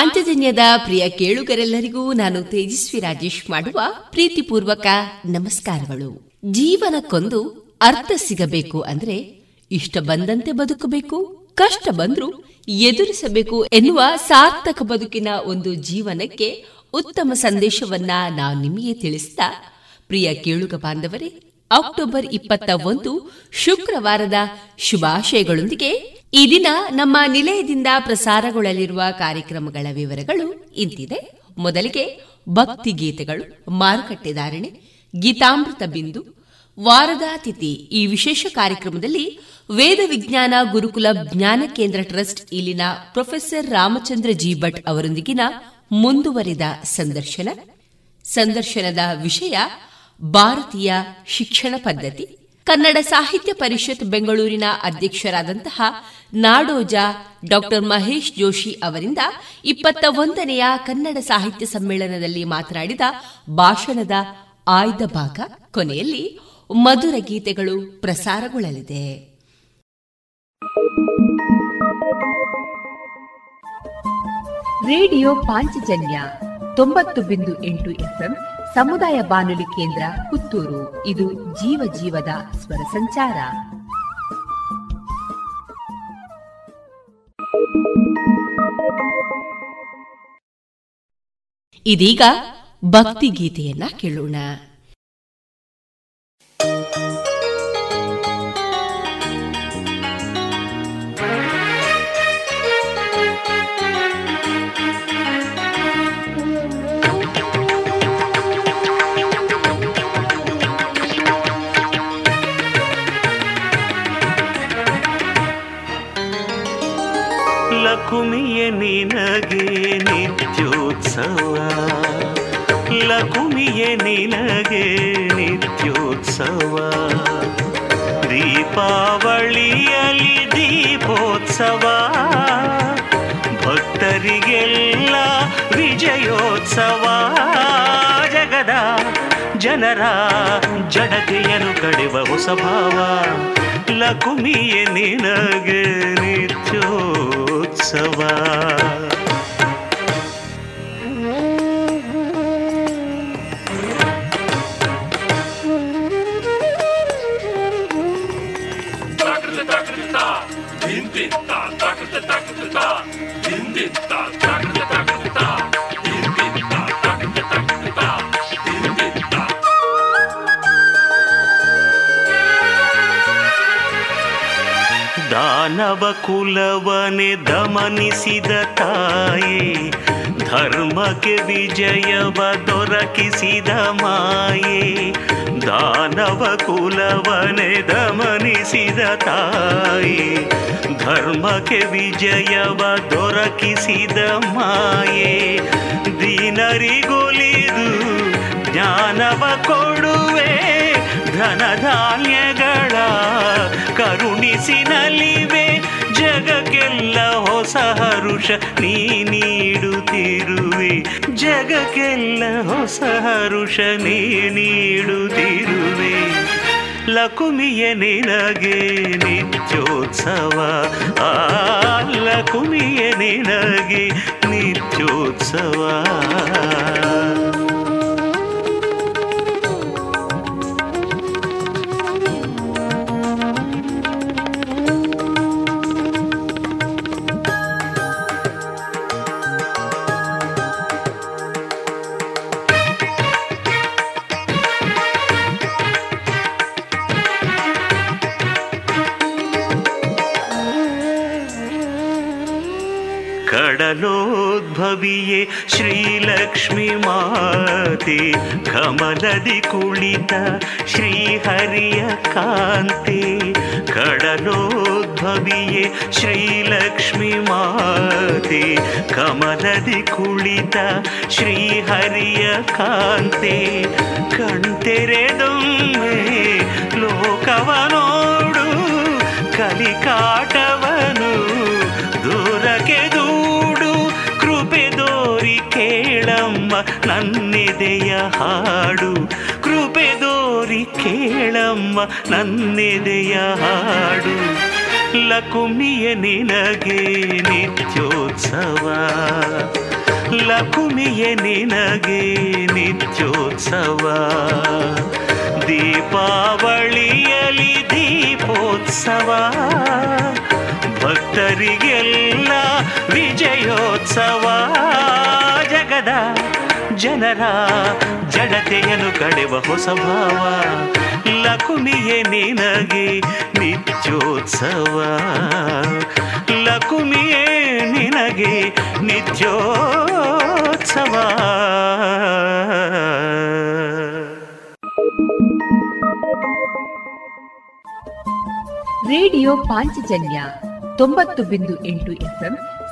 ಪಾಂಚಜನ್ಯದ ಪ್ರಿಯ ಕೇಳುಗರೆಲ್ಲರಿಗೂ ನಾನು ತೇಜಸ್ವಿ ರಾಜೇಶ್ ಮಾಡುವ ಪ್ರೀತಿಪೂರ್ವಕ ನಮಸ್ಕಾರಗಳು. ಜೀವನಕ್ಕೊಂದು ಅರ್ಥ ಸಿಗಬೇಕು ಅಂದ್ರೆ ಇಷ್ಟ ಬಂದಂತೆ ಬದುಕಬೇಕು, ಕಷ್ಟ ಬಂದ್ರು ಎದುರಿಸಬೇಕು ಎನ್ನುವ ಸಾರ್ಥಕ ಬದುಕಿನ ಒಂದು ಜೀವನಕ್ಕೆ ಉತ್ತಮ ಸಂದೇಶವನ್ನ ನಾವು ನಿಮಗೆ ತಿಳಿಸಿದ ಪ್ರಿಯ ಕೇಳುಗ ಬಾಂಧವರೇ, ಅಕ್ಟೋಬರ್ ಇಪ್ಪತ್ತ ಒಂದು ಶುಕ್ರವಾರದ ಶುಭಾಶಯಗಳೊಂದಿಗೆ ಈ ದಿನ ನಮ್ಮ ನಿಲಯದಿಂದ ಪ್ರಸಾರಗೊಳ್ಳಲಿರುವ ಕಾರ್ಯಕ್ರಮಗಳ ವಿವರಗಳು ಇಂತಿದೆ. ಮೊದಲಿಗೆ ಭಕ್ತಿ ಗೀತೆಗಳು ಮಾರುಕಟ್ಟೆ ಧಾರಣೆ, ಗೀತಾಮೃತ ಬಿಂದು ವಾರದಾತಿಥಿ ಈ ವಿಶೇಷ ಕಾರ್ಯಕ್ರಮದಲ್ಲಿ ವೇದ ವಿಜ್ಞಾನ ಗುರುಕುಲ ಜ್ಞಾನ ಕೇಂದ್ರ ಟ್ರಸ್ಟ್ ಇಲ್ಲಿನ ಪ್ರೊಫೆಸರ್ ರಾಮಚಂದ್ರ ಜಿ ಭಟ್ ಅವರೊಂದಿಗಿನ ಮುಂದುವರಿದ ಸಂದರ್ಶನ. ಸಂದರ್ಶನದ ವಿಷಯ ಭಾರತೀಯ ಶಿಕ್ಷಣ ಪದ್ಧತಿ. ಕನ್ನಡ ಸಾಹಿತ್ಯ ಪರಿಷತ್ ಬೆಂಗಳೂರಿನ ಅಧ್ಯಕ್ಷರಾದಂತಹ ನಾಡೋಜ ಡಾಕ್ಟರ್ ಮಹೇಶ್ ಜೋಶಿ ಅವರಿಂದ ಇಪ್ಪತ್ತ ಒಂದನೆಯ ಕನ್ನಡ ಸಾಹಿತ್ಯ ಸಮ್ಮೇಳನದಲ್ಲಿ ಮಾತನಾಡಿದ ಭಾಷಣದ ಆಯ್ದ ಭಾಗ ಕೊನೆಯಲ್ಲಿ ಮಧುರ ಗೀತೆಗಳು ಪ್ರಸಾರಗೊಳ್ಳಲಿದೆ. ರೇಡಿಯೋ ಪಾಂಚಜನ್ಯ ತೊಂಬತ್ತು ಬಿಂದು ಎಂಟು ಎಫ್ಎಂ ಸಮುದಾಯ ಬಾನುಲಿ ಕೇಂದ್ರ ಪುತ್ತೂರು. ಇದು ಜೀವ ಜೀವದ ಸ್ವರ ಸಂಚಾರ. ಇದೀಗ ಭಕ್ತಿ ಗೀತೆಯನ್ನ ಕೇಳೋಣ. ನಿತ್ಯೋತ್ಸವ ಲಕುಮಿಯ ನಿನಗೆ ನಿತ್ಯೋತ್ಸವ. ದೀಪಾವಳಿಯಲ್ಲಿ ದೀಪೋತ್ಸವ. ಭಕ್ತರಿಗೆಲ್ಲ ವಿಜಯೋತ್ಸವ. ಜಗದ ಜನರ ಜಡತೆಯನ್ನು ಕಡೆವ ಹೊಸಭಾವ ಲಕುಮಿಯೇ ನಿನಗೆ ನಿತ್ಯೋತ್ಸವ. ಮಾನವ ಕುಲವನೆ ದಮನಿಸಿದ ತಾಯಿ ಧರ್ಮಕ್ಕೆ ವಿಜಯವ ದೊರಕಿಸಿದ ಮಾಯೆ, ದಾನವ ಕುಲವನೆ ದಮನಿಸಿದ ತಾಯಿ. ಧರ್ಮಕ್ಕೆ ವಿಜಯವ ದೊರಕಿಸಿದ ಮಾಯೆ ದೀನರಿಗೊಲಿದು ಜ್ಞಾನವ ಕೊಡುವೆ, ಧನಧಾನ್ಯಗಳ ಕರುಣಿಸಿನಲಿವೆ ಜಗಕ್ಕೆಲ್ಲ ಹೊಸ ಹರುಷ ನೀ ನೀಡುತ್ತಿರುವೆ. ಜಗಕ್ಕೆಲ್ಲ ಹೊಸ ಹರುಷ ನೀ ನೀಡುತ್ತಿರುವೆ. ಲಕುಮಿಯ ನಿನಗೆ ನಿತ್ಯೋತ್ಸವ. ಆ ಲಕುಮಿಯ ನಿನಗೆ ನಿತ್ಯೋತ್ಸವ. ಕಡಲೋದ್ಭವಿಯೇ ಶ್ರೀಲಕ್ಷ್ಮಿ ಮಾತೆ, ಕಮಲದಿ ಕುಳಿತ ಶ್ರೀಹರಿಯ ಕಾಂತೆ. ಕಡಲೋದ್ಭವಿಯೇ ಶ್ರೀಲಕ್ಷ್ಮಿ ಮಾತೆ, ಕಮಲದಿ ಕುಳಿತ ಶ್ರೀಹರಿಯ ಕಾಂತೆ. ಕಣ್ತೆರೆದೊಮ್ಮೆ ಹಾಡು. ಕೃಪೆ ದೋರಿ ಕೇಳಮ್ಮ, ನನ್ನೆದೆಯ ಹಾಡು. ಲಕುಮಿಯ ನಿನಗೆ ನಿತ್ಯೋತ್ಸವ. ಲಕುಮಿಯ ನಿನಗೆ ನಿತ್ಯೋತ್ಸವ. ದೀಪಾವಳಿಯಲಿ ದೀಪೋತ್ಸವ. ಭಕ್ತರಿಗೆಲ್ಲ ವಿಜಯೋತ್ಸವ. ಜಗದ ಜನರ ಜಡತೆಯನ್ನು ಕಡೆವ ಹೊಸ ಭಾವ. ಲಕುಮಿಯೇ ನಿನಗೆ ನಿತ್ಯೋತ್ಸವ. ಲಕುಮಿಯೇ ನಿನಗೆ ನಿತ್ಯೋತ್ಸವ. ರೇಡಿಯೋ ಪಾಂಚಜನ್ಯ ತೊಂಬತ್ತು ಬಿಂದು ಎಂಟು ಎಫ್ಎಂ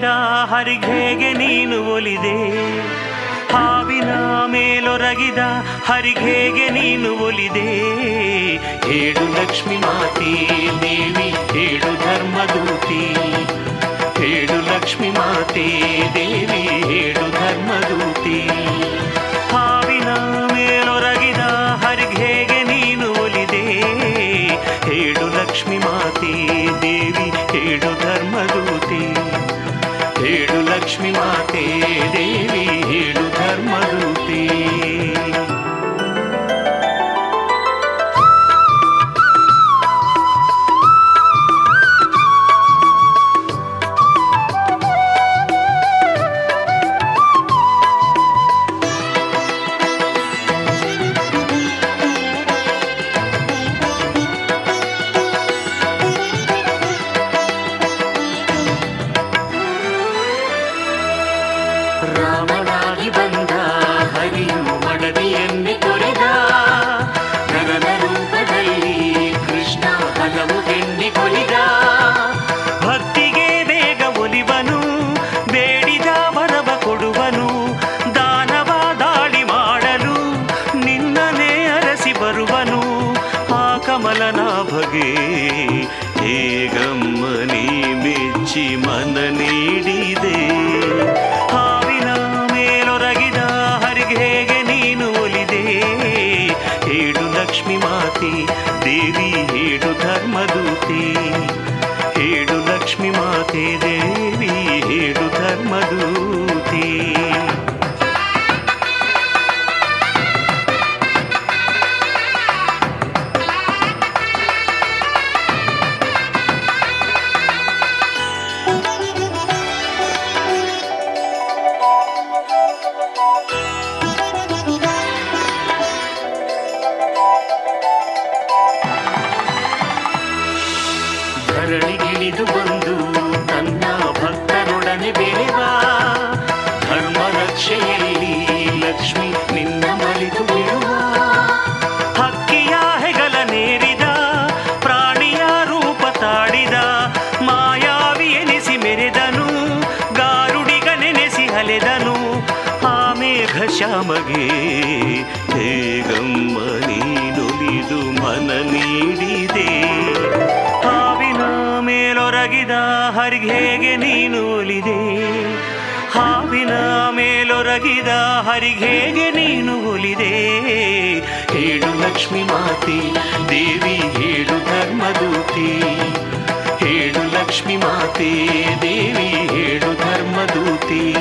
ಮೇಲೊರಗಿದ ಹರಿಘೆಗೆ ನೀನು ಒಲಿದೆ. ಹಾವಿನ ಮೇಲೊರಗಿದ ಹರಿಘೆಗೆ ನೀನು ಒಲಿದೆ. ಏಳು ಲಕ್ಷ್ಮಿ ಮಾತಿ, ದೇವಿ ಏಳು ಧರ್ಮದೂತಿ. ಏಳು ಲಕ್ಷ್ಮಿ ಮಾತೆ, ದೇವಿ ಏಳು ಧರ್ಮದೂತಿ. ಹಾವಿನ ಮೇಲೊರಗಿದ ಹರಿಘೆಗೆ ನೀನು ಒಲಿದೆ. ಏಳು ಲಕ್ಷ್ಮಿ ಮಾತೆ, ದೇವಿ ಏಳು ಧರ್ಮದೂತಿ. लक्ष्मीनाते देवी हेडु धर्मदूति। ಮಾತೆ ದೇವಿ ಹೇಳು ಧರ್ಮದೂತೆ ಹೇಳು ಲಕ್ಷ್ಮಿ ಮಾತೆ ದೇವಿ ಹೇಳು ಧರ್ಮದೂತೆ ಹರಿಗೇಗೆ ನೀನು ಒಲಿದೆ. ಹೇಳು ಲಕ್ಷ್ಮಿ ಮಾತೆ, ದೇವಿ ಹೇಳು ಧರ್ಮದೂತಿ. ಹೇಳು ಲಕ್ಷ್ಮಿ ಮಾತೆ, ದೇವಿ ಹೇಳು ಧರ್ಮದೂತಿ.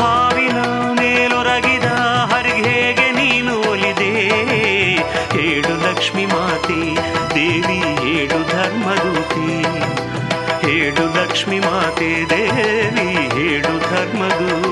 ಹಾವಿನ ಮೇಲೊರಗಿದ ಹರಿಗೇಗೆ ನೀನು ಒಲಿದೆ. ಹೇಳು ಲಕ್ಷ್ಮಿ ಮಾತೆ, ದೇವಿ ಹೇಳು ಧರ್ಮದೂತಿ. ಹೇಳು ಲಕ್ಷ್ಮಿ ಮಾತೆ, ದೇವಿ ಹೇಳು ಧರ್ಮದೂತಿ.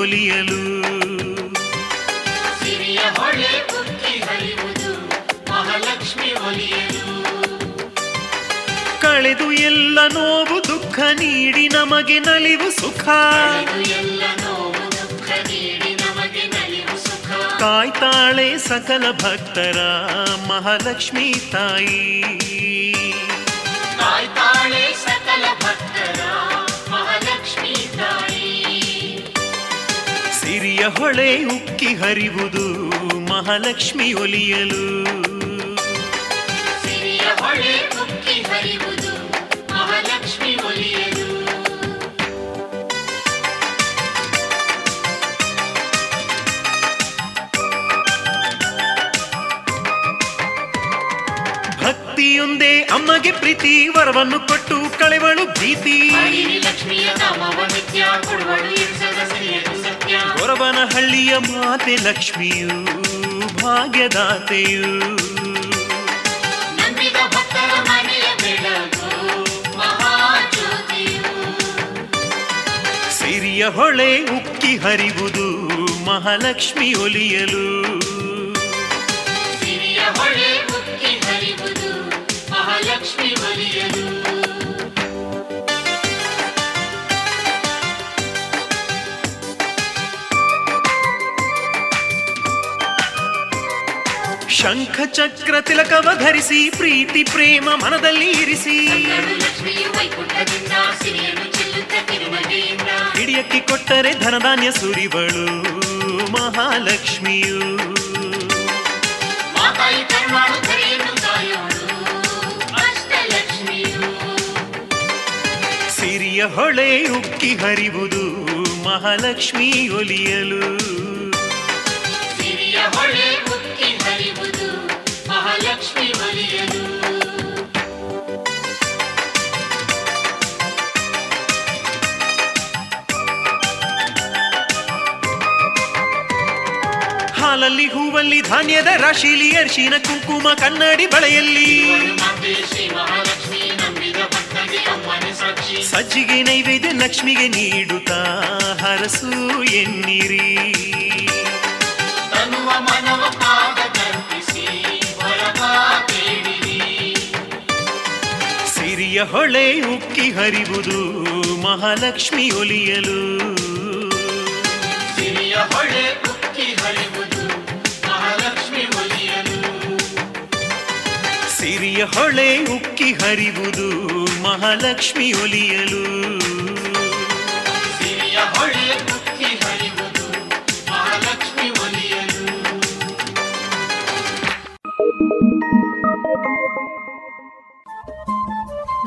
ಒಲಿಯಲು ಸಿರಿಯ ಹೊಳೆ ಉಕ್ಕಿ ಹರಿವುದು ಮಹಾಲಕ್ಷ್ಮಿ ಒಲಿಯಲು. ಕಳೆದು ಎಲ್ಲ ನೋವು ದುಃಖ ನೀಡಿ ನಮಗೆ ನಲಿವು ಸುಖ. ಎಲ್ಲ ನೋವು ದುಃಖ ನೀಡಿ ನಮಗೆ ನಲಿವು ಸುಖ. ಕಾಯ್ತಾಳೆ ಸಕಲ ಭಕ್ತರ ಮಹಾಲಕ್ಷ್ಮಿ ತಾಯಿ. ಹೊಳೆ ಉಕ್ಕಿ ಹರಿವುದು ಮಹಾಲಕ್ಷ್ಮಿ ಒಲಿಯಲು. ಹೊಳೆ ಉಕ್ಕಿ ಹರಿವುದು ಮಹಾಲಕ್ಷ್ಮಿ ಒಲಿಯಲು. ಭಕ್ತಿಯೊಂದೇ ಅಮ್ಮಗೆ ಪ್ರೀತಿ ವರವನ್ನು ಕೊಟ್ಟು ಕಳೆವಳು ಭೀತಿ ಲಕ್ಷ್ಮಿಯ ನಾಮವ ನಿತ್ಯ ಕೊಡುವಳು ಇರಿಸದ ಸಿರಿಯದು ಸತ್ಯ ಗೊರವನ ಹಳ್ಳಿಯ ಮಾತೆ ಲಕ್ಷ್ಮಿಯು ಭಾಗ್ಯದಾತೆಯು ಸಿರಿಯ ಹೊಳೆ ಉಕ್ಕಿ ಹರಿವುದು ಮಹಾಲಕ್ಷ್ಮಿ ಒಲಿಯಲು. ಶಂಖ ಚಕ್ರ ತಿಲಕವ ಧರಿಸಿ ಪ್ರೀತಿ ಪ್ರೇಮ ಮನದಲ್ಲಿ ಇರಿಸಿ. ಹಿಡಿಯಕ್ಕೆ ಕೊಟ್ಟರೆ ಧನಧಾನ್ಯ ಸುರಿಬಳು ಮಹಾಲಕ್ಷ್ಮಿಯು. ಸಿರಿಯ ಹೊಳೆ ಉಕ್ಕಿ ಹರಿವುದು ಮಹಾಲಕ್ಷ್ಮಿ ಒಲಿಯಲು. ಒಲಿಯಲು ಹಾಲಲ್ಲಿ ಹೂವಲ್ಲಿ ಧಾನ್ಯದ ರಾಶಿಲಿ ಅರ್ಶಿನ ಕುಂಕುಮ ಕನ್ನಡಿ ಬಳೆಯಲ್ಲಿ. ಸಜ್ಜಿಗೆ ನೈವೇದ್ಯ ಲಕ್ಷ್ಮಿಗೆ ನೀಡುತ್ತಾ ಹರಸು ಎನ್ನಿರಿ. ಮನವ ಹೊಳೆ ಉಕ್ಕಿ ಹರಿವುದು ಮಹಾಲಕ್ಷ್ಮಿ ಒಲಿಯಲು. ಸಿರಿಯ ಹೊಳೆ ಉಕ್ಕಿ ಹರಿವುದು ಮಹಾಲಕ್ಷ್ಮಿ ಒಲಿಯಲು. ಸಿರಿಯ ಹೊಳೆ ಉಕ್ಕಿ ಹರಿವುದು ಮಹಾಲಕ್ಷ್ಮಿ ಒಲಿಯಲು.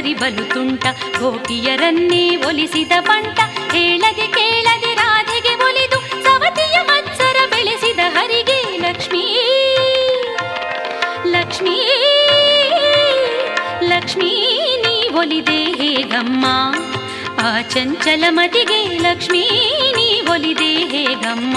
ನಿನ್ನವತಾರದಿ ಹರಿಬಲು ತುಂಟ ಗೋಪಿಯರನ್ನೇ ಒಲಿಸಿದ ಬಂಟ. ಹೇಳದೆ ಕೇಳದೆ ರಾಧೆಗೆ ಒಲಿದು ಸವತಿಯ ಮತ್ಸರ ಬೆಳೆಸಿದ ಹರಿಗೆ ಲಕ್ಷ್ಮೀ. ಲಕ್ಷ್ಮೀ ಲಕ್ಷ್ಮೀ, ನೀ ಒಲಿದೆ ಹೇಗಮ್ಮ? ಆ ಚಂಚಲ ಮತಿಗೆ ಲಕ್ಷ್ಮೀ, ನೀ ಒಲಿದೆ ಹೇಗಮ್ಮ?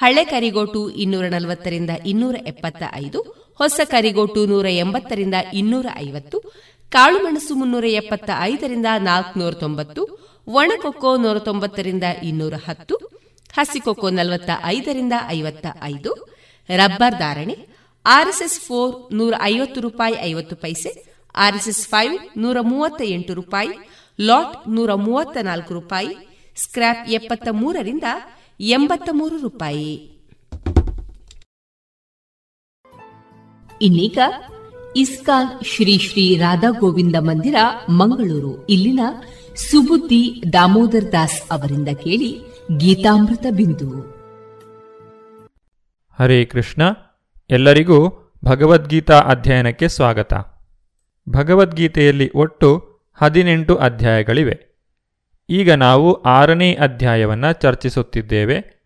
ಹಳೆ ಕರಿಗೋಟು ಇನ್ನೂರ ನಲವತ್ತರಿಂದ ಇನ್ನೂರ ಎಪ್ಪತ್ತ ಐದು, ಹೊಸ ಕರಿಗೋಟು ನೂರ ಎಂಬತ್ತರಿಂದ ಇನ್ನೂರ ಐವತ್ತು ಕಾಳುಮೆಣಸು ಮುನ್ನೂರ ಎಪ್ಪತ್ತ ಐದರಿಂದ ನಾಲ್ಕುನೂರ ತೊಂಬತ್ತು ಒಣಕೊಕ್ಕೋ ನೂರ ತೊಂಬತ್ತರಿಂದ ಇನ್ನೂರ ಹತ್ತು ಹಸಿಕೊಕ್ಕೋ ನಲವತ್ತ ಐದರಿಂದ ಐವತ್ತ ಐದು, ರಬ್ಬರ್ ಧಾರಣೆ, ಆರ್ಎಸ್ಎಸ್ ಫೋರ್ ನೂರ ಐವತ್ತು ರೂಪಾಯಿ ಐವತ್ತು ಪೈಸೆ, ಆರ್ಎಸ್ಎಸ್ ಫೈವ್ ನೂರ ಮೂವತ್ತ ಎಂಟು ರೂಪಾಯಿ, ಲಾಟ್ ನೂರ ಮೂವತ್ತ ನಾಲ್ಕು ರೂಪಾಯಿ ಸ್ಕ್ರಾಪ್ ಎಪ್ಪತ್ತ ಮೂರರಿಂದ ಎಂಬತ್ತ ಮೂರು ರೂಪಾಯಿ. ಇನ್ನೀಗ ಇಸ್ಕಾನ್ ಶ್ರೀ ಶ್ರೀ ರಾಧಾ ಗೋವಿಂದ ಮಂದಿರ ಮಂಗಳೂರು. ಇಲ್ಲಿನ ಸುಬುದ್ದಿ ದಾಮೋದರ್ ದಾಸ್ ಅವರಿಂದ ಕೇಳಿ ಗೀತಾಮೃತ ಬಿಂದು. ಹರೇ ಕೃಷ್ಣ ಎಲ್ಲರಿಗೂ ಭಗವದ್ಗೀತಾ ಅಧ್ಯಯನಕ್ಕೆ ಸ್ವಾಗತ. ಭಗವದ್ಗೀತೆಯಲ್ಲಿ ಒಟ್ಟು ಹದಿನೆಂಟು ಅಧ್ಯಾಯಗಳಿವೆ. ಈಗ ನಾವು ಆರನೇ ಅಧ್ಯಾಯವನ್ನು ಚರ್ಚಿಸುತ್ತಿದ್ದೇವೆ.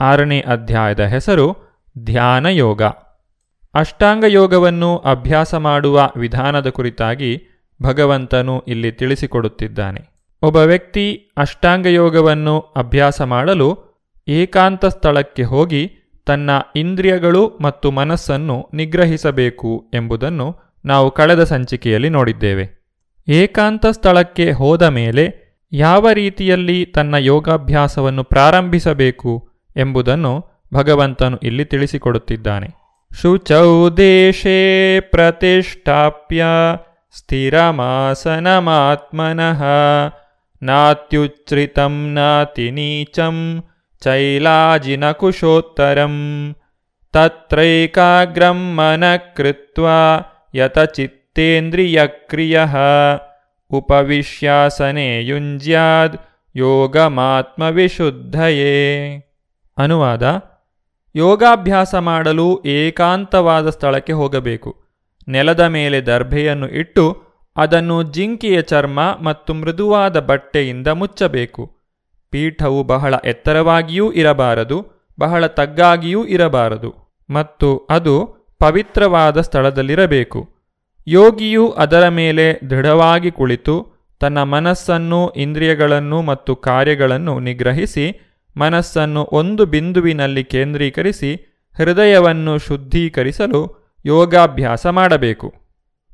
ಆರನೇ ಅಧ್ಯಾಯದ ಹೆಸರು ಧ್ಯಾನ ಯೋಗ. ಅಷ್ಟಾಂಗ ಯೋಗವನ್ನು ಅಭ್ಯಾಸ ಮಾಡುವ ವಿಧಾನದ ಕುರಿತಾಗಿ ಭಗವಂತನು ಇಲ್ಲಿ ತಿಳಿಸಿಕೊಡುತ್ತಿದ್ದಾನೆ. ಒಬ್ಬ ವ್ಯಕ್ತಿ ಅಷ್ಟಾಂಗ ಯೋಗವನ್ನು ಅಭ್ಯಾಸ ಮಾಡಲು ಏಕಾಂತ ಸ್ಥಳಕ್ಕೆ ಹೋಗಿ ತನ್ನ ಇಂದ್ರಿಯಗಳು ಮತ್ತು ಮನಸ್ಸನ್ನು ನಿಗ್ರಹಿಸಬೇಕು ಎಂಬುದನ್ನು ನಾವು ಕಳೆದ ಸಂಚಿಕೆಯಲ್ಲಿ ನೋಡಿದ್ದೇವೆ. ಏಕಾಂತ ಸ್ಥಳಕ್ಕೆ ಹೋದ ಮೇಲೆ ಯಾವ ರೀತಿಯಲ್ಲಿ ತನ್ನ ಯೋಗಾಭ್ಯಾಸವನ್ನು ಪ್ರಾರಂಭಿಸಬೇಕು ಎಂಬುದನ್ನು ಭಗವಂತನು ಇಲ್ಲಿ ತಿಳಿಸಿಕೊಡುತ್ತಿದ್ದಾನೆ. ಶುಚೌ ದೇಶೇ ಪ್ರತಿಷ್ಠಾಪ್ಯ ಸ್ಥಿರಮಾಸನಮಾತ್ಮನಃ ನಾತ್ಯುಚ್ಛ್ರಿತಂ ನಾತಿ ನೀಚಂ ಚೈಲಾಜಿನಕುಶೋತ್ತರಂ ತತ್ರೈಕಾಗ್ರಂ ಮನಃ ಕೃತ್ವ ಯತಚಿತ್ತೇಂದ್ರಿಯಕ್ರಿಯಃ ಉಪವಿಶ್ಯಾಸನೆ ಯುಂಜ್ಯಾದ್ ಯೋಗಮಾತ್ಮವಿಶುದ್ಧಯೇ. ಅನುವಾದ, ಯೋಗಾಭ್ಯಾಸ ಮಾಡಲು ಏಕಾಂತವಾದ ಸ್ಥಳಕ್ಕೆ ಹೋಗಬೇಕು. ನೆಲದ ಮೇಲೆ ದರ್ಭೆಯನ್ನು ಇಟ್ಟು ಅದನ್ನು ಜಿಂಕಿಯ ಚರ್ಮ ಮತ್ತು ಮೃದುವಾದ ಬಟ್ಟೆಯಿಂದ ಮುಚ್ಚಬೇಕು. ಪೀಠವು ಬಹಳ ಎತ್ತರವಾಗಿಯೂ ಇರಬಾರದು, ಬಹಳ ತಗ್ಗಾಗಿಯೂ ಇರಬಾರದು ಮತ್ತು ಅದು ಪವಿತ್ರವಾದ ಸ್ಥಳದಲ್ಲಿರಬೇಕು. ಯೋಗಿಯು ಅದರ ಮೇಲೆ ದೃಢವಾಗಿ ಕುಳಿತು ತನ್ನ ಮನಸ್ಸನ್ನು, ಇಂದ್ರಿಯಗಳನ್ನು ಮತ್ತು ಕಾರ್ಯಗಳನ್ನು ನಿಗ್ರಹಿಸಿ, ಮನಸ್ಸನ್ನು ಒಂದು ಬಿಂದುವಿನಲ್ಲಿ ಕೇಂದ್ರೀಕರಿಸಿ, ಹೃದಯವನ್ನು ಶುದ್ಧೀಕರಿಸಲು ಯೋಗಾಭ್ಯಾಸ ಮಾಡಬೇಕು.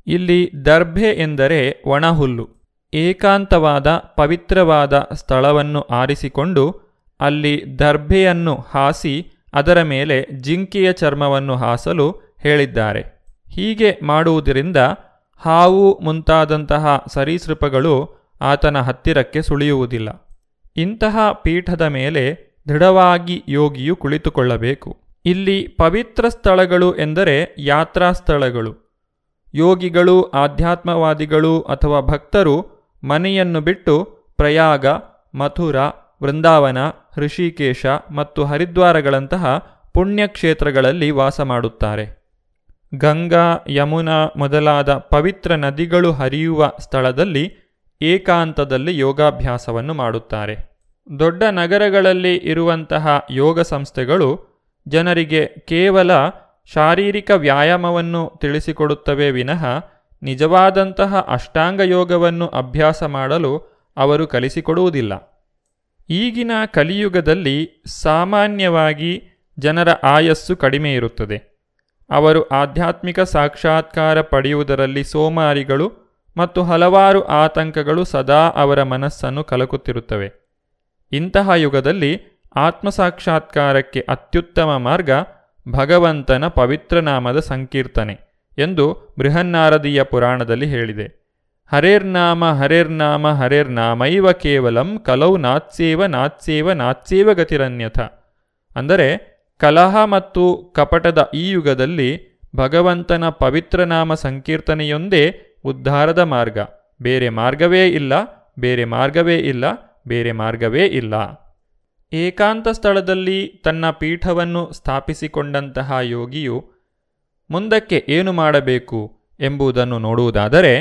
ಇಲ್ಲಿ ದರ್ಭೆ ಎಂದರೆ ಒಣಹುಲ್ಲು. ಏಕಾಂತವಾದ, ಪವಿತ್ರವಾದ ಸ್ಥಳವನ್ನು ಆರಿಸಿಕೊಂಡು ಅಲ್ಲಿ ದರ್ಭೆಯನ್ನು ಹಾಸಿ ಅದರ ಮೇಲೆ ಜಿಂಕೆಯ ಚರ್ಮವನ್ನು ಹಾಸಲು ಹೇಳಿದ್ದಾರೆ. ಹೀಗೆ ಮಾಡುವುದರಿಂದ ಹಾವು ಮುಂತಾದಂತಹ ಸರೀಸೃಪಗಳು ಆತನ ಹತ್ತಿರಕ್ಕೆ ಸುಳಿಯುವುದಿಲ್ಲ. ಇಂತಹ ಪೀಠದ ಮೇಲೆ ದೃಢವಾಗಿ ಯೋಗಿಯು ಕುಳಿತುಕೊಳ್ಳಬೇಕು. ಇಲ್ಲಿ ಪವಿತ್ರ ಸ್ಥಳಗಳು ಎಂದರೆ ಯಾತ್ರಾ ಸ್ಥಳಗಳು. ಯೋಗಿಗಳು, ಆಧ್ಯಾತ್ಮವಾದಿಗಳು ಅಥವಾ ಭಕ್ತರು ಮನೆಯನ್ನು ಬಿಟ್ಟು ಪ್ರಯಾಗ, ಮಥುರ, ವೃಂದಾವನ ಋಷಿಕೇಶ ಮತ್ತು ಹರಿದ್ವಾರಗಳಂತಹ ಪುಣ್ಯಕ್ಷೇತ್ರಗಳಲ್ಲಿ ವಾಸ ಮಾಡುತ್ತಾರೆ. ಗಂಗಾ ಯಮುನಾ ಮೊದಲಾದ ಪವಿತ್ರ ನದಿಗಳು ಹರಿಯುವ ಸ್ಥಳದಲ್ಲಿ ಏಕಾಂತದಲ್ಲಿ ಯೋಗಾಭ್ಯಾಸವನ್ನು ಮಾಡುತ್ತಾರೆ. ದೊಡ್ಡ ನಗರಗಳಲ್ಲಿ ಇರುವಂತಹ ಯೋಗ ಸಂಸ್ಥೆಗಳು ಜನರಿಗೆ ಕೇವಲ ಶಾರೀರಿಕ ವ್ಯಾಯಾಮವನ್ನು ತಿಳಿಸಿಕೊಡುತ್ತವೆ ವಿನಃ ನಿಜವಾದಂತಹ ಅಷ್ಟಾಂಗ ಯೋಗವನ್ನು ಅಭ್ಯಾಸ ಮಾಡಲು ಅವರು ಕಲಿಸಿಕೊಡುವುದಿಲ್ಲ. ಈಗಿನ ಕಲಿಯುಗದಲ್ಲಿ ಸಾಮಾನ್ಯವಾಗಿ ಜನರ ಆಯಸ್ಸು ಕಡಿಮೆ ಇರುತ್ತದೆ. ಅವರು ಆಧ್ಯಾತ್ಮಿಕ ಸಾಕ್ಷಾತ್ಕಾರ ಪಡೆಯುವುದರಲ್ಲಿ ಸೋಮಾರಿಗಳು ಮತ್ತು ಹಲವಾರು ಆತಂಕಗಳು ಸದಾ ಅವರ ಮನಸ್ಸನ್ನು ಕಲಕುತ್ತಿರುತ್ತವೆ. ಇಂತಹ ಯುಗದಲ್ಲಿ ಆತ್ಮಸಾಕ್ಷಾತ್ಕಾರಕ್ಕೆ ಅತ್ಯುತ್ತಮ ಮಾರ್ಗ ಭಗವಂತನ ಪವಿತ್ರನಾಮದ ಸಂಕೀರ್ತನೆ ಎಂದು ಬೃಹನ್ನಾರದೀಯ ಪುರಾಣದಲ್ಲಿ ಹೇಳಿದೆ. ಹರೇರ್ನಾಮ ಹರೇರ್ನಾಮ ಹರೇರ್ನಾಮೈವ ಕೇವಲಂ ಕಲೌ ನಾತ್ಸೇವ ನಾತ್ಸೇವ ನಾತ್ಸೇವ ಗತಿರನ್ಯಥ. ಅಂದರೆ ಕಲಹ ಮತ್ತು ಕಪಟದ ಈ ಯುಗದಲ್ಲಿ ಭಗವಂತನ ಪವಿತ್ರನಾಮ ಸಂಕೀರ್ತನೆಯೊಂದೇ ಉದ್ಧಾರದ ಮಾರ್ಗ. ಬೇರೆ ಮಾರ್ಗವೇ ಇಲ್ಲ, ಬೇರೆ ಮಾರ್ಗವೇ ಇಲ್ಲ, ಬೇರೆ ಮಾರ್ಗವೇ ಇಲ್ಲ. ಏಕಾಂತ ಸ್ಥಳದಲ್ಲಿ ತನ್ನ ಪೀಠವನ್ನು ಸ್ಥಾಪಿಸಿಕೊಂಡಂತಹ ಯೋಗಿಯು ಮುಂದಕ್ಕೆ ಏನು ಮಾಡಬೇಕು ಎಂಬುದನ್ನು ನೋಡುವುದಾದರೆ,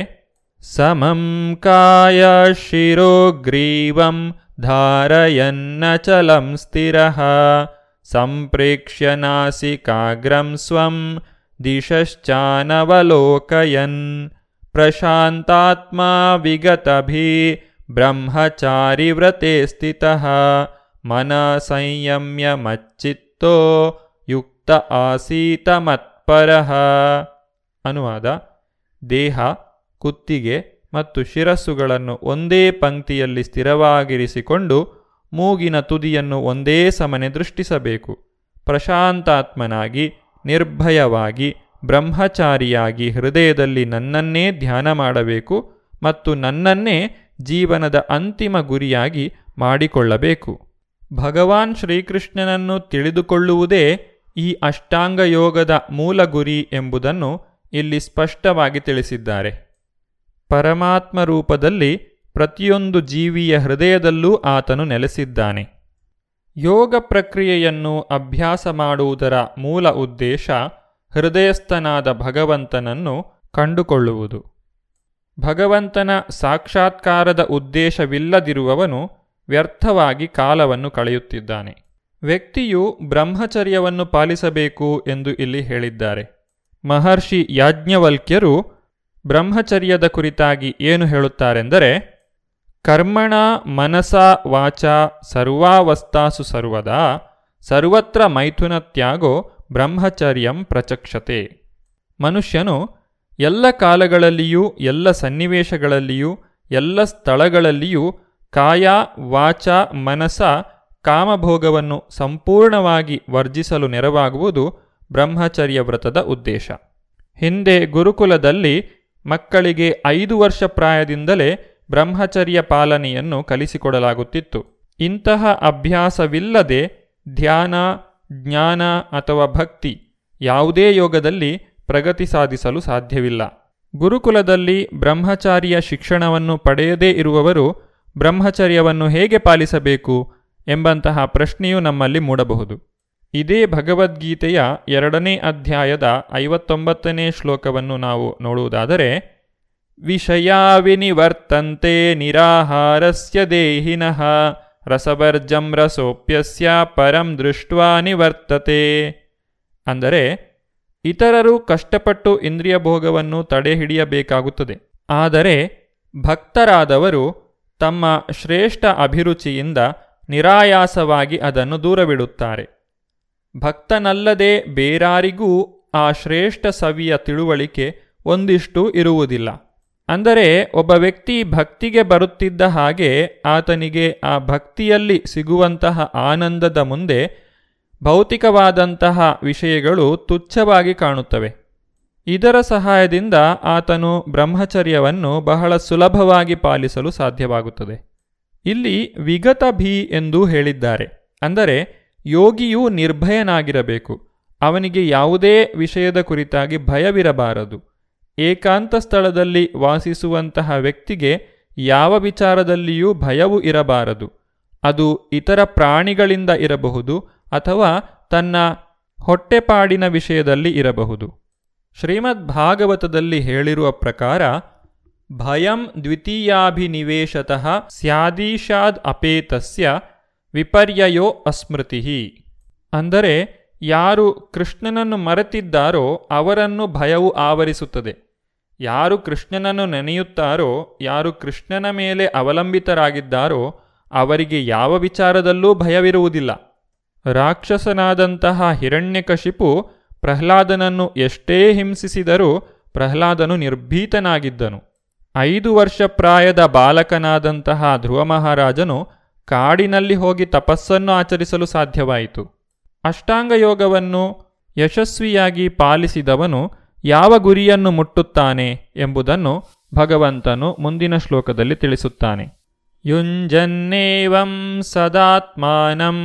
ಸಮಂ ಕಾಯ ಶಿರೋಗ್ರೀವಂ ಧಾರಯನ್ನಚಲಂ ಸ್ಥಿರ. ಸಂಪ್ರೇಕ್ಷ್ಯ स्वं ವಿಗತಭಿ ಬ್ರಹ್ಮಚಾರಿ ವ್ರತೆ ಸ್ಥಿತಃ ಮನ ಸಂಯಮ್ಯ ಮಚ್ಚಿತ್ತೋ ಯುಕ್ತ ಆಸೀತ ಮತ್ಪರಃ. ಅನುವಾದ ದೇಹ, ಕುತ್ತಿಗೆ ಮತ್ತು ಶಿರಸ್ಸುಗಳನ್ನು ಒಂದೇ ಪಂಕ್ತಿಯಲ್ಲಿ ಸ್ಥಿರವಾಗಿರಿಸಿಕೊಂಡು ಮೂಗಿನ ತುದಿಯನ್ನು ಒಂದೇ ಸಮನೆ ದೃಷ್ಟಿಸಬೇಕು. ಪ್ರಶಾಂತಾತ್ಮನಾಗಿ, ನಿರ್ಭಯವಾಗಿ, ಬ್ರಹ್ಮಚಾರಿಯಾಗಿ ಹೃದಯದಲ್ಲಿ ನನ್ನನ್ನೇ ಧ್ಯಾನ ಮಾಡಬೇಕು ಮತ್ತು ನನ್ನನ್ನೇ ಜೀವನದ ಅಂತಿಮ ಗುರಿಯಾಗಿ ಮಾಡಿಕೊಳ್ಳಬೇಕು. ಭಗವಾನ್ ಶ್ರೀಕೃಷ್ಣನನ್ನು ತಿಳಿದುಕೊಳ್ಳುವುದೇ ಈ ಅಷ್ಟಾಂಗ ಯೋಗದ ಮೂಲ ಗುರಿ ಎಂಬುದನ್ನು ಇಲ್ಲಿ ಸ್ಪಷ್ಟವಾಗಿ ತಿಳಿಸಿದ್ದಾರೆ. ಪರಮಾತ್ಮ ರೂಪದಲ್ಲಿ ಪ್ರತಿಯೊಂದು ಜೀವಿಯ ಹೃದಯದಲ್ಲೂ ಆತನು ನೆಲೆಸಿದ್ದಾನೆ. ಯೋಗ ಪ್ರಕ್ರಿಯೆಯನ್ನು ಅಭ್ಯಾಸ ಮಾಡುವುದರ ಮೂಲ ಉದ್ದೇಶ ಹೃದಯಸ್ಥನಾದ ಭಗವಂತನನ್ನು ಕಂಡುಕೊಳ್ಳುವುದು. ಭಗವಂತನ ಸಾಕ್ಷಾತ್ಕಾರದ ಉದ್ದೇಶವಿಲ್ಲದಿರುವವನು ವ್ಯರ್ಥವಾಗಿ ಕಾಲವನ್ನು ಕಳೆಯುತ್ತಿದ್ದಾನೆ. ವ್ಯಕ್ತಿಯು ಬ್ರಹ್ಮಚರ್ಯವನ್ನು ಪಾಲಿಸಬೇಕು ಎಂದು ಇಲ್ಲಿ ಹೇಳಿದ್ದಾರೆ. ಮಹರ್ಷಿ ಯಾಜ್ಞವಲ್ಕ್ಯರು ಬ್ರಹ್ಮಚರ್ಯದ ಕುರಿತಾಗಿ ಏನು ಹೇಳುತ್ತಾರೆಂದರೆ ಕರ್ಮಣ ಮನಸ ವಾಚ ಸರ್ವಾವಸ್ಥಾಸು ಸರ್ವದಾ, ಸರ್ವತ್ರ ಮೈಥುನ ತ್ಯಾಗೋ ಬ್ರಹ್ಮಚರ್ಯಂ ಪ್ರಚಕ್ಷತೆ. ಮನುಷ್ಯನು ಎಲ್ಲ ಕಾಲಗಳಲ್ಲಿಯೂ, ಎಲ್ಲ ಸನ್ನಿವೇಶಗಳಲ್ಲಿಯೂ, ಎಲ್ಲ ಸ್ಥಳಗಳಲ್ಲಿಯೂ ಕಾಯ, ವಾಚ, ಮನಸ, ಕಾಮಭೋಗವನ್ನು ಸಂಪೂರ್ಣವಾಗಿ ವರ್ಜಿಸಲು ನೆರವಾಗುವುದು ಬ್ರಹ್ಮಚರ್ಯ ವ್ರತದ ಉದ್ದೇಶ. ಹಿಂದೆ ಗುರುಕುಲದಲ್ಲಿ ಮಕ್ಕಳಿಗೆ ಐದು ವರ್ಷ ಪ್ರಾಯದಿಂದಲೇ ಬ್ರಹ್ಮಚರ್ಯ ಪಾಲನೆಯನ್ನು ಕಲಿಸಿಕೊಡಲಾಗುತ್ತಿತ್ತು. ಇಂತಹ ಅಭ್ಯಾಸವಿಲ್ಲದೆ ಧ್ಯಾನ, ಜ್ಞಾನ ಅಥವಾ ಭಕ್ತಿ ಯಾವುದೇ ಯೋಗದಲ್ಲಿ ಪ್ರಗತಿ ಸಾಧಿಸಲು ಸಾಧ್ಯವಿಲ್ಲ. ಗುರುಕುಲದಲ್ಲಿ ಬ್ರಹ್ಮಚಾರಿಯ ಶಿಕ್ಷಣವನ್ನು ಪಡೆಯದೇ ಇರುವವರು ಬ್ರಹ್ಮಚರ್ಯವನ್ನು ಹೇಗೆ ಪಾಲಿಸಬೇಕು ಎಂಬಂತಹ ಪ್ರಶ್ನೆಯು ನಮ್ಮಲ್ಲಿ ಮೂಡಬಹುದು. ಇದೇ ಭಗವದ್ಗೀತೆಯ ಎರಡನೇ ಅಧ್ಯಾಯದ ಐವತ್ತೊಂಬತ್ತನೇ ಶ್ಲೋಕವನ್ನು ನಾವು ನೋಡುವುದಾದರೆ ವಿಷಯಾ ವಿನಿವರ್ತಂತೆ ನಿರಾಹಾರಸ್ಯ ದೇಹಿನಃ, ರಸವರ್ಜಂ ರಸೋಪ್ಯಸ್ಯ ಪರಂ ದೃಷ್ಟ್ವಾ ನಿವರ್ತತೆ. ಅಂದರೆ, ಇತರರು ಕಷ್ಟಪಟ್ಟು ಇಂದ್ರಿಯ ಭೋಗವನ್ನು ತಡೆಹಿಡಿಯಬೇಕಾಗುತ್ತದೆ. ಆದರೆ, ಭಕ್ತರಾದವರು ತಮ್ಮ ಶ್ರೇಷ್ಠ ಅಭಿರುಚಿಯಿಂದ ನಿರಾಯಾಸವಾಗಿ ಅದನ್ನು ದೂರವಿಡುತ್ತಾರೆ. ಭಕ್ತನಲ್ಲದೆ ಬೇರಾರಿಗೂ ಆ ಶ್ರೇಷ್ಠ ಸವಿಯ ತಿಳುವಳಿಕೆ ಒಂದಿಷ್ಟು ಇರುವುದಿಲ್ಲ. ಅಂದರೆ ಒಬ್ಬ ವ್ಯಕ್ತಿ ಭಕ್ತಿಗೆ ಬರುತ್ತಿದ್ದ ಹಾಗೆ ಆತನಿಗೆ ಆ ಭಕ್ತಿಯಲ್ಲಿ ಸಿಗುವಂತಹ ಆನಂದದ ಮುಂದೆ ಭೌತಿಕವಾದಂತಹ ವಿಷಯಗಳು ತುಚ್ಛವಾಗಿ ಕಾಣುತ್ತವೆ. ಇದರ ಸಹಾಯದಿಂದ ಆತನು ಬ್ರಹ್ಮಚರ್ಯವನ್ನು ಬಹಳ ಸುಲಭವಾಗಿ ಪಾಲಿಸಲು ಸಾಧ್ಯವಾಗುತ್ತದೆ. ಇಲ್ಲಿ ವಿಗತ ಭೀ ಎಂದು ಹೇಳಿದ್ದಾರೆ. ಅಂದರೆ ಯೋಗಿಯು ನಿರ್ಭಯನಾಗಿರಬೇಕು. ಅವನಿಗೆ ಯಾವುದೇ ವಿಷಯದ ಕುರಿತಾಗಿ ಭಯವಿರಬಾರದು. ಏಕಾಂತ ಸ್ಥಳದಲ್ಲಿ ವಾಸಿಸುವಂತಹ ವ್ಯಕ್ತಿಗೆ ಯಾವ ವಿಚಾರದಲ್ಲಿಯೂ ಭಯವು ಇರಬಾರದು. ಅದು ಇತರ ಪ್ರಾಣಿಗಳಿಂದ ಇರಬಹುದು ಅಥವಾ ತನ್ನ ಹೊಟ್ಟೆಪಾಡಿನ ವಿಷಯದಲ್ಲಿ ಇರಬಹುದು. ಶ್ರೀಮದ್ ಭಾಗವತದಲ್ಲಿ ಹೇಳಿರುವ ಪ್ರಕಾರ, ಭಯಂ ದ್ವಿತೀಯಾಭಿನಿವೇಶತಃ ಸ್ಯಾದೀಶಾದ್ ಅಪೇತಸ್ಯ ವಿಪರ್ಯಯೋ ಅಸ್ಮೃತಿ ಅಂದರೆ ಯಾರು ಕೃಷ್ಣನನ್ನು ಮರೆತಿದ್ದಾರೋ ಅವರನ್ನು ಭಯವು ಆವರಿಸುತ್ತದೆ. ಯಾರು ಕೃಷ್ಣನನ್ನು ನೆನೆಯುತ್ತಾರೋ, ಯಾರು ಕೃಷ್ಣನ ಮೇಲೆ ಅವಲಂಬಿತರಾಗಿದ್ದಾರೋ, ಅವರಿಗೆ ಯಾವ ವಿಚಾರದಲ್ಲೂ ಭಯವಿರುವುದಿಲ್ಲ. ರಾಕ್ಷಸನಾದಂತಹ ಹಿರಣ್ಯಕಶಿಪು ಪ್ರಹ್ಲಾದನನ್ನು ಎಷ್ಟೇ ಹಿಂಸಿಸಿದರೂ ಪ್ರಹ್ಲಾದನು ನಿರ್ಭೀತನಾಗಿದ್ದನು. ಐದು ವರ್ಷ ಪ್ರಾಯದ ಬಾಲಕನಾದಂತಹ ಧ್ರುವ ಮಹಾರಾಜನು ಕಾಡಿನಲ್ಲಿ ಹೋಗಿ ತಪಸ್ಸನ್ನು ಆಚರಿಸಲು ಸಾಧ್ಯವಾಯಿತು. ಅಷ್ಟಾಂಗ ಯೋಗವನ್ನು ಯಶಸ್ವಿಯಾಗಿ ಪಾಲಿಸಿದವನು ಯಾವ ಗುರಿಯನ್ನು ಮುಟ್ಟುತ್ತಾನೆ ಎಂಬುದನ್ನು ಭಗವಂತನು ಮುಂದಿನ ಶ್ಲೋಕದಲ್ಲಿ ತಿಳಿಸುತ್ತಾನೆ. ಯುಂಜನ್ನೇವಂ ಸದಾತ್ಮಾನಂ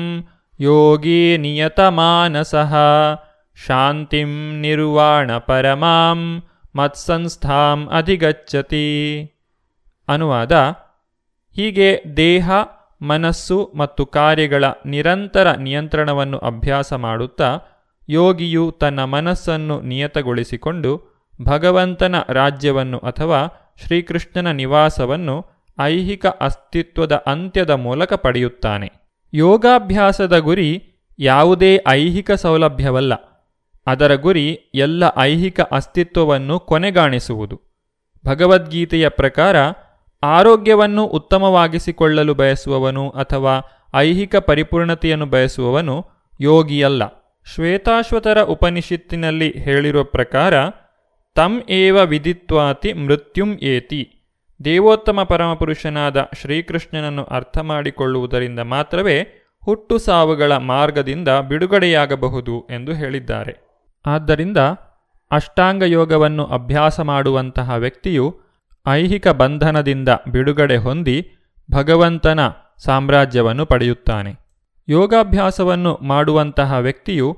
ಯೋಗಿ ನಿಯತಮಾನಸಃ ಶಾಂತಿಂ ನಿರ್ವಾಣ ಪರಮಾಂ ಮತ್ಸಂಸ್ಥಾಂ ಅಧಿಗಚ್ಚತಿ. ಅನುವಾದ, ಹೀಗೆ ದೇಹ, ಮನಸ್ಸು ಮತ್ತು ಕಾರ್ಯಗಳ ನಿರಂತರ ನಿಯಂತ್ರಣವನ್ನು ಅಭ್ಯಾಸ ಮಾಡುತ್ತಾ ಯೋಗಿಯು ತನ್ನ ಮನಸ್ಸನ್ನು ನಿಯತಗೊಳಿಸಿಕೊಂಡು ಭಗವಂತನ ರಾಜ್ಯವನ್ನು ಅಥವಾ ಶ್ರೀಕೃಷ್ಣನ ನಿವಾಸವನ್ನು ಐಹಿಕ ಅಸ್ತಿತ್ವದ ಅಂತ್ಯದ ಮೂಲಕ ಪಡೆಯುತ್ತಾನೆ. ಯೋಗಾಭ್ಯಾಸದ ಗುರಿ ಯಾವುದೇ ಐಹಿಕ ಸೌಲಭ್ಯವಲ್ಲ. ಅದರ ಗುರಿ ಎಲ್ಲ ಐಹಿಕ ಅಸ್ತಿತ್ವವನ್ನು ಕೊನೆಗಾಣಿಸುವುದು. ಭಗವದ್ಗೀತೆಯ ಪ್ರಕಾರ ಆರೋಗ್ಯವನ್ನು ಉತ್ತಮವಾಗಿಸಿಕೊಳ್ಳಲು ಬಯಸುವವನು ಅಥವಾ ಐಹಿಕ ಪರಿಪೂರ್ಣತೆಯನ್ನು ಬಯಸುವವನು ಯೋಗಿಯಲ್ಲ. ಶ್ವೇತಾಶ್ವತರ ಉಪನಿಷತ್ತಿನಲ್ಲಿ ಹೇಳಿರುವ ಪ್ರಕಾರ, ತಂ ಏವ ವಿದಿತ್ವಾತಿ ಮೃತ್ಯುಂ ಏತಿ. ದೇವೋತ್ತಮ ಪರಮಪುರುಷನಾದ ಶ್ರೀಕೃಷ್ಣನನ್ನು ಅರ್ಥ ಮಾಡಿಕೊಳ್ಳುವುದರಿಂದ ಮಾತ್ರವೇ ಹುಟ್ಟು ಸಾವುಗಳ ಮಾರ್ಗದಿಂದ ಬಿಡುಗಡೆಯಾಗಬಹುದು ಎಂದು ಹೇಳಿದ್ದಾರೆ. ಆದ್ದರಿಂದ ಅಷ್ಟಾಂಗ ಯೋಗವನ್ನು ಅಭ್ಯಾಸ ಮಾಡುವಂತಹ ವ್ಯಕ್ತಿಯು ಐಹಿಕ ಬಂಧನದಿಂದ ಬಿಡುಗಡೆ ಹೊಂದಿ ಭಗವಂತನ ಸಾಮ್ರಾಜ್ಯವನ್ನು ಪಡೆಯುತ್ತಾನೆ. ಯೋಗಾಭ್ಯಾಸವನ್ನು ಮಾಡುವಂತಹ ವ್ಯಕ್ತಿಯು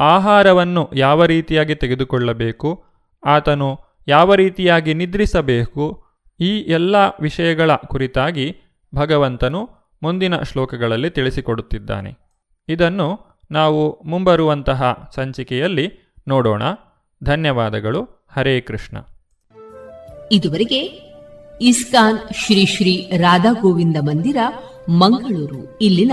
ಆಹಾರವನ್ನು ಯಾವ ರೀತಿಯಾಗಿ ತೆಗೆದುಕೊಳ್ಳಬೇಕು, ಆತನು ಯಾವ ರೀತಿಯಾಗಿ ನಿದ್ರಿಸಬೇಕು, ಈ ಎಲ್ಲ ವಿಷಯಗಳ ಕುರಿತಾಗಿ ಭಗವಂತನು ಮುಂದಿನ ಶ್ಲೋಕಗಳಲ್ಲಿ ತಿಳಿಸಿಕೊಡುತ್ತಿದ್ದಾನೆ. ಇದನ್ನು ನಾವು ಮುಂಬರುವಂತಹ ಸಂಚಿಕೆಯಲ್ಲಿ ನೋಡೋಣ. ಧನ್ಯವಾದಗಳು. ಹರೇ ಕೃಷ್ಣ. ಇದುವರೆಗೆ ಇಸ್ಕಾನ್ ಶ್ರೀ ಶ್ರೀ ರಾಧಾ ಗೋವಿಂದ ಮಂದಿರ, ಮಂಗಳೂರು, ಇಲ್ಲಿನ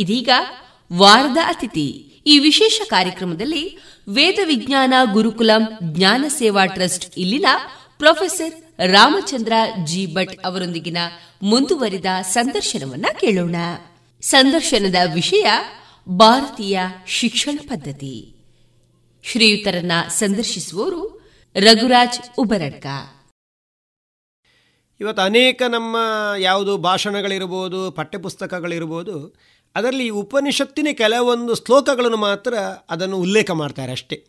ಇದೀಗ ವಾರದ ಅತಿಥಿ. ಈ ವಿಶೇಷ ಕಾರ್ಯಕ್ರಮದಲ್ಲಿ ವೇದ ವಿಜ್ಞಾನ ಗುರುಕುಲಂ ಜ್ಞಾನ ಸೇವಾ ಟ್ರಸ್ಟ್ ಇಲ್ಲಿನ ಪ್ರೊಫೆಸರ್ ರಾಮಚಂದ್ರ ಜಿ ಭಟ್ ಅವರೊಂದಿಗಿನ ಮುಂದುವರಿದ ಸಂದರ್ಶನವನ್ನ ಕೇಳೋಣ. ಸಂದರ್ಶನದ ವಿಷಯ ಭಾರತೀಯ ಶಿಕ್ಷಣ ಪದ್ಧತಿ. ಶ್ರೀಯುತರನ್ನ ಸಂದರ್ಶಿಸುವವರು ರಘುರಾಜ್ ಉಬರಡ್ಕ. ಇವತ್ತು ಅನೇಕ ನಮ್ಮ ಯಾವುದು ಭಾಷಣಗಳಿರ್ಬೋದು, ಪಠ್ಯಪುಸ್ತಕಗಳಿರ್ಬೋದು ಅದರಲ್ಲಿ ಉಪನಿಷತ್ತಿನ ಕೆಲವೊಂದು ಶ್ಲೋಕಗಳನ್ನು ಮಾತ್ರ ಅದನ್ನು ಉಲ್ಲೇಖ ಮಾಡ್ತಾರೆ ಅಷ್ಟೇ.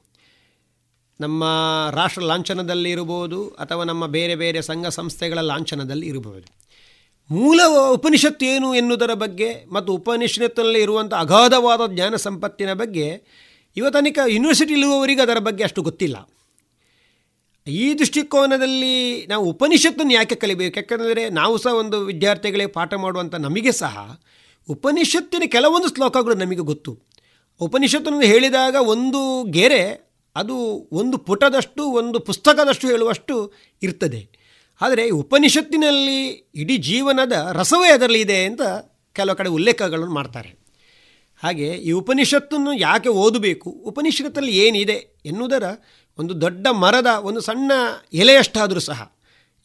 ನಮ್ಮ ರಾಷ್ಟ್ರ ಲಾಂಛನದಲ್ಲಿ ಇರ್ಬೋದು ಅಥವಾ ನಮ್ಮ ಬೇರೆ ಬೇರೆ ಸಂಘ ಸಂಸ್ಥೆಗಳ ಲಾಂಛನದಲ್ಲಿ ಇರಬಹುದು. ಮೂಲ ಉಪನಿಷತ್ತು ಏನು ಎನ್ನುವುದರ ಬಗ್ಗೆ ಮತ್ತು ಉಪನಿಷತ್ತಿನಲ್ಲಿ ಇರುವಂಥ ಅಗಾಧವಾದ ಜ್ಞಾನ ಸಂಪತ್ತಿನ ಬಗ್ಗೆ ಇವತ್ತನಿಕ ಯೂನಿವರ್ಸಿಟಿ ಇರುವವರಿಗೆ ಅದರ ಬಗ್ಗೆ ಅಷ್ಟು ಗೊತ್ತಿಲ್ಲ. ಈ ದೃಷ್ಟಿಕೋನದಲ್ಲಿ ನಾವು ಉಪನಿಷತ್ತನ್ನು ಯಾಕೆ ಕಲಿಬೇಕು? ಯಾಕಂದರೆ ನಾವು ಸಹ ಒಂದು ವಿದ್ಯಾರ್ಥಿಗಳಿಗೆ ಪಾಠ ಮಾಡುವಂಥ ನಮಗೆ ಸಹ ಉಪನಿಷತ್ತಿನ ಕೆಲವೊಂದು ಶ್ಲೋಕಗಳು ನಮಗೆ ಗೊತ್ತು. ಉಪನಿಷತ್ತನ್ನು ಹೇಳಿದಾಗ ಒಂದು ಗೆರೆ, ಅದು ಒಂದು ಪುಟದಷ್ಟು, ಒಂದು ಪುಸ್ತಕದಷ್ಟು ಹೇಳುವಷ್ಟು ಇರ್ತದೆ. ಆದರೆ ಉಪನಿಷತ್ತಿನಲ್ಲಿ ಇಡೀ ಜೀವನದ ರಸವೇ ಅದರಲ್ಲಿ ಇದೆ ಅಂತ ಕೆಲವು ಕಡೆ ಉಲ್ಲೇಖಗಳನ್ನು ಮಾಡ್ತಾರೆ. ಹಾಗೆ ಈ ಉಪನಿಷತ್ತನ್ನು ಯಾಕೆ ಓದಬೇಕು? ಉಪನಿಷತ್ತಲ್ಲಿ ಏನಿದೆ ಎನ್ನುವುದರ ಒಂದು ದೊಡ್ಡ ಮರದ, ಒಂದು ಸಣ್ಣ ಎಲೆಯಷ್ಟಾದರೂ ಸಹ.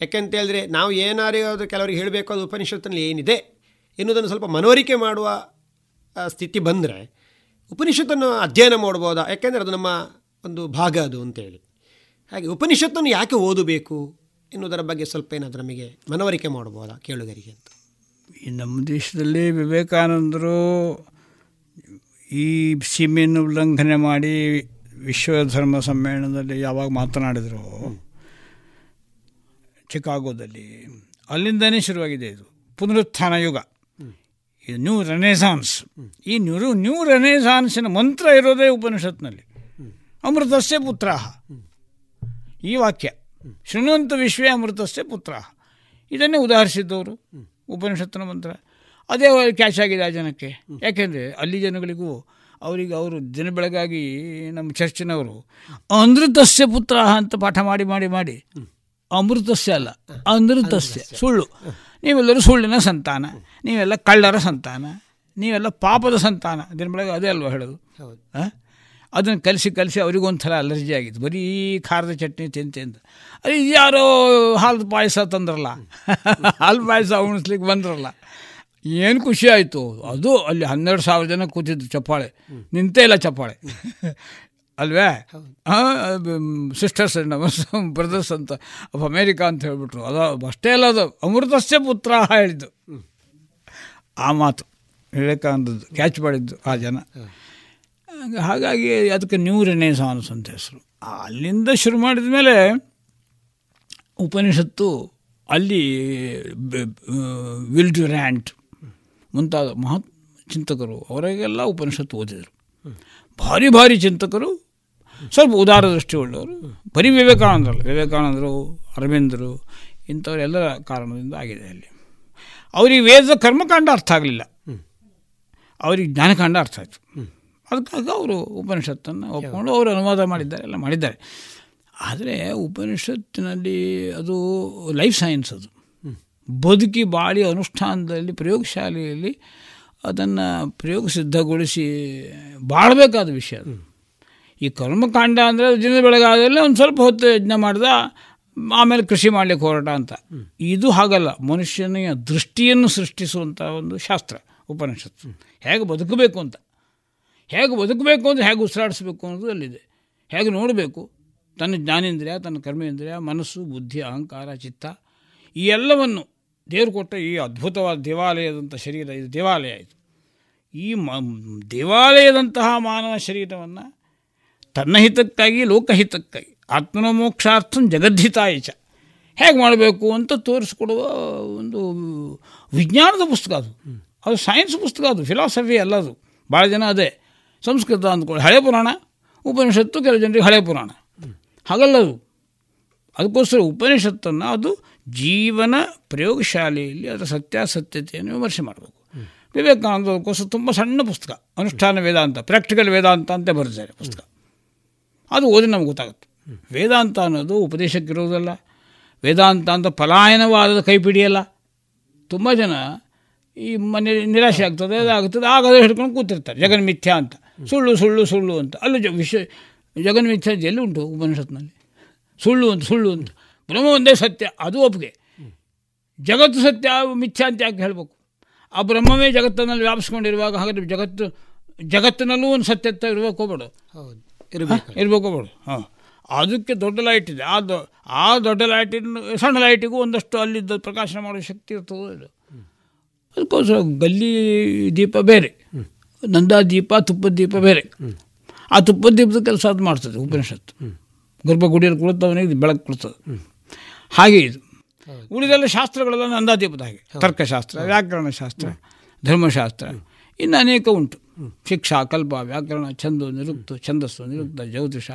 ಯಾಕೆಂತ ಹೇಳಿದ್ರೆ ನಾವು ಆದರೂ ಕೆಲವರಿಗೆ ಹೇಳಬೇಕು, ಅದು ಉಪನಿಷತ್ತಿನಲ್ಲಿ ಏನಿದೆ? ಎನ್ನುವುದನ್ನು ಸ್ವಲ್ಪ ಮನವರಿಕೆ ಮಾಡುವ ಸ್ಥಿತಿ ಬಂದರೆ ಉಪನಿಷತ್ತನ್ನು ಅಧ್ಯಯನ ಮಾಡ್ಬೋದಾ? ಯಾಕೆಂದರೆ ಅದು ನಮ್ಮ ಒಂದು ಭಾಗ ಅದು ಅಂತೇಳಿ ಹಾಗೆ ಉಪನಿಷತ್ತನ್ನು ಯಾಕೆ ಓದಬೇಕು ಎನ್ನುವುದರ ಬಗ್ಗೆ ಸ್ವಲ್ಪ ಏನಾದರೂ ನಮಗೆ ಮನವರಿಕೆ ಮಾಡ್ಬೋದಾ ಕೇಳುಗರಿಗೆ ಅಂತ? ನಮ್ಮ ದೇಶದಲ್ಲಿ ವಿವೇಕಾನಂದರು ಈ ಸೀಮೆಯನ್ನು ಉಲ್ಲಂಘನೆ ಮಾಡಿ ವಿಶ್ವ ಧರ್ಮ ಸಮ್ಮೇಳನದಲ್ಲಿ ಯಾವಾಗ ಮಾತನಾಡಿದರು? ಚಿಕಾಗೋದಲ್ಲಿ. ಅಲ್ಲಿಂದನೇ ಶುರುವಾಗಿದೆ ಇದು. ಪುನರುತ್ಥಾನ ಯುಗ. New renaissance. ಈ ನ್ಯೂ ನ್ಯೂ ರೆನೆಸಾನ್ಸಿನ ಮಂತ್ರ ಇರೋದೇ ಉಪನಿಷತ್ನಲ್ಲಿ. ಅಮೃತಸ್ಯ ಪುತ್ರ ಈ ವಾಕ್ಯ. ಶೃಣ್ವಂತ ವಿಶ್ವೇ ಅಮೃತಸ್ಯ ಪುತ್ರ ಇದನ್ನೇ ಉದಾಹರಿಸಿದ್ದವರು ಉಪನಿಷತ್ತಿನ ಮಂತ್ರ. ಅದೇ ಕ್ಯಾಚ್ ಆಗಿದೆ ಆ ಜನಕ್ಕೆ. ಯಾಕೆಂದರೆ ಅಲ್ಲಿ ಜನಗಳಿಗೂ ಅವರಿಗೆ ಅವರು ದಿನ ಬೆಳಗಾಗಿ ನಮ್ಮ ಚರ್ಚಿನವರು ಅಮೃತಸ್ಯ ಪುತ್ರ ಅಂತ ಪಾಠ ಮಾಡಿ ಮಾಡಿ ಮಾಡಿ. ಅಮೃತಸ್ಯ ಅಲ್ಲ ಅಮೃತಸ್ಯ ಸುಳ್ಳು. ನೀವೆಲ್ಲರೂ ಸುಳ್ಳಿನ ಸಂತಾನ. ನೀವೆಲ್ಲ ಕಳ್ಳರ ಸಂತಾನ ನೀವೆಲ್ಲ ಪಾಪದ ಸಂತಾನ. ದಿನ ಬೆಳಗ್ಗೆ ಅದೇ ಅಲ್ವಾ ಹೇಳೋದು? ಅದನ್ನು ಕಲಿಸಿ ಕಲಿಸಿ ಅವರಿಗೊಂಥರ ಅಲರ್ಜಿ ಆಗಿತ್ತು ಬರೀ ಖಾರದ ಚಟ್ನಿ ತಿಂದು ಅಂತ. ಅರೆ ಯಾರೋ ಹಾಲು ಪಾಯಸ ತಂದ್ರಲ್ಲ? ಹಾಲು ಪಾಯಸ ಉಣಿಸ್ಲಿಕ್ಕೆ ಬಂದ್ರಲ್ಲ? ಏನು ಖುಷಿ ಆಯಿತು. ಅದು ಅಲ್ಲಿ ಹನ್ನೆರಡು ಸಾವಿರ ಜನ ಕೂತಿದ್ದು ಚಪ್ಪಾಳೆ. ನಿಂತೇ ಇಲ್ಲ ಚಪ್ಪಾಳೆ. ಅಲ್ವೇ? ಸಿಸ್ಟರ್ಸ್ ನಮ್ಮ ಬ್ರದರ್ಸ್ ಅಂತ. ಅಮೇರಿಕಾ ಅಂತ ಹೇಳಿಬಿಟ್ರು. ಅದು ಅಷ್ಟೇ ಅಲ್ಲ ಅದು. ಅಮೃತಸ್ಯ ಪುತ್ರ ಹೇಳಿದ್ದು. ಆ ಮಾತು. ವಿವೇಕಾನಂದದ್ದು ಕ್ಯಾಚ್ ಮಾಡಿದ್ದು ಆ ಜನ. ಹಾಗಾಗಿ ಅದಕ್ಕೆ ನ್ಯೂ ರೆನೇಸಾನ್ಸ್ ಅಂತ ಹೆಸರು. ಅಲ್ಲಿಂದ ಶುರು ಮಾಡಿದ ಮೇಲೆ ಉಪನಿಷತ್ತು ಅಲ್ಲಿ ವಿಲ್ ರ್ಯಾಂಟ್ ಮುಂತಾದ ಮಹತ್ ಚಿಂತಕರು ಅವರಿಗೆಲ್ಲ ಉಪನಿಷತ್ತು ಓದಿದರು. ಭಾರಿ ಭಾರಿ ಚಿಂತಕರು, ಸ್ವಲ್ಪ ಉದಾರ ದೃಷ್ಟಿ ಉಳ್ಳವರು ಬರೀ ವಿವೇಕಾನಂದರು ವಿವೇಕಾನಂದರು, ಅರವಿಂದರು ಇಂಥವರೆಲ್ಲರ ಕಾರಣದಿಂದ ಆಗಿದೆ ಅಲ್ಲಿ. ಅವರಿಗೆ ವೇದ ಕರ್ಮಕಾಂಡ ಅರ್ಥ ಆಗಲಿಲ್ಲ. ಅವರಿಗೆ ಜ್ಞಾನಕಾಂಡ ಅರ್ಥ ಆಯಿತು. ಅದಕ್ಕಾಗಿ ಅವರು ಉಪನಿಷತ್ತನ್ನು ಒಪ್ಕೊಂಡು ಅವರು ಅನುವಾದ ಮಾಡಿದ್ದಾರೆ, ಎಲ್ಲ ಮಾಡಿದ್ದಾರೆ. ಆದರೆ ಉಪನಿಷತ್ತಿನಲ್ಲಿ ಅದು ಲೈಫ್ ಸೈನ್ಸ್ ಅದು. ಬದುಕಿ ಬಾಳಿ ಅನುಷ್ಠಾನದಲ್ಲಿ, ಪ್ರಯೋಗಶಾಲೆಯಲ್ಲಿ ಅದನ್ನು ಪ್ರಯೋಗ ಸಿದ್ಧಗೊಳಿಸಿ ಬಾಳಬೇಕಾದ ವಿಷಯ ಅದು. ಈ ಕರ್ಮಕಾಂಡ ಅಂದರೆ ದಿನದ ಬೆಳಗಾದಲ್ಲಿ ಒಂದು ಸ್ವಲ್ಪ ಹೊತ್ತು ಯಜ್ಞ ಮಾಡ್ದ ಆಮೇಲೆ ಕೃಷಿ ಮಾಡಲಿಕ್ಕೆ ಹೊರಟ ಅಂತ. ಇದು ಹಾಗಲ್ಲ. ಮನುಷ್ಯನ ದೃಷ್ಟಿಯನ್ನು ಸೃಷ್ಟಿಸುವಂಥ ಒಂದು ಶಾಸ್ತ್ರ ಉಪನಿಷತ್ತು. ಹೇಗೆ ಬದುಕಬೇಕು ಅಂತ. ಹೇಗೆ ಬದುಕಬೇಕು ಅಂತ ಹೇಗೆ ಉಸಿರಾಡಿಸ್ಬೇಕು ಅನ್ನೋದು ಅಲ್ಲಿದೆ. ಹೇಗೆ ನೋಡಬೇಕು. ತನ್ನ ಜ್ಞಾನೇಂದ್ರಿಯ ತನ್ನ ಕರ್ಮೇಂದ್ರಿಯ ಮನಸ್ಸು ಬುದ್ಧಿ ಅಹಂಕಾರ ಚಿತ್ತ ಈ ಎಲ್ಲವನ್ನು ದೇವರು ಕೊಟ್ಟ ಈ ಅದ್ಭುತವಾದ ದೇವಾಲಯದಂಥ ಶರೀರ ಇದು ದೇವಾಲಯ ಇದು. ಈ ಮ ದೇವಾಲಯದಂತಹ ಮಾನವ ಶರೀರವನ್ನು ತನ್ನ ಹಿತಕ್ಕಾಗಿ ಲೋಕಹಿತಕ್ಕಾಗಿ ಆತ್ಮನ ಜಗದ್ಧಿತಾಯ ಚ. ಹೇಗೆ ಮಾಡಬೇಕು ಅಂತ ತೋರಿಸ್ಕೊಡುವ ಒಂದು ವಿಜ್ಞಾನದ ಪುಸ್ತಕ ಅದು. ಅದು ಸೈನ್ಸ್ ಪುಸ್ತಕ ಅದು ಫಿಲಾಸಫಿ ಅಲ್ಲ ಅದು. ಭಾಳ ಜನ ಅದೇ. ಸಂಸ್ಕೃತ ಅಂದ್ಕೊಳ್ಳಿ. ಹಳೆ ಪುರಾಣ, ಉಪನಿಷತ್ತು ಕೆಲವು ಜನರಿಗೆ ಹಳೆ ಪುರಾಣ. ಹಾಗಲ್ಲ ಅದು. ಅದಕ್ಕೋಸ್ಕರ ಉಪನಿಷತ್ತನ್ನು ಅದು ಜೀವನ ಪ್ರಯೋಗಶಾಲೆಯಲ್ಲಿ ಅದರ ಸತ್ಯಾಸತ್ಯತೆಯನ್ನು ವಿಮರ್ಶೆ ಮಾಡಬೇಕು. ವಿವೇಕಾನಂದ ಅದಕ್ಕೋಸ್ಕರ ತುಂಬ ಸಣ್ಣ ಪುಸ್ತಕ. ಅನುಷ್ಠಾನ ವೇದಾಂತ, ಪ್ರಾಕ್ಟಿಕಲ್ ವೇದಾಂತ ಅಂತ ಬರೆದಿದ್ದಾರೆ ಪುಸ್ತಕ. ಅದು ಓದಿ ನಮ್ಗೆ ಗೊತ್ತಾಗುತ್ತೆ. ವೇದಾಂತ ಅನ್ನೋದು ಉಪದೇಶಕ್ಕಿರೋದಲ್ಲ ವೇದಾಂತ ಅಂತ ಪಲಾಯನವಾದದ ಕೈಪಿಡಿಯಲ್ಲ ತುಂಬ ಜನ ಈ ಮನೆ ನಿರಾಶೆ ಆಗ್ತದೆ ಅದಾಗ್ತದೆ. ಆಗ ಹಿಡ್ಕೊಂಡು ಕೂತಿರ್ತಾರೆ. ಜಗನ್ ಮಿಥ್ಯ ಅಂತ. ಸುಳ್ಳು ಸುಳ್ಳು ಸುಳ್ಳು ಅಂತ. ಅಲ್ಲೂ ಜ ವಿಷಯ ಜಗನ್ಮಿಥ್ಯ ಎಲ್ಲಿ ಉಂಟು ಉಪನಿಷತ್ನಲ್ಲಿ? ಸುಳ್ಳು ಅಂತ ಸುಳ್ಳು ಅಂತ. ಬ್ರಹ್ಮ ಒಂದೇ ಸತ್ಯ ಅದು ಒಪ್ಪಿಗೆ. ಜಗತ್ತು ಸತ್ಯ ಮಿಥ್ಯ ಅಂತ ಯಾಕೆ ಹೇಳಬೇಕು? ಆ ಬ್ರಹ್ಮವೇ ಜಗತ್ತಿನಲ್ಲಿ ವ್ಯಾಪಿಸ್ಕೊಂಡಿರುವಾಗ ಹಾಗಾದ್ರೆ ಜಗತ್ತು ಜಗತ್ತಿನಲ್ಲೂ ಒಂದು ಸತ್ಯತ್ವ ಇರಬೇಕು ಬೇಡ ಹೌದು ಇರಬೇಕು. ಹೋಗ್ಬೇಡ ಹಾಂ. ಅದಕ್ಕೆ ದೊಡ್ಡ ಲೈಟ್ ಇದೆ. ಆ ದೊ ಆ ದೊಡ್ಡ ಲೈಟಿನ ಸಣ್ಣ ಲೈಟಿಗೂ ಒಂದಷ್ಟು ಅಲ್ಲಿದ್ದ ಪ್ರಕಾಶನ ಮಾಡುವ ಶಕ್ತಿ ಇರ್ತದೆ ಇದು ಅದಕ್ಕೋಸ್ಕರ ಗಲ್ಲಿ ದೀಪ ಬೇರೆ ನಂದಾ ದೀಪ ತುಪ್ಪದ ದೀಪ ಬೇರೆ. ಆ ತುಪ್ಪದ ದೀಪದ ಕೆಲಸ ಅದು ಮಾಡ್ತದೆ ಉಪನಿಷತ್ತು. ಗರ್ಭಗುಡಿಯಲ್ಲಿ ಕುಳಿತವನಿಗೆ ಬೆಳಕು ಕೊಡ್ತದೆ. ಹಾಗೆ ಇದು. ಉಳಿದೆಲ್ಲ ಶಾಸ್ತ್ರಗಳೆಲ್ಲ ನಂದಾದೀಪದ ಹಾಗೆ. ತರ್ಕಶಾಸ್ತ್ರ ವ್ಯಾಕರಣಶಾಸ್ತ್ರ ಧರ್ಮಶಾಸ್ತ್ರ. ಇನ್ನು ಅನೇಕ ಉಂಟು. ಶಿಕ್ಷಾ ಕಲ್ಪ ವ್ಯಾಕರಣ ಛಂದು ನಿರುಕ್ತ ಛಂದಸ್ಸು ನಿರುಕ್ತ ಜ್ಯೋತಿಷ.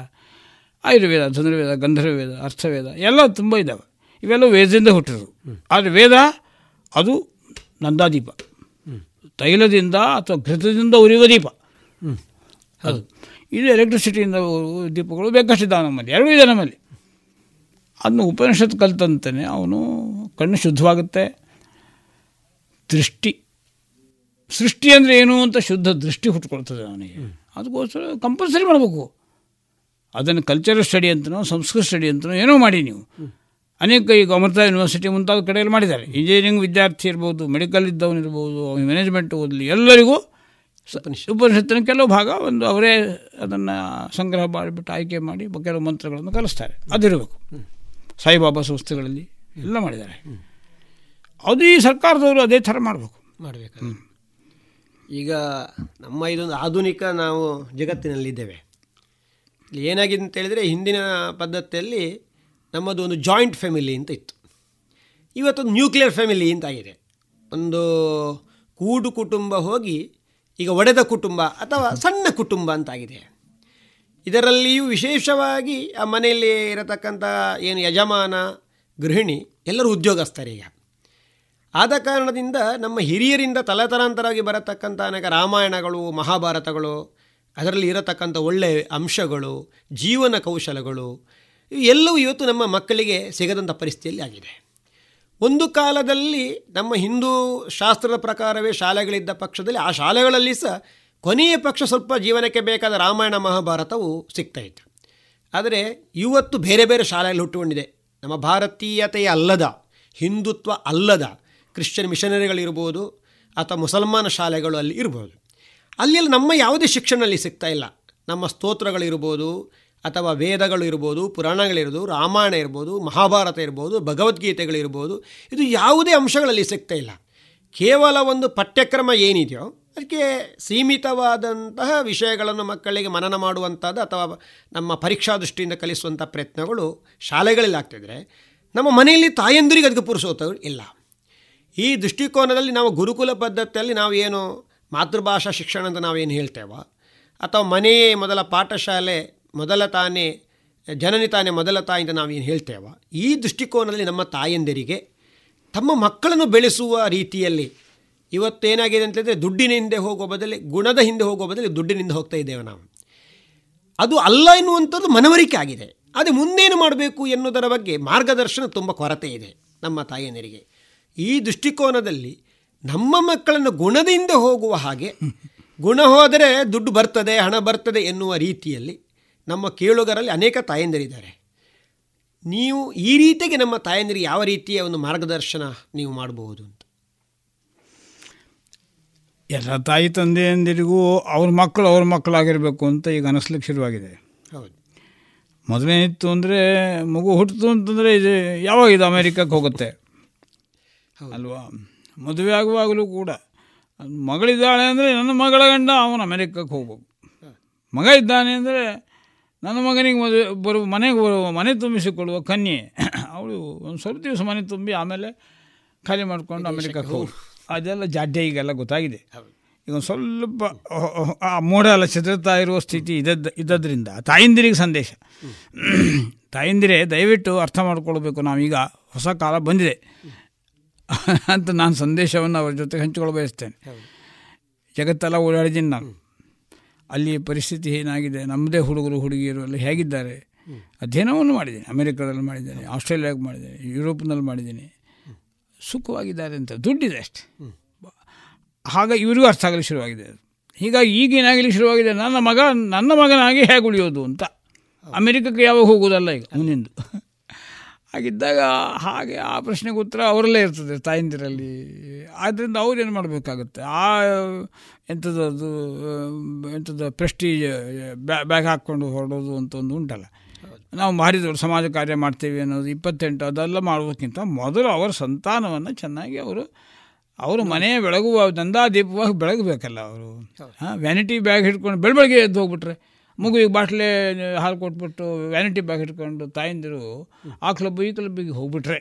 ಆಯುರ್ವೇದ, ಧನುರ್ವೇದ ಗಂಧರ್ವೇದ ಅರ್ಥವೇದ ಎಲ್ಲ ತುಂಬ ಇದ್ದಾವೆ ಇವೆಲ್ಲ ವೇದದಿಂದ ಹುಟ್ಟಿದ್ರು ಆದರೆ ವೇದ, ಅದು ನಂದಾದೀಪ. ತೈಲದಿಂದ ಅಥವಾ ಘೃತದಿಂದ ಉರಿಯುವ ದೀಪ. ಅದು. ಇದು ಎಲೆಕ್ಟ್ರಿಸಿಟಿಯಿಂದ ದೀಪಗಳು ಬೇಕಷ್ಟಿದ್ದಾವೆ ನಮ್ಮಲ್ಲಿ. ಎರಡೂ ಇದೆ ನಮ್ಮಲ್ಲಿ. ಅದನ್ನು ಉಪನಿಷತ್ ಕಲ್ತಂತಾನೆ ಅವನು ಕಣ್ಣು ಶುದ್ಧವಾಗುತ್ತೆ. ದೃಷ್ಟಿ. ಸೃಷ್ಟಿ ಅಂದರೆ ಏನು ಅಂತ ಶುದ್ಧ ದೃಷ್ಟಿ ಹುಟ್ಕೊಳ್ತದೆ ಅವನಿಗೆ. ಅದಕ್ಕೋಸ್ಕರ ಕಂಪಲ್ಸರಿ ಮಾಡಬೇಕು. ಅದನ್ನು ಕಲ್ಚರಲ್ ಸ್ಟಡಿ ಅಂತನೋ ಸಂಸ್ಕೃತ ಸ್ಟಡಿ ಅಂತನೋ ಏನೋ ಮಾಡಿ ನೀವು. ಅನೇಕ ಈಗ ಅಮೃತ ಯೂನಿವರ್ಸಿಟಿ ಮುಂತಾದ ಕಡೆಯಲ್ಲಿ ಮಾಡಿದ್ದಾರೆ. ಇಂಜಿನಿಯರಿಂಗ್ ವಿದ್ಯಾರ್ಥಿ ಇರ್ಬೋದು ಮೆಡಿಕಲ್ ಇದ್ದವನು ಇದ್ದವನಿರ್ಬೋದು ಮ್ಯಾನೇಜ್ಮೆಂಟ್ ಓದಲಿ ಎಲ್ಲರಿಗೂ ಉಪನಿಷತ್ತಿನ ಕೆಲವು ಭಾಗ ಒಂದು ಅವರೇ ಅದನ್ನು ಸಂಗ್ರಹ ಮಾಡಿಬಿಟ್ಟು ಆಯ್ಕೆ ಮಾಡಿ ಕೆಲವು ಮಂತ್ರಗಳನ್ನು ಕಲಿಸ್ತಾರೆ. ಅದಿರಬೇಕು. ಸಾಯಿಬಾಬಾ ಸಂಸ್ಥೆಗಳಲ್ಲಿ ಎಲ್ಲ ಮಾಡಿದ್ದಾರೆ. ಅದು ಈ ಸರ್ಕಾರದವರು ಅದೇ ಥರ ಮಾಡಬೇಕು. ಮಾಡಬೇಕು ಈಗ ನಮ್ಮ ಇದೊಂದು ಆಧುನಿಕ ನಾವು ಜಗತ್ತಿನಲ್ಲಿದ್ದೇವೆ. ಏನಾಗಿದೆ ಅಂತ ಹೇಳಿದರೆ ಹಿಂದಿನ ಪದ್ಧತಿಯಲ್ಲಿ ನಮ್ಮದು ಒಂದು ಜಾಯಿಂಟ್ ಫ್ಯಾಮಿಲಿ ಅಂತ ಇತ್ತು. ಇವತ್ತೊಂದು ನ್ಯೂಕ್ಲಿಯರ್ ಫ್ಯಾಮಿಲಿ ಅಂತ ಆಗಿದೆ. ಒಂದು ಕೂಡು ಕುಟುಂಬ ಹೋಗಿ ಈಗ ಒಡೆದ ಕುಟುಂಬ ಅಥವಾ ಸಣ್ಣ ಕುಟುಂಬ ಅಂತಾಗಿದೆ ಇದರಲ್ಲಿಯೂ ವಿಶೇಷವಾಗಿ ಆ ಮನೆಯಲ್ಲಿ ಇರತಕ್ಕಂಥ ಏನು ಯಜಮಾನ, ಗೃಹಿಣಿ ಎಲ್ಲರೂ ಉದ್ಯೋಗಸ್ಥರೀಗ ಆದ ಕಾರಣದಿಂದ ನಮ್ಮ ಹಿರಿಯರಿಂದ ತಲತಲಾಂತರವಾಗಿ ಬರತಕ್ಕಂಥ ಅನೇಕ ರಾಮಾಯಣಗಳು, ಮಹಾಭಾರತಗಳು ಅದರಲ್ಲಿ ಇರತಕ್ಕಂಥ ಒಳ್ಳೆಯ ಅಂಶಗಳು, ಜೀವನ ಕೌಶಲಗಳು ಎಲ್ಲವೂ ಇವತ್ತು ನಮ್ಮ ಮಕ್ಕಳಿಗೆ ಸಿಗದಂಥ ಪರಿಸ್ಥಿತಿಯಲ್ಲಿ ಆಗಿದೆ. ಒಂದು ಕಾಲದಲ್ಲಿ ನಮ್ಮ ಹಿಂದೂ ಶಾಸ್ತ್ರದ ಪ್ರಕಾರವೇ ಶಾಲೆಗಳಿದ್ದ ಪಕ್ಷದಲ್ಲಿ ಆ ಶಾಲೆಗಳಲ್ಲಿ ಸಹ ಕೊನೆಯ ಪಕ್ಷ ಸ್ವಲ್ಪ ಜೀವನಕ್ಕೆ ಬೇಕಾದ ರಾಮಾಯಣ ಮಹಾಭಾರತವು ಸಿಗ್ತಾ ಇತ್ತು. ಆದರೆ ಇವತ್ತು ಬೇರೆ ಬೇರೆ ಶಾಲೆಯಲ್ಲಿ ಹುಟ್ಟುಕೊಂಡಿದೆ. ನಮ್ಮ ಭಾರತೀಯತೆಯ ಅಲ್ಲದ, ಹಿಂದುತ್ವ ಅಲ್ಲದ, ಕ್ರಿಶ್ಚಿಯನ್ ಮಿಷನರಿಗಳಿರ್ಬೋದು ಅಥವಾ ಮುಸಲ್ಮಾನ ಶಾಲೆಗಳು ಅಲ್ಲಿ ಇರ್ಬೋದು. ಅಲ್ಲೆಲ್ಲ ನಮ್ಮ ಯಾವುದೇ ಶಿಕ್ಷಣದಲ್ಲಿ ಸಿಗ್ತಾ ಇಲ್ಲ. ನಮ್ಮ ಸ್ತೋತ್ರಗಳಿರ್ಬೋದು ಅಥವಾ ವೇದಗಳು ಇರ್ಬೋದು ಪುರಾಣಗಳಿರ್ಬೋದು, ರಾಮಾಯಣ ಇರ್ಬೋದು, ಮಹಾಭಾರತ ಇರ್ಬೋದು, ಭಗವದ್ಗೀತೆಗಳಿರ್ಬೋದು, ಇದು ಯಾವುದೇ ಅಂಶಗಳಲ್ಲಿ ಸಿಗ್ತಾ ಇಲ್ಲ. ಕೇವಲ ಒಂದು ಪಠ್ಯಕ್ರಮ ಏನಿದೆಯೋ ಅದಕ್ಕೆ ಸೀಮಿತವಾದಂತಹ ವಿಷಯಗಳನ್ನು ಮಕ್ಕಳಿಗೆ ಮನನ ಮಾಡುವಂಥದ್ದು ಅಥವಾ ನಮ್ಮ ಪರೀಕ್ಷಾ ದೃಷ್ಟಿಯಿಂದ ಕಲಿಸುವಂಥ ಪ್ರಯತ್ನಗಳು ಶಾಲೆಗಳಲ್ಲಿ ಆಗ್ತಿದ್ರೆ ನಮ್ಮ ಮನೆಯಲ್ಲಿ ತಾಯಂದಿರಿಗೆ ಅದಕ್ಕೆ ಪುರುಷೋತ್ತಗಳು ಇಲ್ಲ. ಈ ದೃಷ್ಟಿಕೋನದಲ್ಲಿ ನಾವು ಗುರುಕುಲ ಪದ್ಧತಿಯಲ್ಲಿ ನಾವು ಏನು ಮಾತೃಭಾಷಾ ಶಿಕ್ಷಣ ಅಂತ ನಾವೇನು ಹೇಳ್ತೇವೋ? ಅಥವಾ ಮನೆಯೇ ಮೊದಲ ಪಾಠಶಾಲೆ, ಮೊದಲ ತಾನೇ, ಜನನಿ ತಾನೇ ಮೊದಲ ತಾಯಿ ಅಂತ ನಾವೇನು ಹೇಳ್ತೇವೋ? ಈ ದೃಷ್ಟಿಕೋನದಲ್ಲಿ ನಮ್ಮ ತಾಯಂದಿರಿಗೆ, ತಮ್ಮ ಮಕ್ಕಳನ್ನು ಬೆಳೆಸುವ ರೀತಿಯಲ್ಲಿ ಇವತ್ತೇನಾಗಿದೆ ಅಂತಂದರೆ ದುಡ್ಡಿನ ಹಿಂದೆ ಹೋಗುವ ಬದಲಿ, ಗುಣದ ಹಿಂದೆ ಹೋಗುವ ಬದಲು ದುಡ್ಡಿನಿಂದ ಹೋಗ್ತಾ ಇದ್ದೇವೆ ನಾವು. ಅದು ಅಲ್ಲ ಎನ್ನುವಂಥದ್ದು ಮನವರಿಕೆ ಆಗಿದೆ. ಆದರೆ ಮುಂದೇನು ಮಾಡಬೇಕು ಎನ್ನುವುದರ ಬಗ್ಗೆ ಮಾರ್ಗದರ್ಶನ ತುಂಬ ಕೊರತೆ ಇದೆ ನಮ್ಮ ತಾಯಂದಿರಿಗೆ. ಈ ದೃಷ್ಟಿಕೋನದಲ್ಲಿ ನಮ್ಮ ಮಕ್ಕಳನ್ನು ಗುಣದಿಂದ ಹೋಗುವ ಹಾಗೆ ಗುಣ ಹೋದರೆ ದುಡ್ಡು ಬರ್ತದೆ ಹಣ ಬರ್ತದೆ ಎನ್ನುವ ರೀತಿಯಲ್ಲಿ ನಮ್ಮ ಕೇಳುಗರಲ್ಲಿ ಅನೇಕ ತಾಯಂದಿರಿದ್ದಾರೆ. ನೀವು ಈ ರೀತಿಗೆ ನಮ್ಮ ತಾಯಂದಿರಿಗೆ ಯಾವ ರೀತಿಯ ಒಂದು ಮಾರ್ಗದರ್ಶನ ನೀವು ಮಾಡಬಹುದು ಅಂತ? ಎಲ್ಲ ತಾಯಿ ತಂದೆಯಂದಿರಿಗೂ ಅವ್ರ ಮಕ್ಕಳು ಅವ್ರ ಮಕ್ಕಳಾಗಿರಬೇಕು ಅಂತ ಈಗ ಅನಿಸ್ಲಿಕ್ಕೆ ಶುರುವಾಗಿದೆ. ಹೌದು. ಮೊದಲೇನಿತ್ತು ಅಂದರೆ ಮಗು ಹುಟ್ಟಿತು ಅಂತಂದರೆ ಇದು ಯಾವಾಗ ಇದು ಅಮೇರಿಕಕ್ಕೆ ಹೋಗುತ್ತೆ? ಅಲ್ವಾ? ಮದುವೆ ಆಗುವಾಗಲೂ ಕೂಡ ಮಗಳಿದ್ದಾಳೆ ಅಂದರೆ ನನ್ನ ಮಗಳ ಗಂಡ ಅವನು ಅಮೆರಿಕಕ್ಕೆ ಹೋಗ್ಬೇಕು. ಮಗ ಇದ್ದಾನೆ ಅಂದರೆ ನನ್ನ ಮಗನಿಗೆ ಮದುವೆ ಬರುವ ಮನೆಗೆ ಬರುವ ಮನೆ ತುಂಬಿಸಿಕೊಳ್ಳುವ ಕನ್ಯೆ. ಅವಳು ಒಂದು ಸ್ವಲ್ಪ ದಿವಸ ಮನೆ ತುಂಬಿ ಆಮೇಲೆ ಖಾಲಿ ಮಾಡಿಕೊಂಡು ಅಮೆರಿಕಕ್ಕೆ ಹೋಗಿ. ಅದೆಲ್ಲ ಜಾಡ್ಯ ಈಗೆಲ್ಲ ಗೊತ್ತಾಗಿದೆ ಈಗ ಒಂದು ಸ್ವಲ್ಪ ಆ ಮೋಡ ಎಲ್ಲ ಚದುರ್ತಾ ಇರುವ ಸ್ಥಿತಿ ಇದ್ದದ್ದು ಇದ್ದದ್ರಿಂದ ತಾಯಂದಿರಿಗೆ ಸಂದೇಶ. ತಾಯಂದಿರೇ ದಯವಿಟ್ಟು ಅರ್ಥ ಮಾಡ್ಕೊಳ್ಬೇಕು. ನಾವೀಗ ಹೊಸ ಕಾಲ ಬಂದಿದೆ. ಅಂತ ನಾನು ಸಂದೇಶವನ್ನು ಅವರ ಜೊತೆ ಹಂಚಿಕೊಳ್ಳ ಬಯಸ್ತೇನೆ. ಜಗತ್ತೆಲ್ಲ ಓಡಾಡಿದ್ದೀನಿ ನಾನು ಅಲ್ಲಿ ಪರಿಸ್ಥಿತಿ ಏನಾಗಿದೆ? ನಮ್ಮದೇ ಹುಡುಗರು ಹುಡುಗಿಯರು ಅಲ್ಲಿ ಹೇಗಿದ್ದಾರೆ? ಅಧ್ಯಯನವನ್ನು ಮಾಡಿದ್ದೀನಿ. ಅಮೆರಿಕದಲ್ಲಿ ಮಾಡಿದ್ದೀನಿ ಆಸ್ಟ್ರೇಲಿಯಾಗೆ ಮಾಡಿದ್ದೀನಿ ಯುರೋಪ್ನಲ್ಲಿ ಮಾಡಿದ್ದೀನಿ. ಸುಖವಾಗಿದ್ದಾರೆ ಅಂತ. ದುಡ್ಡಿದೆ ಅಷ್ಟೆ. ಆಗ ಇವರಿಗೂ ಅರ್ಥ ಆಗಲಿ ಶುರುವಾಗಿದೆ ಅದು. ಹೀಗಾಗಿ ಈಗೇನಾಗಲಿ ಶುರುವಾಗಿದೆ. ನನ್ನ ಮಗ ನನ್ನ ಮಗನಾಗಿ ಹೇಗೆ ಉಳಿಯೋದು ಅಂತ. ಅಮೆರಿಕಕ್ಕೆ ಯಾವಾಗ ಹೋಗೋದಲ್ಲ ಈಗ? ಮುಂದಿಂದು. ಹಾಗಿದ್ದಾಗ ಹಾಗೆ ಆ ಪ್ರಶ್ನೆಗೆ ಉತ್ತರ ಅವರಲ್ಲೇ ಇರ್ತದೆ ತಾಯಂದಿರಲ್ಲಿ. ಆದ್ದರಿಂದ ಅವ್ರು ಏನು ಮಾಡಬೇಕಾಗುತ್ತೆ? ಆ ಎಂಥದ್ದು ಎಂಥದ್ದು ಪ್ರೆಸ್ಟೀಜ್ ಬ್ಯಾಗ್ ಹಾಕ್ಕೊಂಡು ಹೊರಡೋದು ಅಂತ ಒಂದು ಉಂಟಲ್ಲ. ನಾವು ಮಾರಿದವರು ಸಮಾಜ ಕಾರ್ಯ ಮಾಡ್ತೇವೆ ಅನ್ನೋದು ಇಪ್ಪತ್ತೆಂಟು ಅದೆಲ್ಲ ಮಾಡೋದಕ್ಕಿಂತ ಮೊದಲು ಅವರ ಸಂತಾನವನ್ನು ಚೆನ್ನಾಗಿ ಅವರು ಅವರು ಮನೆ ಬೆಳಗುವ ದಂದಾದೀಪವಾಗಿ ಬೆಳಗಬೇಕಲ್ಲ ಅವರು. ಹಾಂ ವ್ಯಾನಿಟಿ ಬ್ಯಾಗ್ ಹಿಡ್ಕೊಂಡು ಬೆಳಬೆಳಗ್ಗೆ ಎದ್ದು ಹೋಗ್ಬಿಟ್ರೆ. ಮಗುವಿಗೆ ಬಾಟ್ಲೆ ಹಾಲು ಕೊಟ್ಬಿಟ್ಟು ವ್ಯಾನಿಟಿ ಬ್ಯಾಗ್ ಇಟ್ಕೊಂಡು ತಾಯಂದಿರು ಆ ಕ್ಲಬ್ ಈ ಕ್ಲಬ್ಬಿಗೆ ಹೋಗ್ಬಿಟ್ರೆ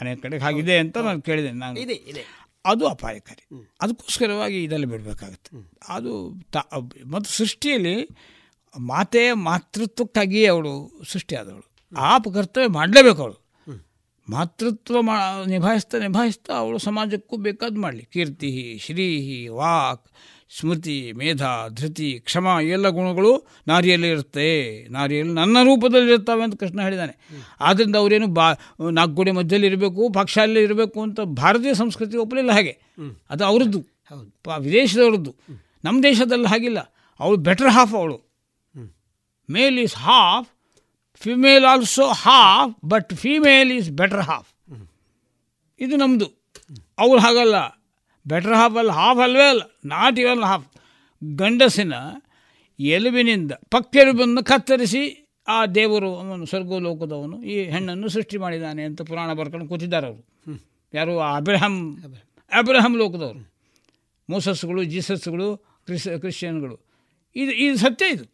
ಅನೇಕ ಕಡೆಗೆ ಹಾಗಿದೆ ಅಂತ ನಾನು ಕೇಳಿದೆ ನಾನು ಇದೆ ಇದೆ. ಅದು ಅಪಾಯಕಾರಿ. ಅದಕ್ಕೋಸ್ಕರವಾಗಿ ಇದೆಲ್ಲ ಬಿಡಬೇಕಾಗುತ್ತೆ. ಅದು ತ ಮತ್ತು ಸೃಷ್ಟಿಯಲ್ಲಿ ಮಾತೆ ಮಾತೃತ್ವಕ್ಕಾಗಿಯೇ ಅವಳು ಸೃಷ್ಟಿಯಾದವಳು. ಆ ಕರ್ತವ್ಯ ಮಾಡಲೇಬೇಕು ಅವಳು. ಮಾತೃತ್ವ ಮಾ ನಿಭಾಯಿಸ್ತಾ ನಿಭಾಯಿಸ್ತಾ ಅವಳು ಸಮಾಜಕ್ಕೂ ಬೇಕಾದ ಮಾಡಲಿ. ಕೀರ್ತಿ ಶ್ರೀ ವಾಕ್ ಸ್ಮೃತಿ ಮೇಧ ಧೃತಿ ಕ್ಷಮ ಎಲ್ಲ ಗುಣಗಳು ನಾರಿಯಲ್ಲಿ ಇರುತ್ತೆ. ನಾರಿಯಲ್ಲಿ ನನ್ನ ರೂಪದಲ್ಲಿ ಇರ್ತವೆ ಅಂತ ಕೃಷ್ಣ ಹೇಳಿದ್ದಾನೆ. ಆದ್ದರಿಂದ ಅವರೇನು ಬಾ ನಾಲ್ಕು ಗೋಡೆ ಮಧ್ಯದಲ್ಲಿ ಇರಬೇಕು ಪಕ್ಷಾಲಲ್ಲಿ ಇರಬೇಕು ಅಂತ ಭಾರತೀಯ ಸಂಸ್ಕೃತಿ ಒಪ್ಪಲಿಲ್ಲ ಹಾಗೆ. ಅದು ಅವರದ್ದು. ವಿದೇಶದವ್ರದ್ದು. ನಮ್ಮ ದೇಶದಲ್ಲಿ ಹಾಗಿಲ್ಲ. ಅವಳು ಬೆಟರ್ ಹಾಫ್ ಅವಳು. Male is half female also half but female is better half ಇದು ನಮ್ಮದು ಅವ್ರು ಹಾಗಲ್ಲ. ಬೆಟರ್ ಹಾಫ್ ಅಲ್ಲ ಹಾಫ್ ಅಲ್ವೇ ಅಲ್ಲ ನಾಟ್ ಇವನ್ ಹಾಫ್ ಗಂಡಸಿನ ಎಲುಬಿನಿಂದ ಪಕ್ಕೆಲುಬನ್ನು ಕತ್ತರಿಸಿ ಆ ದೇವರು, ಅವನು ಸ್ವರ್ಗೋಲೋಕದವನು, ಈ ಹೆಣ್ಣನ್ನು ಸೃಷ್ಟಿ ಮಾಡಿದ್ದಾನೆ ಅಂತ ಪುರಾಣ ಬರ್ಕೊಂಡು ಕೂತಿದ್ದಾರೆ ಅವರು. ಯಾರು? ಅಬ್ರಹಂ ಅಬ್ರಹಂ ಲೋಕದವರು. ಮೋಸಸ್ಗಳು ಜೀಸಸ್ಗಳು ಕ್ರಿಸ್, ಕ್ರಿಶ್ಚಿಯನ್ಗಳು. ಇದು ಇದು ಸತ್ಯ ಇದು.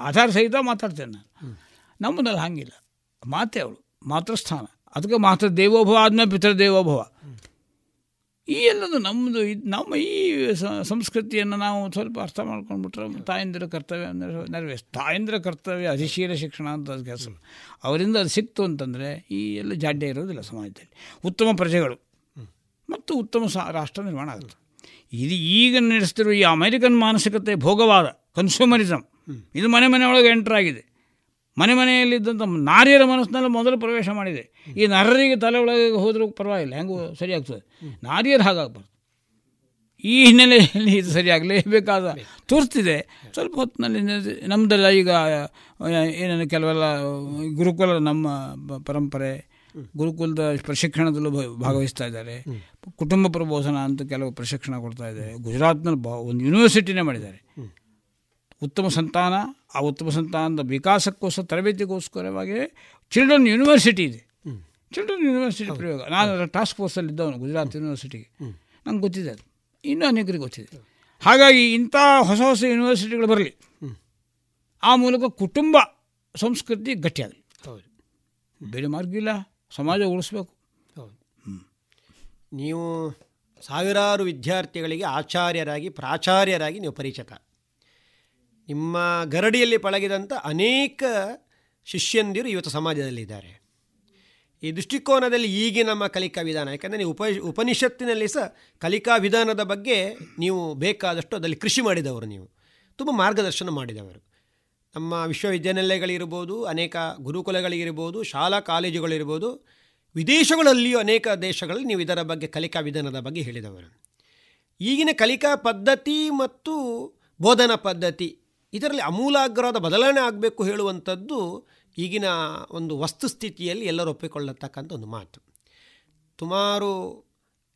ಆಧಾರ ಸಹಿತ ಮಾತಾಡ್ತೇನೆ ನಾನು. ನಮ್ಮನಲ್ಲಿ ಹಾಗಿಲ್ಲ. ಮಾತೆ ಅವಳು, ಮಾತೃಸ್ಥಾನ. ಅದಕ್ಕೆ ಮಾತೃ ದೇವೋಭವ ಆದ್ಮೇಲೆ ಪಿತೃ ದೇವೋಭವ ಈ ಎಲ್ಲದು ನಮ್ಮದು ಇದು ನಮ್ಮ ಈ ಸಂಸ್ಕೃತಿಯನ್ನು ನಾವು ಸ್ವಲ್ಪ ಅರ್ಥ ಮಾಡ್ಕೊಂಡ್ಬಿಟ್ರೆ ತಾಯಂದಿರ ಕರ್ತವ್ಯ ನೆರವೇರಿಸ್. ತಾಯಂದಿರ ಕರ್ತವ್ಯ ಅಧಿಶೀಲ ಶಿಕ್ಷಣ ಅಂತ ಅದು ಕೆಲಸ. ಅವರಿಂದ ಅದು ಸಿಕ್ತು ಅಂತಂದರೆ ಈ ಎಲ್ಲ ಜಾಡ್ಯ ಇರೋದಿಲ್ಲ ಸಮಾಜದಲ್ಲಿ. ಉತ್ತಮ ಪ್ರಜೆಗಳು. ಮತ್ತು ಉತ್ತಮ ಸಾ ರಾಷ್ಟ್ರ ನಿರ್ಮಾಣ ಆಗುತ್ತೆ. ಇದು ಈಗ ನಡೆಸ್ತಿರೋ ಈ ಅಮೆರಿಕನ್ ಮಾನಸಿಕತೆ ಭೋಗವಾದ ಕನ್ಸ್ಯೂಮರಿಸಮ್ ಇದು ಮನೆ ಮನೆ ಒಳಗೆ ಎಂಟರ್ ಆಗಿದೆ. ಮನೆ ಮನೆಯಲ್ಲಿದ್ದಂಥ ನಾರಿಯರ ಮನಸ್ಸಿನಲ್ಲಿ ಮೊದಲು ಪ್ರವೇಶ ಮಾಡಿದೆ. ಈ ನರರಿಗೆ ತಲೆ ಒಳಗೆ ಹೋದರೂ ಪರವಾಗಿಲ್ಲ. ಹೆಂಗೂ ಸರಿಯಾಗ್ತದೆ? ನಾರಿಯರು ಹಾಗಾಗಬಾರ್ದು. ಈ ಹಿನ್ನೆಲೆಯಲ್ಲಿ ಇದು ಸರಿಯಾಗಲೇಬೇಕಾದ ತೋರಿಸ್ತಿದೆ ಸ್ವಲ್ಪ ಹೊತ್ತಿನಲ್ಲಿ ನಮ್ಮದೆಲ್ಲ ಈಗ ಏನೇನು ಕೆಲವೆಲ್ಲ, ಗುರುಕುಲ ನಮ್ಮ ಪರಂಪರೆ, ಗುರುಕುಲದ ಪ್ರಶಿಕ್ಷಣದಲ್ಲೂ ಭಾಗವಹಿಸ್ತಾ ಇದ್ದಾರೆ. ಕುಟುಂಬ ಪ್ರಬೋಧನ ಅಂತ ಕೆಲವು ಪ್ರಶಿಕ್ಷಣ ಕೊಡ್ತಾ ಇದ್ದಾರೆ. ಗುಜರಾತ್ನಲ್ಲಿ ಬ, ಒಂದು ಯೂನಿವರ್ಸಿಟಿನೇ ಮಾಡಿದ್ದಾರೆ. ಉತ್ತಮ ಸಂತಾನ ಆ ಉತ್ತಮ ಸಂತಾನದ ವಿಕಾಸಕ್ಕೋಸ್ಕರ ತರಬೇತಿಗೋಸ್ಕರವಾಗಿ ಚಿಲ್ಡ್ರನ್ ಯೂನಿವರ್ಸಿಟಿ ಇದೆ. ಚಿಲ್ಡ್ರನ್ ಯೂನಿವರ್ಸಿಟಿ ಪ್ರಯೋಗ. ನಾನು ಟಾಸ್ಕ್ ಫೋರ್ಸಲ್ಲಿ ಇದ್ದವನು ಗುಜರಾತ್ ಯೂನಿವರ್ಸಿಟಿಗೆ. ನಂಗೆ ಗೊತ್ತಿದೆ ಅದು. ಇನ್ನೂ ಅನೇಕರಿಗೆ ಗೊತ್ತಿದೆ. ಹಾಗಾಗಿ ಇಂಥ ಹೊಸ ಹೊಸ ಯೂನಿವರ್ಸಿಟಿಗಳು ಬರಲಿ. ಆ ಮೂಲಕ ಕುಟುಂಬ ಸಂಸ್ಕೃತಿ ಗಟ್ಟಿಯಾಗಲಿ ಬೇರೆ ಮಾರ್ಗ ಇಲ್ಲ. ಸಮಾಜ ಉಳಿಸ್ಬೇಕು. ನೀವು ಸಾವಿರಾರು ವಿದ್ಯಾರ್ಥಿಗಳಿಗೆ ಆಚಾರ್ಯರಾಗಿ ಪ್ರಾಚಾರ್ಯರಾಗಿ ನೀವು ಪರಿಚಕ ನಿಮ್ಮ ಗರಡಿಯಲ್ಲಿ ಪಳಗಿದಂಥ ಅನೇಕ ಶಿಷ್ಯಂದಿರು ಇವತ್ತು ಸಮಾಜದಲ್ಲಿದ್ದಾರೆ. ಈ ದೃಷ್ಟಿಕೋನದಲ್ಲಿ ಈಗಿನ ನಮ್ಮ ಕಲಿಕಾ ವಿಧಾನ, ಯಾಕಂದರೆ ನೀವು ಉಪ, ಉಪನಿಷತ್ತಿನಲ್ಲಿ ಸಹ ಕಲಿಕಾ ವಿಧಾನದ ಬಗ್ಗೆ ನೀವು ಬೇಕಾದಷ್ಟು ಅದರಲ್ಲಿ ಕೃಷಿ ಮಾಡಿದವರು ನೀವು. ತುಂಬ ಮಾರ್ಗದರ್ಶನ ಮಾಡಿದವರು. ನಮ್ಮ ವಿಶ್ವವಿದ್ಯಾನಿಲಯಗಳಿರ್ಬೋದು, ಅನೇಕ ಗುರುಕುಲಗಳಿರ್ಬೋದು, ಶಾಲಾ ಕಾಲೇಜುಗಳಿರ್ಬೋದು, ವಿದೇಶಗಳಲ್ಲಿಯೂ ಅನೇಕ ದೇಶಗಳಲ್ಲಿ ನೀವು ಇದರ ಬಗ್ಗೆ, ಕಲಿಕಾ ವಿಧಾನದ ಬಗ್ಗೆ ಹೇಳಿದವರು. ಈಗಿನ ಕಲಿಕಾ ಪದ್ಧತಿ ಮತ್ತು ಬೋಧನಾ ಪದ್ಧತಿ ಇದರಲ್ಲಿ ಅಮೂಲಾಗ್ರವಾದ ಬದಲಾವಣೆ ಆಗಬೇಕು ಹೇಳುವಂಥದ್ದು ಈಗಿನ ಒಂದು ವಸ್ತುಸ್ಥಿತಿಯಲ್ಲಿ ಎಲ್ಲರೂ ಒಪ್ಪಿಕೊಳ್ಳತಕ್ಕಂಥ ಒಂದು ಮಾತು. ಸುಮಾರು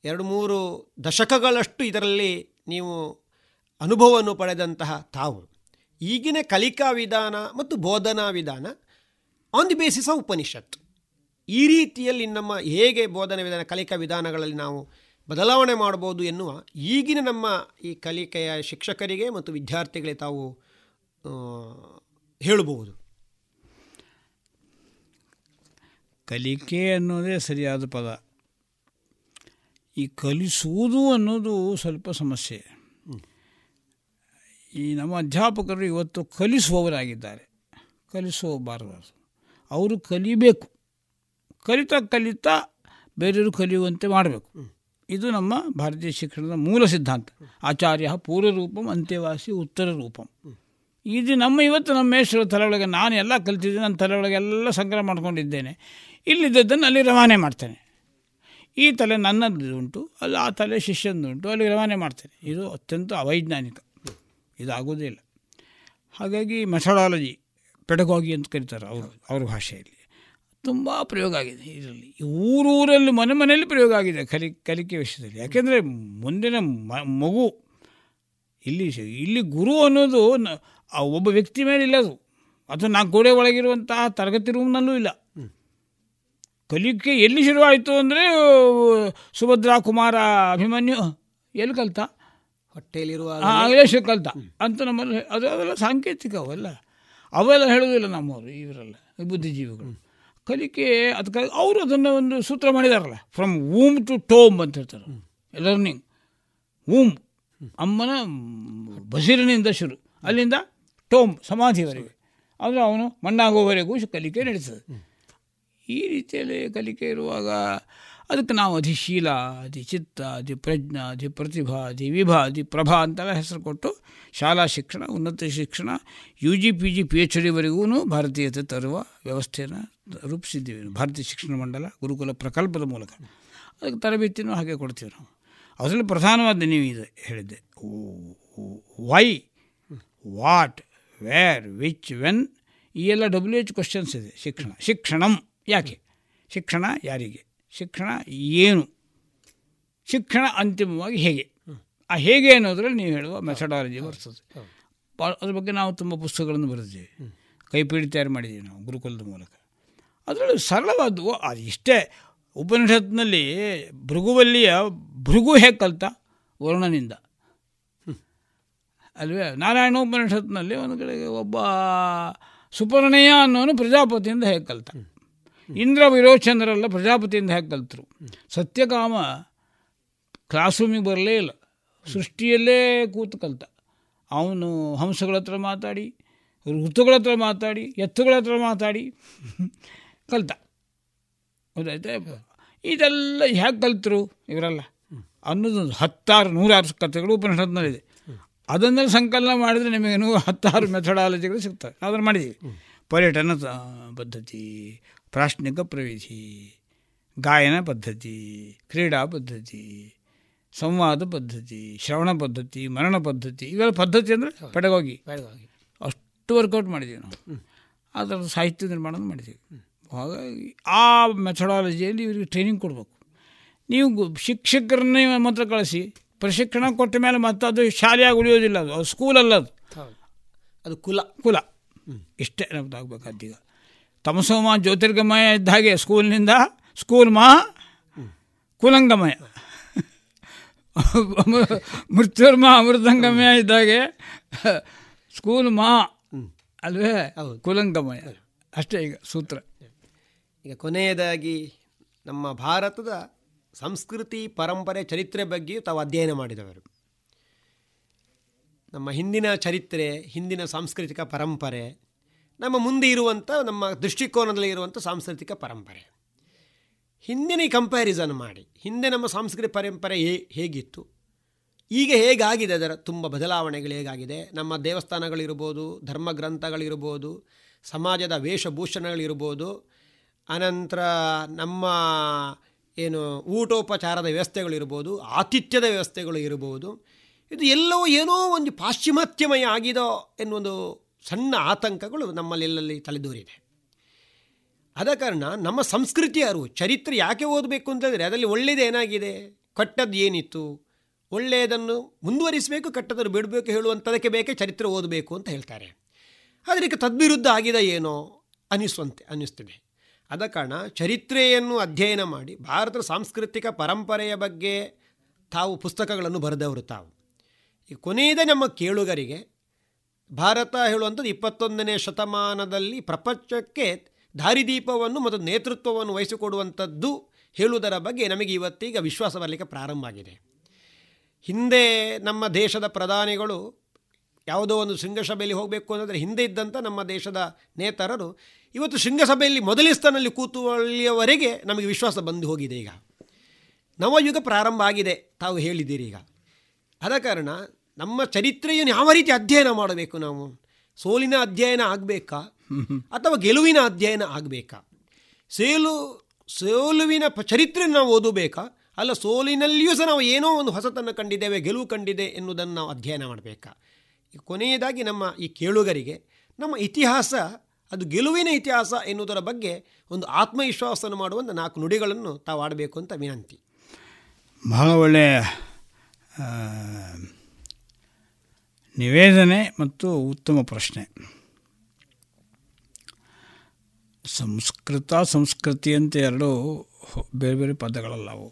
ಎರಡು ಮೂರು ದಶಕಗಳಷ್ಟು ಇದರಲ್ಲಿ ನೀವು ಅನುಭವವನ್ನು ಪಡೆದಂತಹ ತಾವು. ಈಗಿನ ಕಲಿಕಾ ವಿಧಾನ ಮತ್ತು ಬೋಧನಾ ವಿಧಾನ on the basis of Upanishad. ಈ ರೀತಿಯಲ್ಲಿ ನಮ್ಮ ಹೇಗೆ ಬೋಧನಾ ವಿಧಾನ, ಕಲಿಕಾ ವಿಧಾನಗಳಲ್ಲಿ ನಾವು ಬದಲಾವಣೆ ಮಾಡ್ಬೋದು ಎನ್ನುವ ಈಗಿನ ನಮ್ಮ ಈ ಕಲಿಕೆಯ ಶಿಕ್ಷಕರಿಗೆ ಮತ್ತು ವಿದ್ಯಾರ್ಥಿಗಳಿಗೆ ತಾವು ಹೇಳಬಹುದು. ಕಲಿಕೆ ಅನ್ನೋದೇ ಸರಿಯಾದ ಪದ. ಈ ಕಲಿಸುವುದು ಅನ್ನೋದು ಸ್ವಲ್ಪ ಸಮಸ್ಯೆ. ಈ ನಮ್ಮ ಅಧ್ಯಾಪಕರು ಇವತ್ತು ಕಲಿಸುವವರಾಗಿದ್ದಾರೆ. ಕಲಿಸುವಬಾರದು ಅವರು ಕಲಿಬೇಕು. ಕಲಿತಾ ಕಲಿತಾ ಬೇರೆಯವರು ಕಲಿಯುವಂತೆ ಮಾಡಬೇಕು. ಇದು ನಮ್ಮ ಭಾರತೀಯ ಶಿಕ್ಷಣದ ಮೂಲ ಸಿದ್ಧಾಂತ. ಆಚಾರ್ಯ ಪೂರ್ವರೂಪಂ, ಅಂತ್ಯವಾಸಿ ಉತ್ತರ ರೂಪಂ ಇದು ನಮ್ಮ ಇವತ್ತು ನಮ್ಮ ಮೇಷರು ತಲೆಯೊಳಗೆ ನಾನು ಎಲ್ಲ ಕಲ್ತಿದ್ದೆ, ನನ್ನ ತಲೆಯೊಳಗೆ ಎಲ್ಲ ಸಂಗ್ರಹ ಮಾಡ್ಕೊಂಡಿದ್ದೇನೆ. ಇಲ್ಲಿದ್ದದ್ದನ್ನು ಅಲ್ಲಿ ರವಾನೆ ಮಾಡ್ತೇನೆ. ಈ ತಲೆ ನನ್ನದು ಉಂಟು, ಅಲ್ಲಿ ಆ ತಲೆ ಶಿಷ್ಯಂದು ಉಂಟು, ಅಲ್ಲಿ ರವಾನೆ ಮಾಡ್ತೇನೆ. ಇದು ಅತ್ಯಂತ ಅವೈಜ್ಞಾನಿಕ. ಇದಾಗೋದೇ ಇಲ್ಲ. ಹಾಗಾಗಿ ಮೆಥಡಾಲಜಿ ಪೆಡಗಾಗಿ ಅಂತ ಕರೀತಾರೆ ಅವರು, ಅವ್ರ ಭಾಷೆಯಲ್ಲಿ. ತುಂಬ ಪ್ರಯೋಗ ಆಗಿದೆ ಇದರಲ್ಲಿ. ಊರೂರಲ್ಲಿ ಮನೆ ಮನೆಯಲ್ಲಿ ಪ್ರಯೋಗ ಆಗಿದೆ ಕಲಿ, ಕಲಿಕೆ ವಿಷಯದಲ್ಲಿ. ಯಾಕೆಂದರೆ ಮುಂದಿನ ಮಗು, ಇಲ್ಲಿ ಇಲ್ಲಿ ಗುರು ಅನ್ನೋದು ಆ ಒಬ್ಬ ವ್ಯಕ್ತಿ ಮೇಲೆ ಇಲ್ಲ ಅದು. ಅಥವಾ ನಾಲ್ಕು ಗೋಡೆ ಒಳಗಿರುವಂತಹ ತರಗತಿ ರೂಮ್ನಲ್ಲೂ ಇಲ್ಲ. ಕಲಿಕೆ ಎಲ್ಲಿ ಶುರುವಾಯಿತು ಅಂದರೆ ಸುಭದ್ರಾ ಕುಮಾರ ಅಭಿಮನ್ಯು ಎಲ್ಲಿ ಕಲಿತ? ಹೊಟ್ಟೆಯಲ್ಲಿರುವ ಆಗಲೇ ಕಲಿತ. ಅಂತ ನಮ್ಮಲ್ಲಿ ಅದು ಅವೆಲ್ಲ ಸಾಂಕೇತಿಕ ಅವೆಲ್ಲ. ಅವೆಲ್ಲ ಹೇಳುವುದಿಲ್ಲ ನಮ್ಮವರು ಇವರೆಲ್ಲ ಬುದ್ಧಿಜೀವಿಗಳು. ಕಲಿಕೆ ಅದಕ್ಕಾಗಿ ಅವರು ಅದನ್ನು ಒಂದು ಸೂತ್ರ ಮಾಡಿದಾರಲ್ಲ ಫ್ರಮ್ ವೂಮ್ ಟು ಟೋಮ್ ಅಂತ ಹೇಳ್ತಾರೆ. ಲರ್ನಿಂಗ್ ವೂಮ್ ಅಮ್ಮನ ಬಸಿರಿನಿಂದ ಶುರು. ಅಲ್ಲಿಂದ ಟೋಮ್ ಸಮಾಧಿವರೆಗೆ. ಅಂದರೆ ಅವನು ಮಣ್ಣಾಗುವವರೆಗೂ ಕಲಿಕೆ ನಡೆಸ್ತದೆ ಈ ರೀತಿಯಲ್ಲಿ ಕಲಿಕೆ ಇರುವಾಗ ಅದಕ್ಕೆ ನಾವು ಅಧಿಶೀಲ ಅಧಿ ಚಿತ್ತ ಅಧಿ ಪ್ರಜ್ಞಾ ಅಧಿ ಪ್ರತಿಭಾ ಅಧಿ ವಿಭಾ ಅಧಿ ಪ್ರಭಾ ಅಂತೆಲ್ಲ ಹೆಸರು ಕೊಟ್ಟು ಶಾಲಾ ಶಿಕ್ಷಣ ಉನ್ನತ ಶಿಕ್ಷಣ U G P G P H ಡಿವರೆಗೂ ಭಾರತೀಯತೆ ತರುವ ವ್ಯವಸ್ಥೆಯನ್ನು ರೂಪಿಸಿದ್ದೀವಿ ಭಾರತೀಯ ಶಿಕ್ಷಣ ಮಂಡಲ ಗುರುಕುಲ ಪ್ರಕಲ್ಪದ ಮೂಲಕ. ಅದಕ್ಕೆ ತರಬೇತಿನೂ ಹಾಗೆ ಕೊಡ್ತೀವಿ ನಾವು. ಅದರಲ್ಲಿ ಪ್ರಧಾನವಾದ ನೀವು ಇದು ಹೇಳಿದ್ದೆ. Why what where which when ಈ ಎಲ್ಲ ಡಬ್ಲ್ಯೂ ಎಚ್ ಕ್ವಶನ್ಸ್ ಇದೆ. ಶಿಕ್ಷಣ. ಶಿಕ್ಷಣಂ ಯಾಕೆ? ಶಿಕ್ಷಣ ಯಾರಿಗೆ? ಶಿಕ್ಷಣ ಏನು? ಶಿಕ್ಷಣ ಅಂತಿಮವಾಗಿ ಹೇಗೆ? ಆ ಹೇಗೆ ಅನ್ನೋದ್ರಲ್ಲಿ ನೀವು ಹೇಳುವ ಮೆಥಡಾಲಜಿ ಬರ್ತದೆ. ಅದ್ರ ಬಗ್ಗೆ ನಾವು ತುಂಬ ಪುಸ್ತಕಗಳನ್ನು ಬರೆದಿದ್ದೇವೆ. ಕೈಪಿಡಿ ತಯಾರು ಮಾಡಿದ್ದೀವಿ ನಾವು ಗುರುಕುಲದ ಮೂಲಕ. ಅದರಲ್ಲಿ ಸರಳವಾದವು ಅದು ಇಷ್ಟೇ. ಉಪನಿಷತ್ನಲ್ಲಿ ಭೃಗುವಲ್ಲಿಯ ಭೃಗು ಹೇಗೆ ಕಲ್ತ? ವರುಣನಿಂದ. ಅಲ್ವೇ? ನಾರಾಯಣೋಪನಿಷತ್ನಲ್ಲಿ ಒಂದು ಕಡೆಗೆ ಒಬ್ಬ ಸುಪರ್ಣಯ ಅನ್ನೋನು ಪ್ರಜಾಪತಿಯಿಂದ ಹೇಗೆ ಕಲ್ತ ಇಂದ್ರ ವಿರೋಚಂದ್ರೆಲ್ಲ ಪ್ರಜಾಪತಿಯಿಂದ ಹೇಗೆ ಕಲ್ತರು ಸತ್ಯಕಾಮ ಕ್ಲಾಸ್ ರೂಮಿಗೆ ಬರಲೇ ಇಲ್ಲ. ಸೃಷ್ಟಿಯಲ್ಲೇ ಕೂತು ಕಲ್ತ ಅವನು ಹಂಸಗಳ ಹತ್ರ ಮಾತಾಡಿ ಋತುಗಳ ಹತ್ರ ಮಾತಾಡಿ ಎತ್ತುಗಳ ಹತ್ರ ಮಾತಾಡಿ ಕಲ್ತ. ಗೊತ್ತಾಯ್ತಾ? ಇದೆಲ್ಲ ಹೇಗೆ ಕಲ್ತರು ಇವರೆಲ್ಲ? ಅನ್ನೋದೊಂದು ಹತ್ತಾರು ನೂರಾರು ಕಥೆಗಳು ಉಪನಿಷತ್ನಲ್ಲಿದೆ. ಅದನ್ನೆಲ್ಲ ಸಂಕಲನ ಮಾಡಿದರೆ ನಿಮಗೆ ನೂರು ಹತ್ತಾರು ಮೆಥಡಾಲಜಿಗಳು ಸಿಗ್ತವೆ. ಅದನ್ನು ಮಾಡಿದ್ದೀವಿ. ಪರ್ಯಟನ ಪದ್ಧತಿ ಪ್ರಾಶ್ನಿಕ ಪ್ರವಿಧಿ ಗಾಯನ ಪದ್ಧತಿ ಕ್ರೀಡಾ ಪದ್ಧತಿ ಸಂವಾದ ಪದ್ಧತಿ ಶ್ರವಣ ಪದ್ಧತಿ ಮರಣ ಪದ್ಧತಿ ಇವೆಲ್ಲ ಪದ್ಧತಿ ಅಂದರೆ ಪೆಡಗೋಗಿ. ಅಷ್ಟು ವರ್ಕೌಟ್ ಮಾಡಿದ್ದೀವಿ ನಾವು. ಅದರ ಸಾಹಿತ್ಯ ನಿರ್ಮಾಣ ಮಾಡಿದ್ದೀವಿ. ಹಾಗಾಗಿ ಆ ಮೆಥಡಾಲಜಿಯಲ್ಲಿ ಇವರಿಗೆ ಟ್ರೈನಿಂಗ್ ಕೊಡಬೇಕು. ನೀವು ಶಿಕ್ಷಕರನ್ನೇ ಮಾತ್ರ ಕಳಿಸಿ. ಪ್ರಶಿಕ್ಷಣ ಕೊಟ್ಟ ಮೇಲೆ ಮತ್ತೆ ಅದು ಶಾಲೆಯಾಗಿ ಉಳಿಯೋದಿಲ್ಲ ಅದು ಸ್ಕೂಲಲ್ಲ ಅದು. ಅದು ಕುಲ. ಕುಲ. ಇಷ್ಟೇ ನಮ್ದು ಆಗಬೇಕಾದ್ದೀಗ ತಮಸೋಮ ಜ್ಯೋತಿರ್ಗಮಯ ಇದ್ದ ಹಾಗೆ ಸ್ಕೂಲ್ನಿಂದ ಸ್ಕೂಲ್ ಮಾ ಕುಲಂಗಮಯ. ಮೃತ್ಯುರ್ಮ ಅಮೃತಂಗಮಯ ಇದ್ದಾಗೆ ಸ್ಕೂಲ್ ಮಾ ಅಲ್ವೇ ಕುಲಂಗಮಯ. ಅಷ್ಟೇ ಈಗ ಸೂತ್ರ. ಈಗ ಕೊನೆಯದಾಗಿ ನಮ್ಮ ಭಾರತದ ಸಂಸ್ಕೃತಿ, ಪರಂಪರೆ, ಚರಿತ್ರೆ ಬಗ್ಗೆಯೂ ತಾವು ಅಧ್ಯಯನ ಮಾಡಿದವರು. ನಮ್ಮ ಹಿಂದಿನ ಚರಿತ್ರೆ, ಹಿಂದಿನ ಸಾಂಸ್ಕೃತಿಕ ಪರಂಪರೆ, ನಮ್ಮ ಮುಂದೆ ಇರುವಂಥ, ನಮ್ಮ ದೃಷ್ಟಿಕೋನದಲ್ಲಿ ಇರುವಂಥ ಸಾಂಸ್ಕೃತಿಕ ಪರಂಪರೆ. ಹಿಂದಿನ ಕಂಪ್ಯಾರಿಸನ್ ಮಾಡಿ, ಹಿಂದೆ ನಮ್ಮ ಸಾಂಸ್ಕೃತಿಕ ಪರಂಪರೆ ಹೇಗಿತ್ತು, ಈಗ ಹೇಗಾಗಿದೆ ಅದರ ತುಂಬ ಬದಲಾವಣೆಗಳು ಹೇಗಾಗಿದೆ, ನಮ್ಮ ದೇವಸ್ಥಾನಗಳಿರ್ಬೋದು ಧರ್ಮ ಗ್ರಂಥಗಳಿರ್ಬೋದು ಸಮಾಜದ ವೇಷಭೂಷಣಗಳಿರ್ಬೋದು, ಅನಂತರ ನಮ್ಮ ಏನು ಊಟೋಪಚಾರದ ವ್ಯವಸ್ಥೆಗಳಿರ್ಬೋದು, ಆತಿಥ್ಯದ ವ್ಯವಸ್ಥೆಗಳು ಇರಬಹುದು ಇದು ಎಲ್ಲವೂ ಏನೋ ಒಂದು ಪಾಶ್ಚಿಮಾತ್ಯಮಯ ಆಗಿದೋ ಎನ್ನುವೊಂದು ಸಣ್ಣ ಆತಂಕಗಳು ನಮ್ಮಲ್ಲೆಲ್ಲಲ್ಲಿ ತಲೆದೋರಿದೆ. ಆದ ಕಾರಣ ನಮ್ಮ ಸಂಸ್ಕೃತಿ ಅರಿವು ಚರಿತ್ರೆ ಯಾಕೆ ಓದಬೇಕು ಅಂತಂದರೆ ಅದರಲ್ಲಿ ಒಳ್ಳೆಯದು ಏನಾಗಿದೆ? ಕಟ್ಟದ್ದು ಏನಿತ್ತು? ಒಳ್ಳೆಯದನ್ನು ಮುಂದುವರಿಸಬೇಕು, ಕಟ್ಟದನ್ನು ಬಿಡಬೇಕು ಹೇಳುವಂಥದಕ್ಕೆ ಬೇಕೇ ಚರಿತ್ರೆ ಓದಬೇಕು ಅಂತ ಹೇಳ್ತಾರೆ. ಈಗ ತದ್ವಿರುದ್ಧ ಆಗಿದೆ ಏನೋ ಅನಿಸುವಂತೆ, ಅನ್ನಿಸ್ತಿದೆ. ಆದ ಕಾರಣ ಚರಿತ್ರೆಯನ್ನು ಅಧ್ಯಯನ ಮಾಡಿ ಭಾರತದ ಸಾಂಸ್ಕೃತಿಕ ಪರಂಪರೆಯ ಬಗ್ಗೆ ತಾವು ಪುಸ್ತಕಗಳನ್ನು ಬರೆದವರು ತಾವು. ಈ ಕೊನೆಯದೇ ನಮ್ಮ ಕೇಳುಗರಿಗೆ ಭಾರತ ಹೇಳುವಂಥದ್ದು ಇಪ್ಪತ್ತೊಂದನೇ ಶತಮಾನದಲ್ಲಿ ಪ್ರಪಂಚಕ್ಕೆ ದಾರಿದೀಪವನ್ನು ಮತ್ತು ನೇತೃತ್ವವನ್ನು ವಹಿಸಿಕೊಡುವಂಥದ್ದು ಹೇಳುವುದರ ಬಗ್ಗೆ ನಮಗೆ ಇವತ್ತೀಗ ವಿಶ್ವಾಸ ಬರಲಿಕ್ಕೆ ಪ್ರಾರಂಭ ಆಗಿದೆ. ಹಿಂದೆ ನಮ್ಮ ದೇಶದ ಪ್ರಧಾನಿಗಳು ಯಾವುದೋ ಒಂದು ಶೃಂಗಸಭೆಯಲ್ಲಿ ಹೋಗಬೇಕು ಅನ್ನೋದ್ರೆ ಹಿಂದೆ ಇದ್ದಂಥ ನಮ್ಮ ದೇಶದ ನೇತಾರರು ಇವತ್ತು ಶೃಂಗಸಭೆಯಲ್ಲಿ ಮೊದಲೇ ಸ್ಥಾನದಲ್ಲಿ ಕೂತುವಲ್ಲಿಯವರೆಗೆ ನಮಗೆ ವಿಶ್ವಾಸ ಬಂದು ಹೋಗಿದೆ ಈಗ. ನವಯುಗ ಪ್ರಾರಂಭ ಆಗಿದೆ ತಾವು ಹೇಳಿದ್ದೀರಿ ಈಗ. ಆದ ಕಾರಣ ನಮ್ಮ ಚರಿತ್ರೆಯನ್ನು ಯಾವ ರೀತಿ ಅಧ್ಯಯನ ಮಾಡಬೇಕು ನಾವು? ಸೋಲಿನ ಅಧ್ಯಯನ ಆಗಬೇಕಾ? ಅಥವಾ ಗೆಲುವಿನ ಅಧ್ಯಯನ ಆಗಬೇಕಾ? ಸೇಲು, ಸೋಲುವಿನ ಚರಿತ್ರೆ ನಾವು ಓದಬೇಕಾ? ಅಲ್ಲ ಸೋಲಿನಲ್ಲಿಯೂ ಸಹ ನಾವು ಏನೋ ಒಂದು ಹೊಸತನ್ನು ಕಂಡಿದ್ದೇವೆ, ಗೆಲುವು ಕಂಡಿದೆ ಎನ್ನುವುದನ್ನು ನಾವು ಅಧ್ಯಯನ ಮಾಡಬೇಕಾ? ಕೊನೆಯದಾಗಿ ನಮ್ಮ ಈ ಕೇಳುಗರಿಗೆ ನಮ್ಮ ಇತಿಹಾಸ ಅದು ಗೆಲುವಿನ ಇತಿಹಾಸ ಎನ್ನುವುದರ ಬಗ್ಗೆ ಒಂದು ಆತ್ಮವಿಶ್ವಾಸವನ್ನು ಮಾಡುವಂಥ ನಾಲ್ಕು ನುಡಿಗಳನ್ನು ತಾವು ಆಡಬೇಕು ಅಂತ ವಿನಂತಿ. ಬಹಳ ಒಳ್ಳೆಯ ನಿವೇದನೆ ಮತ್ತು ಉತ್ತಮ ಪ್ರಶ್ನೆ. ಸಂಸ್ಕೃತ, ಸಂಸ್ಕೃತಿ ಅಂತ ಎರಡು ಬೇರೆ ಬೇರೆ ಬೇರೆ ಪದಗಳಲ್ಲವು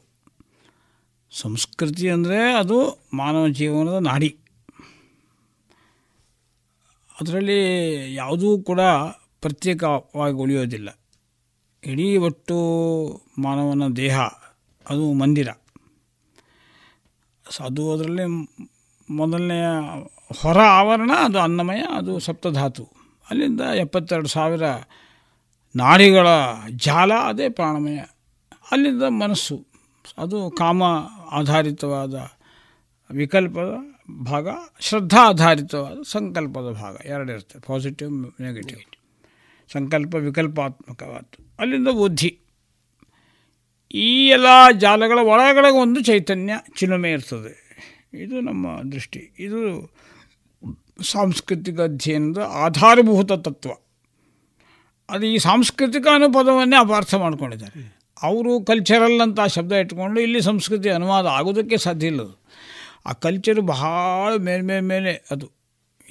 ಸಂಸ್ಕೃತಿ ಅಂದರೆ ಅದು ಮಾನವ ಜೀವನದ ನಾಡಿ. ಅದರಲ್ಲಿ ಯಾವುದೂ ಕೂಡ ಪ್ರತ್ಯೇಕವಾಗಿ ಉಳಿಯೋದಿಲ್ಲ. ಇಡೀ ಒಟ್ಟು ಮಾನವನ ದೇಹ, ಅದು ಮಂದಿರ. ಅದು ಅದರಲ್ಲಿ ಮೊದಲನೆಯ ಹೊರ ಆವರಣ, ಅದು ಅನ್ನಮಯ, ಅದು ಸಪ್ತಧಾತು. ಅಲ್ಲಿಂದ ಎಪ್ಪತ್ತೆರಡು ಸಾವಿರ ನಾಡಿಗಳ ಜಾಲ, ಅದೇ ಪ್ರಾಣಮಯ. ಅಲ್ಲಿಂದ ಮನಸ್ಸು. ಅದು ಕಾಮ ಆಧಾರಿತವಾದ ವಿಕಲ್ಪದ ಭಾಗ, ಶ್ರದ್ಧಾ ಆಧಾರಿತವಾದ ಸಂಕಲ್ಪದ ಭಾಗ. ಎರಡಿರುತ್ತೆ ಪಾಸಿಟಿವ್ ನೆಗೆಟಿವ್ ಸಂಕಲ್ಪ ವಿಕಲ್ಪಾತ್ಮಕವಾದ ಅಲ್ಲಿಂದ ಬುದ್ಧಿ. ಈ ಎಲ್ಲ ಜಾಲಗಳ ಒಳಗಡೆ ಒಂದು ಚೈತನ್ಯ ಚಿಲುಮೆ ಇರ್ತದೆ. ಇದು ನಮ್ಮ ದೃಷ್ಟಿ. ಇದು ಸಾಂಸ್ಕೃತಿಕ ಅಧ್ಯಯನದ ಆಧಾರಭೂತ ತತ್ವ. ಅದು ಈ ಸಾಂಸ್ಕೃತಿಕ ಅನುಪದವನ್ನೇ ಪದವನ್ನೇ ಅಪಾರ್ಥ ಮಾಡ್ಕೊಂಡಿದ್ದಾರೆ. ಅವರು ಕಲ್ಚರಲ್ ಅಂತ ಶಬ್ದ ಇಟ್ಕೊಂಡು ಇಲ್ಲಿ ಸಂಸ್ಕೃತಿ ಅನುವಾದ ಆಗೋದಕ್ಕೆ ಸಾಧ್ಯ ಇಲ್ಲ. ಆ ಕಲ್ಚರ್ ಬಹಳ ಮೇಲೆ ಮೇಲೆ ಅದು.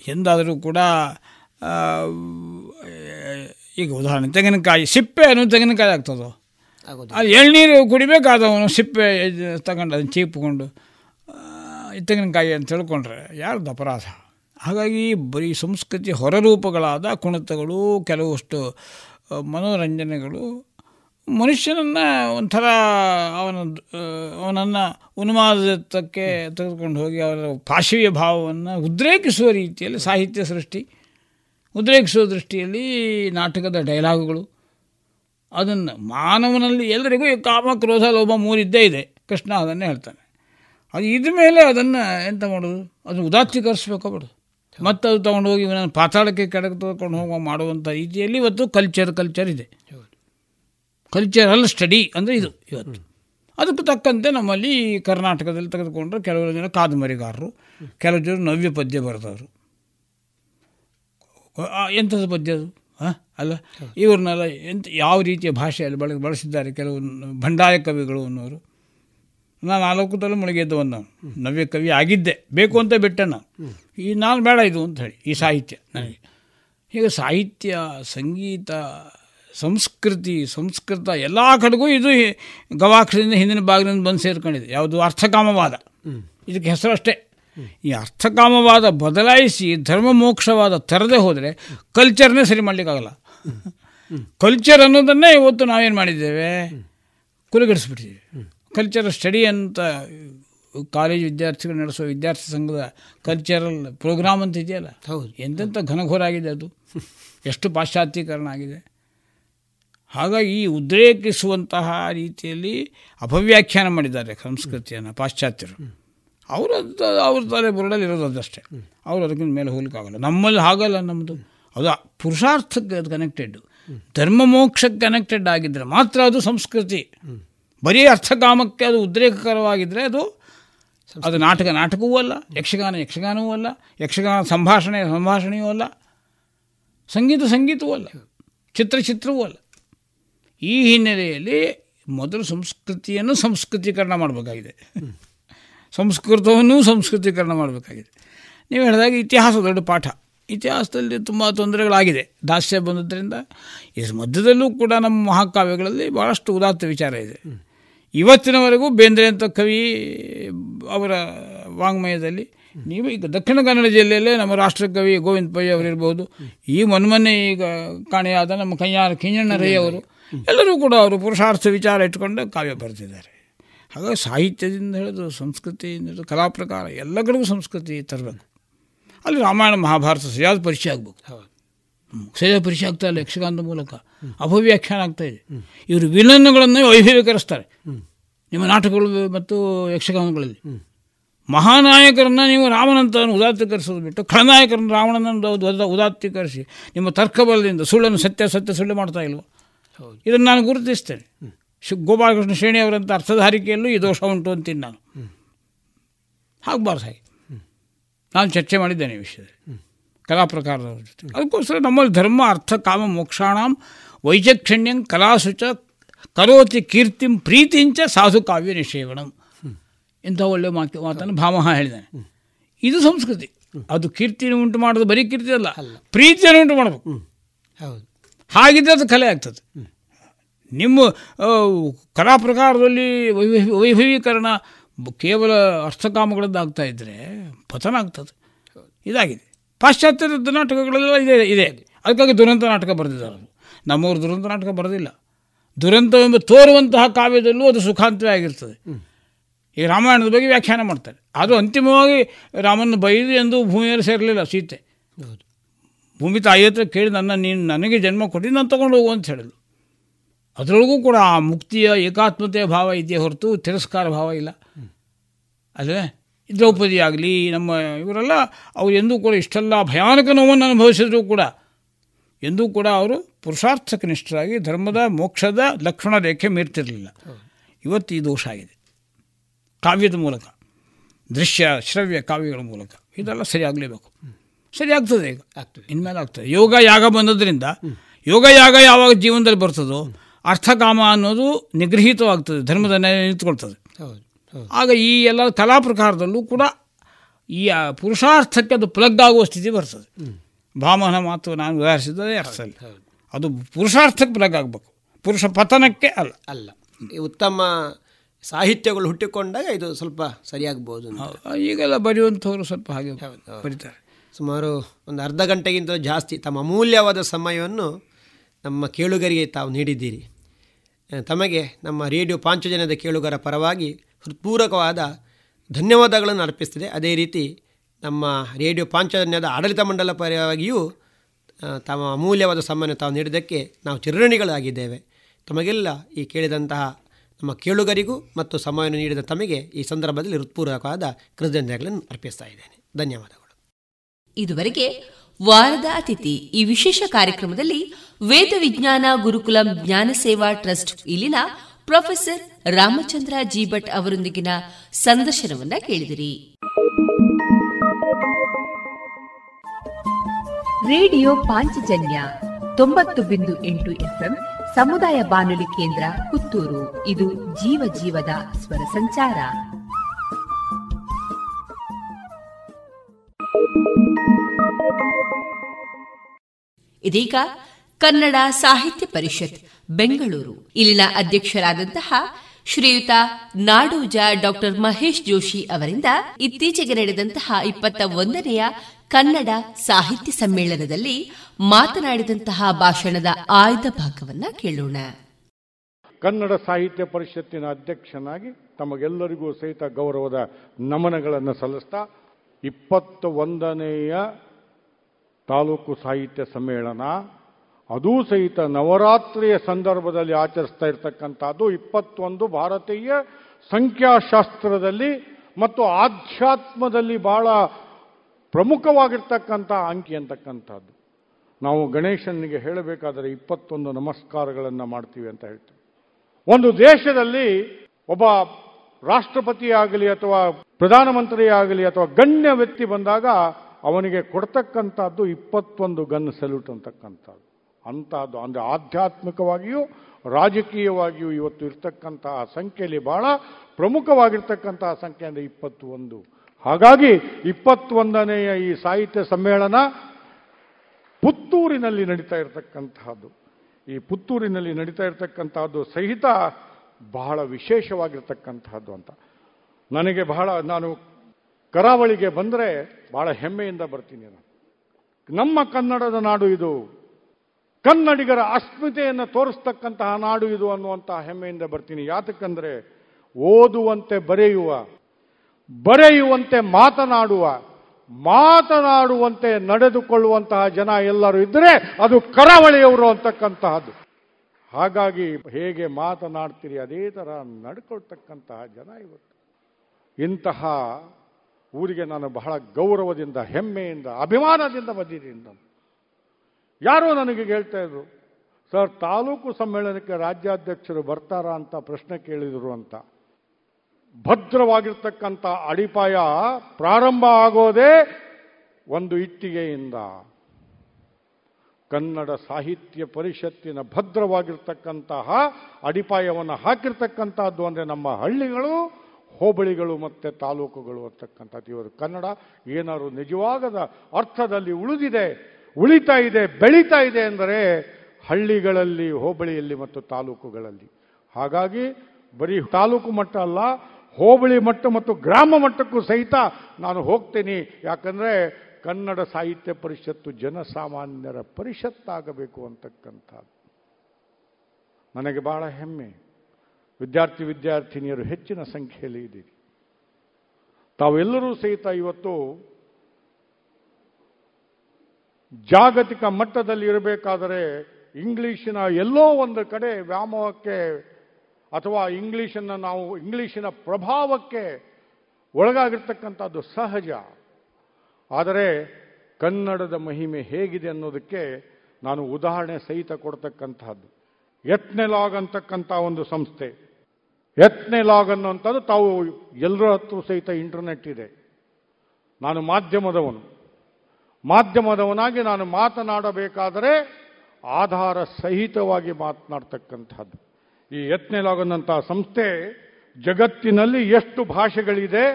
ಎಂದಾದರೂ ಕೂಡ ಈಗ ಉದಾಹರಣೆ ತೆಂಗಿನಕಾಯಿ ಸಿಪ್ಪೆ ಅನ್ನೋ ತೆಂಗಿನಕಾಯಿ ಆಗ್ತದೋ? ಅದು ಎಳ್ನೀರು ಕುಡಿಬೇಕಾದವನು ಸಿಪ್ಪೆ ತಗೊಂಡು ಅದನ್ನು ಚೀಪ್ಕೊಂಡು ತೆಂಗಿನಕಾಯಿ ಅಂತ ತಿಳ್ಕೊಂಡ್ರೆ ಯಾರ್ದು ಅಪರಾಧ? ಹಾಗಾಗಿ ಬರೀ ಸಂಸ್ಕೃತಿ ಹೊರರೂಪಗಳಾದ ಕುಣಿತಗಳು ಕೆಲವಷ್ಟು ಮನೋರಂಜನೆಗಳು ಮನುಷ್ಯನನ್ನು ಒಂಥರ ಅವನ ಅವನನ್ನು ಉನ್ಮಾದಕ್ಕೆ ತೆಗೆದುಕೊಂಡು ಹೋಗಿ ಅವರ ಪಾಶವೀಯ ಭಾವವನ್ನು ಉದ್ರೇಕಿಸುವ ರೀತಿಯಲ್ಲಿ ಸಾಹಿತ್ಯ ಸೃಷ್ಟಿ ಉದ್ರೇಕಿಸುವ ದೃಷ್ಟಿಯಲ್ಲಿ ನಾಟಕದ ಡೈಲಾಗುಗಳು. ಅದನ್ನು ಮಾನವನಲ್ಲಿ ಎಲ್ಲರಿಗೂ ಕಾಮ, ಕ್ರೋಧ, ಲೋಭ ಮೂರಿದ್ದೇ ಇದೆ. ಕೃಷ್ಣ ಅದನ್ನೇ ಹೇಳ್ತಾನೆ. ಅದು ಇದ ಮೇಲೆ ಅದನ್ನು ಎಂತ ಮಾಡೋದು? ಅದನ್ನು ಉದಾತ್ತೀಕರಿಸ್ಬೇಕು ಬಿಡು. ಮತ್ತು ಅದು ತೊಗೊಂಡು ಹೋಗಿ ಇವನನ್ನು ಪಾತಾಳಕ್ಕೆ ಕೆಳಗೆ ತೊಗೊಂಡು ಹೋಗುವ ಮಾಡುವಂಥ ರೀತಿಯಲ್ಲಿ ಇವತ್ತು ಕಲ್ಚರ್ ಕಲ್ಚರ್ ಇದೆ. ಕಲ್ಚರಲ್ ಸ್ಟಡಿ ಅಂದರೆ ಇದು ಇವತ್ತು. ಅದಕ್ಕೆ ತಕ್ಕಂತೆ ನಮ್ಮಲ್ಲಿ ಕರ್ನಾಟಕದಲ್ಲಿ ತೆಗೆದುಕೊಂಡ್ರೆ ಕೆಲವರು ಜನ ಕಾದಂಬರಿಗಾರರು, ಕೆಲವು ಜನ ನವ್ಯ ಪದ್ಯ ಬರೆದವರು. ಎಂಥದ್ದು ಪದ್ಯ ಅದು? ಹಾಂ ಅಲ್ಲ? ಇವ್ರನ್ನೆಲ್ಲ ಎಂಥ ಯಾವ ರೀತಿಯ ಭಾಷೆಯಲ್ಲಿ ಬಳ ಬಳಸಿದ್ದಾರೆ ಕೆಲವು ಭಂಡಾಯ ಕವಿಗಳು ಅನ್ನೋರು? ನಾನು ಆಲೋಕದಲ್ಲೂ ಮುಳುಗೆದ್ದವನು ನಾನು. ನವ್ಯ ಕವಿ ಆಗಿದ್ದೆ. ಬೇಕು ಅಂತ ಬಿಟ್ಟೆ ನಾನು. ಈ ನಾನು ಬೇಡ ಇದು ಅಂತ ಹೇಳಿ ಈ ಸಾಹಿತ್ಯ ನನಗೆ. ಈಗ ಸಾಹಿತ್ಯ ಸಂಗೀತ ಸಂಸ್ಕೃತಿ ಸಂಸ್ಕೃತ ಎಲ್ಲ ಕಡೆಗೂ ಇದು ಗವಾಕ್ಷದಿಂದ ಹಿಂದಿನ ಭಾಗದಿಂದ ಬಂದು ಸೇರ್ಕೊಂಡಿದೆ. ಯಾವುದು ಅರ್ಥಕಾಮವಾದ. ಇದಕ್ಕೆ ಹೆಸರು ಅಷ್ಟೇ. ಈ ಅರ್ಥಕಾಮವಾದ ಬದಲಾಯಿಸಿ ಧರ್ಮ ಮೋಕ್ಷವಾದ ತರದೆ ಹೋದರೆ ಕಲ್ಚರ್ನೇ ಸರಿ ಮಾಡಲಿಕ್ಕಾಗಲ್ಲ. ಕಲ್ಚರ್ ಅನ್ನೋದನ್ನೇ ಇವತ್ತು ನಾವೇನು ಮಾಡಿದ್ದೇವೆ? ಕುಲಗಡಿಸ್ಬಿಟ್ಟಿದ್ದೀವಿ ಕಲ್ಚರ್ ಸ್ಟಡಿ ಅಂತ ಕಾಲೇಜ್ ವಿದ್ಯಾರ್ಥಿಗಳು ನಡೆಸುವ ವಿದ್ಯಾರ್ಥಿ ಸಂಘದ ಕಲ್ಚರಲ್ ಪ್ರೋಗ್ರಾಮ್ ಅಂತ ಇದೆಯಲ್ಲ? ಹೌದು. ಎಂತೆಂಥ ಘನಘೋರ ಆಗಿದೆ ಅದು. ಎಷ್ಟು ಪಾಶ್ಚಾತ್ಯೀಕರಣ ಆಗಿದೆ. ಹಾಗಾಗಿ ಈ ಉದ್ರೇಕಿಸುವಂತಹ ರೀತಿಯಲ್ಲಿ ಅಪವ್ಯಾಖ್ಯಾನ ಮಾಡಿದ್ದಾರೆ ಸಂಸ್ಕೃತಿಯನ್ನು ಪಾಶ್ಚಾತ್ಯರು. ಅವರು ಅವ್ರ ತಲೆ ಬುರುಡಲ್ಲಿ ಇರೋದು ಅದಷ್ಟೇ. ಅವರು ಅದಕ್ಕಿಂತ ಮೇಲೆ ಹೋಗ್ಲಿಕ್ಕಾಗಲ್ಲ. ನಮ್ಮಲ್ಲಿ ಹಾಗಲ್ಲ ನಮ್ಮದು ಅದು ಪುರುಷಾರ್ಥಕ್ಕೆ ಅದು ಕನೆಕ್ಟೆಡ್ ಧರ್ಮ ಮೋಕ್ಷಕ್ಕೆ ಕನೆಕ್ಟೆಡ್ ಆಗಿದ್ದರೆ ಮಾತ್ರ ಅದು ಸಂಸ್ಕೃತಿ. ಬರೀ ಅರ್ಥಕಾಮಕ್ಕೆ ಅದು ಉದ್ರೇಕಕರವಾಗಿದ್ದರೆ ಅದು ಅದು ನಾಟಕ, ನಾಟಕವೂ ಅಲ್ಲ, ಯಕ್ಷಗಾನ ಯಕ್ಷಗಾನವೂ ಅಲ್ಲ, ಯಕ್ಷಗಾನ ಸಂಭಾಷಣೆ ಸಂಭಾಷಣೆಯೂ ಅಲ್ಲ, ಸಂಗೀತ ಸಂಗೀತವೂ ಅಲ್ಲ ಚಿತ್ರ ಚಿತ್ರವೂ ಅಲ್ಲ. ಈ ಹಿನ್ನೆಲೆಯಲ್ಲಿ ಮೊದಲು ಸಂಸ್ಕೃತಿಯನ್ನು ಸಂಸ್ಕೃತೀಕರಣ ಮಾಡಬೇಕಾಗಿದೆ. ಸಂಸ್ಕೃತವನ್ನು ಸಂಸ್ಕೃತೀಕರಣ ಮಾಡಬೇಕಾಗಿದೆ. ನೀವು ಹೇಳಿದಾಗ ಇತಿಹಾಸ ದೊಡ್ಡ ಪಾಠ. ಇತಿಹಾಸದಲ್ಲಿ ತುಂಬ ತೊಂದರೆಗಳಾಗಿದೆ. ದಾಸ್ಯ ಬಂದದ್ರಿಂದ ಇದ್ರ ಮಧ್ಯದಲ್ಲೂ ಕೂಡ ನಮ್ಮ ಮಹಾಕಾವ್ಯಗಳಲ್ಲಿ ಭಾಳಷ್ಟು ಉದಾತ್ತ ವಿಚಾರ ಇದೆ. ಇವತ್ತಿನವರೆಗೂ ಬೇಂದ್ರೆ ಅಂತ ಕವಿ ಅವರ ವಾಂಗ್ಮಯದಲ್ಲಿ ನೀವು ಈಗ ದಕ್ಷಿಣ ಕನ್ನಡ ಜಿಲ್ಲೆಯಲ್ಲೇ ನಮ್ಮ ರಾಷ್ಟ್ರಕವಿ ಗೋವಿಂದ ಪೈ ಅವರಿರ್ಬೋದು ಈ ಮೊನ್ಮೊನ್ನೆ ಈಗ ಕಾಣೆಯಾದ ನಮ್ಮ ಕೈಯಾರ ಕಿಂಜಣ್ಣ ರೈ ಅವರು. ಎಲ್ಲರೂ ಕೂಡ ಅವರು ಪುರುಷಾರ್ಥ ವಿಚಾರ ಇಟ್ಕೊಂಡು ಕಾವ್ಯ ಬರೆದಿದ್ದಾರೆ. ಹಾಗಾಗಿ ಸಾಹಿತ್ಯದಿಂದ ಹಿಡಿದು ಸಂಸ್ಕೃತಿಯಿಂದ ಹಿಡಿದು ಕಲಾ ಪ್ರಕಾರ ಎಲ್ಲ ಕಡೆಗೂ ಸಂಸ್ಕೃತಿ ತರಬೇಕು. ಅಲ್ಲಿ ರಾಮಾಯಣ ಮಹಾಭಾರತ ಸರಿಯಾದ ಪರಿಚಯ ಆಗಬೇಕು. ಸರಿಯಾದ ಪರಿಚಯ ಆಗ್ತಾ ಇಲ್ಲ ಯಕ್ಷಗಾನದ ಮೂಲಕ. ಅಪವ್ಯಾಖ್ಯಾನ ಆಗ್ತಾ ಇದೆ. ಇವರು ವಿಲನ್ಗಳನ್ನು ವೈಭವೀಕರಿಸ್ತಾರೆ. ನಿಮ್ಮ ನಾಟಕಗಳು ಮತ್ತು ಯಕ್ಷಗಾನಗಳಲ್ಲಿ. ಮಹಾನಾಯಕರನ್ನ ನೀವು ರಾಮನಂತ ಉದಾತ್ತೀಕರಿಸೋದು ಬಿಟ್ಟು ಖಳನಾಯಕರನ್ನು ರಾವಣನನ್ನು ಉದ- ಉದಾತ್ತೀಕರಿಸಿ ನಿಮ್ಮ ತರ್ಕಬಲದಿಂದ ಸುಳ್ಳನ್ನು ಸತ್ಯ ಸತ್ಯ ಸುಳ್ಳು ಮಾಡ್ತಾ ಇಲ್ವೋ? ಇದನ್ನು ನಾನು ಗುರುತಿಸ್ತೇನೆ. ಶು ಗೋಪಾಲಕೃಷ್ಣ ಶ್ರೇಣಿ ಅವರಂಥ ಅರ್ಥಧಾರಿಕೆಯಲ್ಲೂ ಈ ದೋಷ ಉಂಟು ಅಂತೀನಿ ನಾನು. ಆಗಬಾರ್ದು ಹಾಗೆ ನಾನು ಚರ್ಚೆ ಮಾಡಿದ್ದೇನೆ ಈ ವಿಷಯದಲ್ಲಿ. ಕಲಾ ಪ್ರಕಾರದವ್ರ ಜೊತೆ. ಅದಕ್ಕೋಸ್ಕರ ನಮ್ಮಲ್ಲಿ ಧರ್ಮ ಅರ್ಥ ಕಾಮ ಮೋಕ್ಷಾಣಂ ವೈಚಕ್ಷಣ್ಯಂ ಕಲಾಸುಚ ಕರೋತಿ ಕೀರ್ತಿಂ ಪ್ರೀತಿಂಚ ಸಾಧು ಕಾವ್ಯ ನಿಷೇವಣಂ. ಇಂಥ ಒಳ್ಳೆಯ ಮಾತು ಮಾತನ್ನು ಭಾಮಹ ಹೇಳಿದ್ದಾನೆ. ಇದು ಸಂಸ್ಕೃತಿ. ಅದು ಕೀರ್ತಿಯನ್ನು ಉಂಟು ಮಾಡೋದು ಬರೀ ಕೀರ್ತಿ ಅಲ್ಲ. ಪ್ರೀತಿಯನ್ನು ಉಂಟು ಮಾಡಬೇಕು. ಹೌದು. ಹಾಗಿದ್ದರೆ ಅದು ಕಲೆ ಆಗ್ತದೆ. ನಿಮ್ಮ ಕಲಾ ಪ್ರಕಾರದಲ್ಲಿ ವೈಭವ ವೈಭವೀಕರಣ ಕೇವಲ ಅರ್ಥಕಾಮಗಳದ್ದಾಗ್ತಾ ಇದ್ದರೆ ಪತನ ಆಗ್ತದೆ. ಇದಾಗಿದೆ. ಪಾಶ್ಚಾತ್ಯದ ನಾಟಕಗಳೆಲ್ಲ ಇದೆ ಇದೆ. ಅದಕ್ಕಾಗಿ ದುರಂತ ನಾಟಕ ಬರೆದಿದ್ದಾರೆ. ನಮ್ಮವರು ದುರಂತ ನಾಟಕ ಬರೆದಿಲ್ಲ. ದುರಂತವೆಂಬ ತೋರುವಂತಹ ಕಾವ್ಯದಲ್ಲೂ ಅದು ಸುಖಾಂತವೇ ಆಗಿರ್ತದೆ. ಈ ರಾಮಾಯಣದ ಬಗ್ಗೆ ವ್ಯಾಖ್ಯಾನ ಮಾಡ್ತಾರೆ. ಅದು ಅಂತಿಮವಾಗಿ ರಾಮನ ಬೈದು ಎಂದು ಭೂಮಿಯಲ್ಲಿ ಸೇರಲಿಲ್ಲ ಸೀತೆ. ಭೂಮಿ ತಾಯಿ ಹತ್ರ ಕೇಳಿ ನನ್ನ ನೀನು ನನಗೆ ಜನ್ಮ ಕೊಟ್ಟು ನಾನು ತಗೊಂಡು ಹೋಗು ಅಂತ ಹೇಳಿದ್ರು ಅದರೊಳಗೂ ಕೂಡ ಆ ಮುಕ್ತಿಯ ಏಕಾತ್ಮತೆಯ ಭಾವ ಇದೆಯೇ ಹೊರತು ತಿರಸ್ಕಾರ ಭಾವ ಇಲ್ಲ. ಅಲ್ವೇ? ದ್ರೌಪದಿ ಆಗಲಿ ನಮ್ಮ ಇವರೆಲ್ಲ ಅವರು ಎಂದೂ ಕೂಡ ಇಷ್ಟೆಲ್ಲ ಭಯಾನಕ ನೋವನ್ನು ಅನುಭವಿಸಿದ್ರು ಕೂಡ. ಎಂದೂ ಕೂಡ ಅವರು ಪುರುಷಾರ್ಥ ಕನಿಷ್ಠರಾಗಿ ಧರ್ಮದ ಮೋಕ್ಷದ ಲಕ್ಷಣ ರೇಖೆ ಮೀರ್ತಿರಲಿಲ್ಲ. ಇವತ್ತು ಈ ದೋಷ ಆಗಿದೆ. ಕಾವ್ಯದ ಮೂಲಕ. ದೃಶ್ಯ ಶ್ರವ್ಯ ಕಾವ್ಯಗಳ ಮೂಲಕ. ಇದೆಲ್ಲ ಸರಿಯಾಗಲೇಬೇಕು. ಈಗ. ಆಗ್ತದೆ. ಈಗ ಇನ್ಮೇಲೆ ಆಗ್ತದೆ ಯೋಗ ಯಾಗ ಬಂದದ್ರಿಂದ ಯೋಗ ಯಾಗ ಯಾವಾಗ ಜೀವನದಲ್ಲಿ ಬರ್ತದೋ ಅರ್ಥಕಾಮ ಅನ್ನೋದು ನಿಗೃಹೀತವಾಗ್ತದೆ ಧರ್ಮದ ನೆಲೆ ನಿಂತ್ಕೊಳ್ತದೆ. ಆಗ ಈ ಎಲ್ಲ ಕಲಾ ಪ್ರಕಾರದಲ್ಲೂ ಕೂಡ ಈ ಪುರುಷಾರ್ಥಕ್ಕೆ ಅದು ಪ್ಲಗ್ ಆಗುವ ಸ್ಥಿತಿ ಬರ್ತದೆ. ಭಾಮನ ಮಾತು ನಾನು ವಿವರಿಸಿದ್ದೇ ಅರ್ಥದಲ್ಲಿ ಅದು ಪುರುಷಾರ್ಥಕ್ಕೆ ಪ್ಲಗ್ ಆಗಬೇಕು. ಪುರುಷ ಪತನಕ್ಕೆ ಅಲ್ಲ. ಅಲ್ಲ. ಈ ಉತ್ತಮ ಸಾಹಿತ್ಯಗಳು ಹುಟ್ಟಿಕೊಂಡಾಗ ಇದು ಸ್ವಲ್ಪ ಸರಿಯಾಗ್ಬೋದು ಅಂತ. ಈಗೆಲ್ಲ ಬರೆಯುವಂಥವ್ರು ಸ್ವಲ್ಪ ಹಾಗೆ ಬರೀತಾರೆ. ಸುಮಾರು ಒಂದು ಅರ್ಧ ಗಂಟೆಗಿಂತ ಜಾಸ್ತಿ ತಮ್ಮ ಅಮೂಲ್ಯವಾದ ಸಮಯವನ್ನು ನಮ್ಮ ಕೇಳುಗರಿಗೆ ತಾವು ನೀಡಿದ್ದೀರಿ. ತಮಗೆ ನಮ್ಮ ರೇಡಿಯೋ ಪಾಂಚಜನ್ಯದ ಕೇಳುಗರ ಪರವಾಗಿ ಹೃತ್ಪೂರ್ವಕವಾದ ಧನ್ಯವಾದಗಳನ್ನು ಅರ್ಪಿಸ್ತಿದೆ ಅದೇ ರೀತಿ ನಮ್ಮ ರೇಡಿಯೋ ಪಾಂಚಜನ್ಯದ ಆಡಳಿತ ಮಂಡಲ ಪರವಾಗಿಯೂ ತಮ್ಮ ಅಮೂಲ್ಯವಾದ ಸಮಯವನ್ನು ತಾವು ನೀಡಿದ್ದಕ್ಕೆ ನಾವು ಚಿರಋಣಿಗಳಾಗಿದ್ದೇವೆ. ತಮಗೆಲ್ಲ ಈ ಕೇಳಿದಂತಹ ನಮ್ಮ ಕೇಳುಗರಿಗೂ ಮತ್ತು ಸಮಯವನ್ನು ನೀಡಿದ ತಮಗೆ ಈ ಸಂದರ್ಭದಲ್ಲಿ ಹೃತ್ಪೂರ್ವಕವಾದ ಕೃತಜ್ಞತೆಗಳನ್ನು ಅರ್ಪಿಸ್ತಾ ಇದ್ದೇನೆ. ಧನ್ಯವಾದಗಳು. ಇದುವರೆಗೆ ವಾರದ ಅತಿಥಿ ಈ ವಿಶೇಷ ಕಾರ್ಯಕ್ರಮದಲ್ಲಿ ವೇದ ವಿಜ್ಞಾನ ಗುರುಕುಲಂ ಜ್ಞಾನ ಸೇವಾ ಟ್ರಸ್ಟ್ ಇಲ್ಲಿನ ಪ್ರೊಫೆಸರ್ ರಾಮಚಂದ್ರ ಜಿ ಭಟ್ ಅವರೊಂದಿಗಿನ ಸಂದರ್ಶನವನ್ನ ಕೇಳಿದಿರಿ. ರೇಡಿಯೋ ಪಾಂಚಜನ್ಯ ತೊಂಬತ್ತು ಬಿಂದು ಎಂಟು ಎಫ್ಎಂ ಸಮುದಾಯ ಬಾನುಲಿ ಕೇಂದ್ರ ಪುತ್ತೂರು. ಇದು ಜೀವ ಜೀವದ ಸ್ವರ ಸಂಚಾರ. ಇದೀಗ ಕನ್ನಡ ಸಾಹಿತ್ಯ ಪರಿಷತ್, ಬೆಂಗಳೂರು. ಇಲ್ಲಿನ ಅಧ್ಯಕ್ಷರಾದಂತಹ ಶ್ರೀಯುತ ನಾಡೋಜ ಡಾಕ್ಟರ್ ಮಹೇಶ್ ಜೋಶಿ ಅವರಿಂದ ಇತ್ತೀಚೆಗೆ ನಡೆದಂತಹ ಇಪ್ಪತ್ತ ಒಂದನೆಯ ಕನ್ನಡ ಸಾಹಿತ್ಯ ಸಮ್ಮೇಳನದಲ್ಲಿ ಮಾತನಾಡಿದಂತಹ ಭಾಷಣದ ಆಯ್ದ ಭಾಗವನ್ನ ಕೇಳೋಣ. ಕನ್ನಡ ಸಾಹಿತ್ಯ ಪರಿಷತ್ತಿನ ಅಧ್ಯಕ್ಷನಾಗಿ ತಮಗೆಲ್ಲರಿಗೂ ಸಹಿತ ಗೌರವದ ನಮನಗಳನ್ನು ಸಲ್ಲಿಸ್ತಾ ಇಪ್ಪತ್ತ ಒಂದನೆಯ ತಾಲೂಕು ಸಾಹಿತ್ಯ ಸಮ್ಮೇಳನ, ಅದೂ ಸಹಿತ ನವರಾತ್ರಿಯ ಸಂದರ್ಭದಲ್ಲಿ ಆಚರಿಸ್ತಾ ಇರತಕ್ಕಂಥದ್ದು ಇಪ್ಪತ್ತೊಂದು ಭಾರತೀಯ ಸಂಖ್ಯಾಶಾಸ್ತ್ರದಲ್ಲಿ ಮತ್ತು ಆಧ್ಯಾತ್ಮದಲ್ಲಿ ಬಹಳ ಪ್ರಮುಖವಾಗಿರ್ತಕ್ಕಂಥ ಅಂಕಿ ಅಂತಕ್ಕಂಥದ್ದು. ನಾವು ಗಣೇಶನಿಗೆ ಹೇಳಬೇಕಾದರೆ ಇಪ್ಪತ್ತೊಂದು ನಮಸ್ಕಾರಗಳನ್ನು ಮಾಡ್ತೀವಿ ಅಂತ ಹೇಳ್ತೀವಿ. ಒಂದು ದೇಶದಲ್ಲಿ ಒಬ್ಬ ರಾಷ್ಟ್ರಪತಿ ಆಗಲಿ ಅಥವಾ ಪ್ರಧಾನಮಂತ್ರಿ ಆಗಲಿ ಅಥವಾ ಗಣ್ಯ ವ್ಯಕ್ತಿ ಬಂದಾಗ ಅವನಿಗೆ ಕೊಡ್ತಕ್ಕಂಥದ್ದು ಇಪ್ಪತ್ತೊಂದು ಗನ್ ಸಲ್ಯೂಟ್ ಅಂತಕ್ಕಂಥದ್ದು. ಅಂಥದ್ದು ಅಂದರೆ ಆಧ್ಯಾತ್ಮಿಕವಾಗಿಯೂ ರಾಜಕೀಯವಾಗಿಯೂ ಇವತ್ತು ಇರ್ತಕ್ಕಂತಹ ಸಂಖ್ಯೆಯಲ್ಲಿ ಬಹಳ ಪ್ರಮುಖವಾಗಿರ್ತಕ್ಕಂತಹ ಸಂಖ್ಯೆ ಅಂದರೆ ಇಪ್ಪತ್ತು ಒಂದು ಹಾಗಾಗಿ ಇಪ್ಪತ್ತೊಂದನೆಯ ಈ ಸಾಹಿತ್ಯ ಸಮ್ಮೇಳನ ಪುತ್ತೂರಿನಲ್ಲಿ ನಡೀತಾ ಇರತಕ್ಕಂತಹದ್ದು. ಈ ಪುತ್ತೂರಿನಲ್ಲಿ ನಡೀತಾ ಇರತಕ್ಕಂತಹದ್ದು ಸಹಿತ ಬಹಳ ವಿಶೇಷವಾಗಿರ್ತಕ್ಕಂತಹದ್ದು ಅಂತ. ನನಗೆ ಬಹಳ, ನಾನು ಕರಾವಳಿಗೆ ಬಂದರೆ ಬಹಳ ಹೆಮ್ಮೆಯಿಂದ ಬರ್ತೀನಿ ನಾನು. ನಮ್ಮ ಕನ್ನಡದ ನಾಡು ಇದು. ಕನ್ನಡಿಗರ ಅಸ್ಮಿತೆಯನ್ನು ತೋರಿಸ್ತಕ್ಕಂತಹ ನಾಡು ಇದು ಅನ್ನುವಂತಹ ಹೆಮ್ಮೆಯಿಂದ ಬರ್ತೀನಿ. ಯಾತಕ್ಕಂದ್ರೆ ಓದುವಂತೆ ಬರೆಯುವ, ಬರೆಯುವಂತೆ ಮಾತನಾಡುವ, ಮಾತನಾಡುವಂತೆ ನಡೆದುಕೊಳ್ಳುವಂತಹ ಜನ ಎಲ್ಲರೂ ಇದ್ದರೆ ಅದು ಕರಾವಳಿಯವರು ಅಂತಕ್ಕಂತಹದ್ದು. ಹಾಗಾಗಿ ಹೇಗೆ ಮಾತನಾಡ್ತೀರಿ, ಅದೇ ಥರ ನಡ್ಕೊಳ್ತಕ್ಕಂತಹ ಜನ ಇವತ್ತು. ಇಂತಹ ಊರಿಗೆ ನಾನು ಬಹಳ ಗೌರವದಿಂದ, ಹೆಮ್ಮೆಯಿಂದ, ಅಭಿಮಾನದಿಂದ ಬಂದಿದ್ದೀನಿ ನಾನು ಯಾರೋ ನನಗೆ ಹೇಳ್ತಾ ಇದ್ರು, ಸರ್, ತಾಲೂಕು ಸಮ್ಮೇಳನಕ್ಕೆ ರಾಜ್ಯಾಧ್ಯಕ್ಷರು ಬರ್ತಾರಾ ಅಂತ ಪ್ರಶ್ನೆ ಕೇಳಿದರು ಅಂತ. ಭದ್ರವಾಗಿರ್ತಕ್ಕಂಥ ಅಡಿಪಾಯ ಪ್ರಾರಂಭ ಆಗೋದೇ ಒಂದು ಇಟ್ಟಿಗೆಯಿಂದ. ಕನ್ನಡ ಸಾಹಿತ್ಯ ಪರಿಷತ್ತಿನ ಭದ್ರವಾಗಿರ್ತಕ್ಕಂತಹ ಅಡಿಪಾಯವನ್ನು ಹಾಕಿರ್ತಕ್ಕಂಥದ್ದು ಅಂದರೆ ನಮ್ಮ ಹಳ್ಳಿಗಳು ಹೋಬಳಿಗಳು ಮತ್ತು ತಾಲೂಕುಗಳು ಅಂತಕ್ಕಂಥದ್ದು. ಇವರು ಕನ್ನಡ ಏನಾದರೂ ನಿಜವಾಗದ ಅರ್ಥದಲ್ಲಿ ಉಳಿದಿದೆ, ಉಳಿತಾ ಇದೆ, ಬೆಳೀತಾ ಇದೆ ಅಂದರೆ ಹಳ್ಳಿಗಳಲ್ಲಿ, ಹೋಬಳಿಯಲ್ಲಿ ಮತ್ತು ತಾಲೂಕುಗಳಲ್ಲಿ. ಹಾಗಾಗಿ ಬರೀ ತಾಲೂಕು ಮಟ್ಟ ಅಲ್ಲ, ಹೋಬಳಿ ಮಟ್ಟ ಮತ್ತು ಗ್ರಾಮ ಮಟ್ಟಕ್ಕೂ ಸಹಿತ ನಾನು ಹೋಗ್ತೀನಿ. ಯಾಕಂದರೆ ಕನ್ನಡ ಸಾಹಿತ್ಯ ಪರಿಷತ್ತು ಜನಸಾಮಾನ್ಯರ ಪರಿಷತ್ತಾಗಬೇಕು ಅಂತಕ್ಕಂಥದ್ದು. ನನಗೆ ಬಹಳ ಹೆಮ್ಮೆ. ವಿದ್ಯಾರ್ಥಿ ವಿದ್ಯಾರ್ಥಿನಿಯರು ಹೆಚ್ಚಿನ ಸಂಖ್ಯೆಯಲ್ಲಿ ಇದ್ದೀರಿ. ತಾವೆಲ್ಲರೂ ಸಹಿತ ಇವತ್ತು ಜಾಗತಿಕ ಮಟ್ಟದಲ್ಲಿ ಇರಬೇಕಾದರೆ ಇಂಗ್ಲಿಶಿನ ಎಲ್ಲೋ ಒಂದು ಕಡೆ ವ್ಯಾಮೋಹಕ್ಕೆ ಅಥವಾ ಇಂಗ್ಲಿಷನ್ನು ನಾವು ಇಂಗ್ಲಿಶಿನ ಪ್ರಭಾವಕ್ಕೆ ಒಳಗಾಗಿರ್ತಕ್ಕಂಥದ್ದು ಸಹಜ. ಆದರೆ ಕನ್ನಡದ ಮಹಿಮೆ ಹೇಗಿದೆ ಅನ್ನೋದಕ್ಕೆ ನಾನು ಉದಾಹರಣೆ ಸಹಿತ ಕೊಡ್ತಕ್ಕಂತಹದ್ದು ಯತ್ನೆಲಾಗ್ ಅಂತಕ್ಕಂಥ ಒಂದು ಸಂಸ್ಥೆ. ಯತ್ನೆಲಾಗ್ ಅನ್ನುವಂಥದ್ದು ತಾವು ಎಲ್ಲರ ಹತ್ರ ಸಹಿತ ಇಂಟರ್ನೆಟ್ ಇದೆ. ನಾನು ಮಾಧ್ಯಮದವನು. ಮಾಧ್ಯಮದವನಾಗಿ ನಾನು ಮಾತನಾಡಬೇಕಾದರೆ ಆಧಾರ ಸಹಿತವಾಗಿ ಮಾತನಾಡ್ತಕ್ಕಂಥದ್ದು ಈ ಯತ್ನೆಲಾಗ್ ಅನ್ನಂತಹ ಸಂಸ್ಥೆ ಜಗತ್ತಿನಲ್ಲಿ ಎಷ್ಟು ಭಾಷೆಗಳಿದೆ,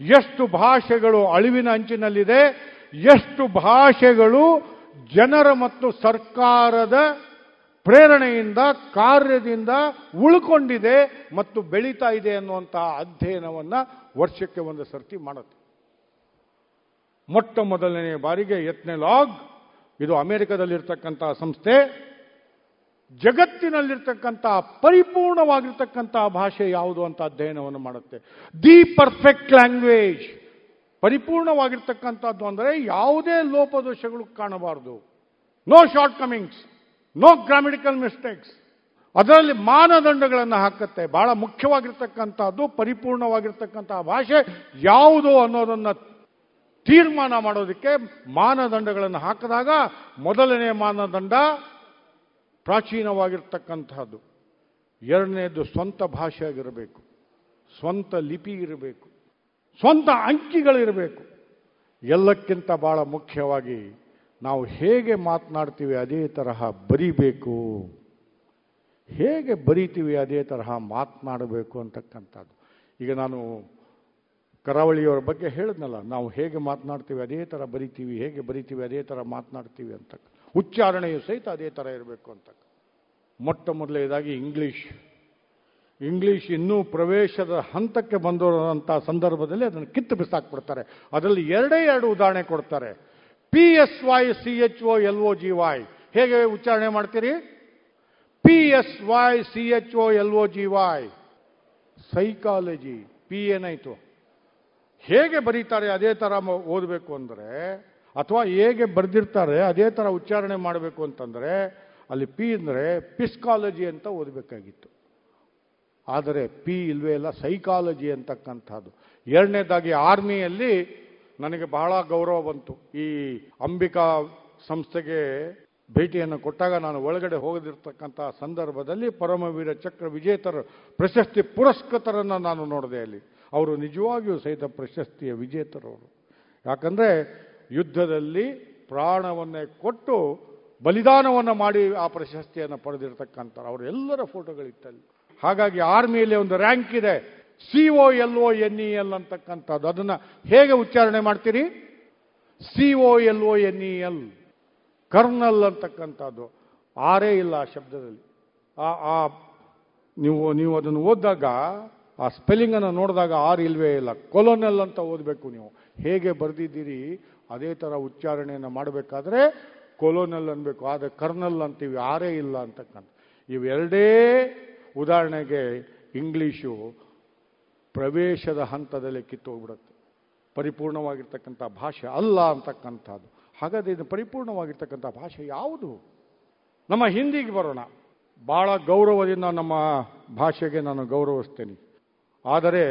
ಎಷ್ಟು ಭಾಷೆಗಳು ಅಳಿವಿನ ಅಂಚಿನಲ್ಲಿದೆ, ಎಷ್ಟು ಭಾಷೆಗಳು ಜನರ ಮತ್ತು ಸರ್ಕಾರದ ಪ್ರೇರಣೆಯಿಂದ, ಕಾರ್ಯದಿಂದ ಉಳ್ಕೊಂಡಿದೆ ಮತ್ತು ಬೆಳೀತಾ ಇದೆ ಅನ್ನುವಂತಹ ಅಧ್ಯಯನವನ್ನು ವರ್ಷಕ್ಕೆ ಒಂದು ಸರ್ತಿ ಮಾಡುತ್ತೆ. ಮೊಟ್ಟ ಮೊದಲನೇ ಬಾರಿಗೆ ಯತ್ನೆಲಾಗ್ ಇದು ಅಮೆರಿಕದಲ್ಲಿರ್ತಕ್ಕಂತಹ ಸಂಸ್ಥೆ ಜಗತ್ತಿನಲ್ಲಿರ್ತಕ್ಕಂತಹ ಪರಿಪೂರ್ಣವಾಗಿರ್ತಕ್ಕಂತಹ ಭಾಷೆ ಯಾವುದು ಅಂತ ಅಧ್ಯಯನವನ್ನು ಮಾಡುತ್ತೆ. ದಿ ಪರ್ಫೆಕ್ಟ್ ಲ್ಯಾಂಗ್ವೇಜ್, ಪರಿಪೂರ್ಣವಾಗಿರ್ತಕ್ಕಂಥದ್ದು ಅಂದರೆ ಯಾವುದೇ ಲೋಪದೋಷಗಳು ಕಾಣಬಾರದು. No shortcomings no grammatical mistakes ಅದರಲ್ಲಿ ಮಾನದಂಡಗಳನ್ನು ಹಾಕುತ್ತೆ. ಬಹಳ ಮುಖ್ಯವಾಗಿರ್ತಕ್ಕಂಥದ್ದು, ಪರಿಪೂರ್ಣವಾಗಿರ್ತಕ್ಕಂತಹ ಭಾಷೆ ಯಾವುದು ಅನ್ನೋದನ್ನು ತೀರ್ಮಾನ ಮಾಡೋದಕ್ಕೆ ಮಾನದಂಡಗಳನ್ನು ಹಾಕಿದಾಗ ಮೊದಲನೇ ಮಾನದಂಡ ಪ್ರಾಚೀನವಾಗಿರ್ತಕ್ಕಂಥದ್ದು. ಎರಡನೇದು ಸ್ವಂತ ಭಾಷೆಯಾಗಿರಬೇಕು. ಸ್ವಂತ ಲಿಪಿ ಇರಬೇಕು. ಸ್ವಂತ ಅಂಕಿಗಳಿರಬೇಕು. ಎಲ್ಲಕ್ಕಿಂತ ಬಹಳ ಮುಖ್ಯವಾಗಿ ನಾವು ಹೇಗೆ ಮಾತನಾಡ್ತೀವಿ ಅದೇ ತರಹ ಬರಿಬೇಕು. ಹೇಗೆ ಬರಿತೀವಿ ಅದೇ ತರಹ ಮಾತನಾಡಬೇಕು ಅಂತಕ್ಕಂಥದ್ದು. ಈಗ ನಾನು ಕರಾವಳಿಯವರ ಬಗ್ಗೆ ಹೇಳಿದ್ನಲ್ಲ, ನಾವು ಹೇಗೆ ಮಾತನಾಡ್ತೀವಿ ಅದೇ ಥರ ಬರಿತೀವಿ, ಹೇಗೆ ಬರಿತೀವಿ ಅದೇ ಥರ ಮಾತನಾಡ್ತೀವಿ ಅಂತ ಉಚ್ಚಾರಣೆಯು ಸಹಿತ ಅದೇ ಥರ ಇರಬೇಕು ಅಂತ ಮೊಟ್ಟ ಮೊದಲನೇದಾಗಿ ಇಂಗ್ಲೀಷ್. ಇಂಗ್ಲೀಷ್ ಇನ್ನೂ ಪ್ರವೇಶದ ಹಂತಕ್ಕೆ ಬಂದಿರೋಂಥ ಸಂದರ್ಭದಲ್ಲಿ ಅದನ್ನು ಕಿತ್ತು ಬಿಸಾಕ್ಬಿಡ್ತಾರೆ. ಅದರಲ್ಲಿ ಎರಡೇ ಎರಡು ಉದಾಹರಣೆ ಕೊಡ್ತಾರೆ. P S Y C H O L O G Y ಹೇಗೆ ಉಚ್ಚಾರಣೆ ಮಾಡ್ತೀರಿ? P S Y C H O L O G Y psychology P ಏನಾಯಿತು ಹೇಗೆ ಬರೀತಾರೆ, ಅದೇ ಥರ ಓದಬೇಕು ಅಂದರೆ, ಅಥವಾ ಹೇಗೆ ಬರೆದಿರ್ತಾರೆ, ಅದೇ ಥರ ಉಚ್ಚಾರಣೆ ಮಾಡಬೇಕು ಅಂತಂದರೆ, ಅಲ್ಲಿ ಪಿ ಅಂದರೆ ಪಿಸ್ಕಾಲಜಿ ಅಂತ ಓದಬೇಕಾಗಿತ್ತು. ಆದರೆ ಪಿ ಇಲ್ವೇ ಇಲ್ಲ ಸೈಕಾಲಜಿ ಅಂತಕ್ಕಂಥದ್ದು. ಎರಡನೇದಾಗಿ ಆರ್ಮಿಯಲ್ಲಿ ನನಗೆ ಬಹಳ ಗೌರವ ಬಂತು. ಈ ಅಂಬಿಕಾ ಸಂಸ್ಥೆಗೆ ಭೇಟಿಯನ್ನು ಕೊಟ್ಟಾಗ ನಾನು ಒಳಗಡೆ ಹೋಗದಿರ್ತಕ್ಕಂಥ ಸಂದರ್ಭದಲ್ಲಿ ಪರಮವೀರ ಚಕ್ರ ವಿಜೇತರ ಪ್ರಶಸ್ತಿ ಪುರಸ್ಕೃತರನ್ನು ನಾನು ನೋಡಿದೆ ಅಲ್ಲಿ. ಅವರು ನಿಜವಾಗಿಯೂ ಸಹಿತ ಪ್ರಶಸ್ತಿಯ ವಿಜೇತರವರು. ಯಾಕಂದರೆ ಯುದ್ಧದಲ್ಲಿ ಪ್ರಾಣವನ್ನೇ ಕೊಟ್ಟು ಬಲಿದಾನವನ್ನು ಮಾಡಿ ಆ ಪ್ರಶಸ್ತಿಯನ್ನು ಪಡೆದಿರ್ತಕ್ಕಂಥ ಅವರೆಲ್ಲರ ಫೋಟೋಗಳಿತ್ತಲ್ಲಿ ಹಾಗಾಗಿ ಆರ್ಮಿಯಲ್ಲಿ ಒಂದು ರ್ಯಾಂಕ್ ಇದೆ. C O L O N E L ಅಂತಕ್ಕಂಥದ್ದು. ಅದನ್ನು ಹೇಗೆ ಉಚ್ಚಾರಣೆ ಮಾಡ್ತೀರಿ? C O L O N E L colonel ಅಂತಕ್ಕಂಥದ್ದು. ಆರೇ ಇಲ್ಲ ಆ ಶಬ್ದದಲ್ಲಿ. ಆ ಆ, ನೀವು ನೀವು ಅದನ್ನು ಓದಿದಾಗ, ಆ ಸ್ಪೆಲ್ಲಿಂಗನ್ನು ನೋಡಿದಾಗ ಆರ್ ಇಲ್ವೇ ಇಲ್ಲ. ಕೊಲೋನಲ್ ಅಂತ ಓದಬೇಕು ನೀವು. ಹೇಗೆ ಬರೆದಿದ್ದೀರಿ? ಅದೇ ಥರ ಉಚ್ಚಾರಣೆಯನ್ನು ಮಾಡಬೇಕಾದ್ರೆ ಕೊಲೋನಲ್ ಅನ್ಬೇಕು. ಆದರೆ ಕರ್ನಲ್ ಅಂತೀವಿ. ಆರೇ ಇಲ್ಲ ಅಂತಕ್ಕಂಥ ಇವೆರಡೇ ಉದಾಹರಣೆಗೆ ಇಂಗ್ಲೀಷು ಪ್ರವೇಶದ ಹಂತದಲ್ಲಿ ಕಿತ್ತೋಗ್ಬಿಡುತ್ತೆ. ಪರಿಪೂರ್ಣವಾಗಿರ್ತಕ್ಕಂಥ ಭಾಷೆ ಅಲ್ಲ ಅಂತಕ್ಕಂಥದ್ದು. ಹಾಗಾದರೆ ಇದು ಪರಿಪೂರ್ಣವಾಗಿರ್ತಕ್ಕಂಥ ಭಾಷೆ ಯಾವುದು? ನಮ್ಮ ಹಿಂದಿಗೆ ಬರೋಣ. ಭಾಳ ಗೌರವದಿಂದ ನಮ್ಮ ಭಾಷೆಗೆ ನಾನು ಗೌರವಿಸ್ತೇನೆ. ಆದರೆ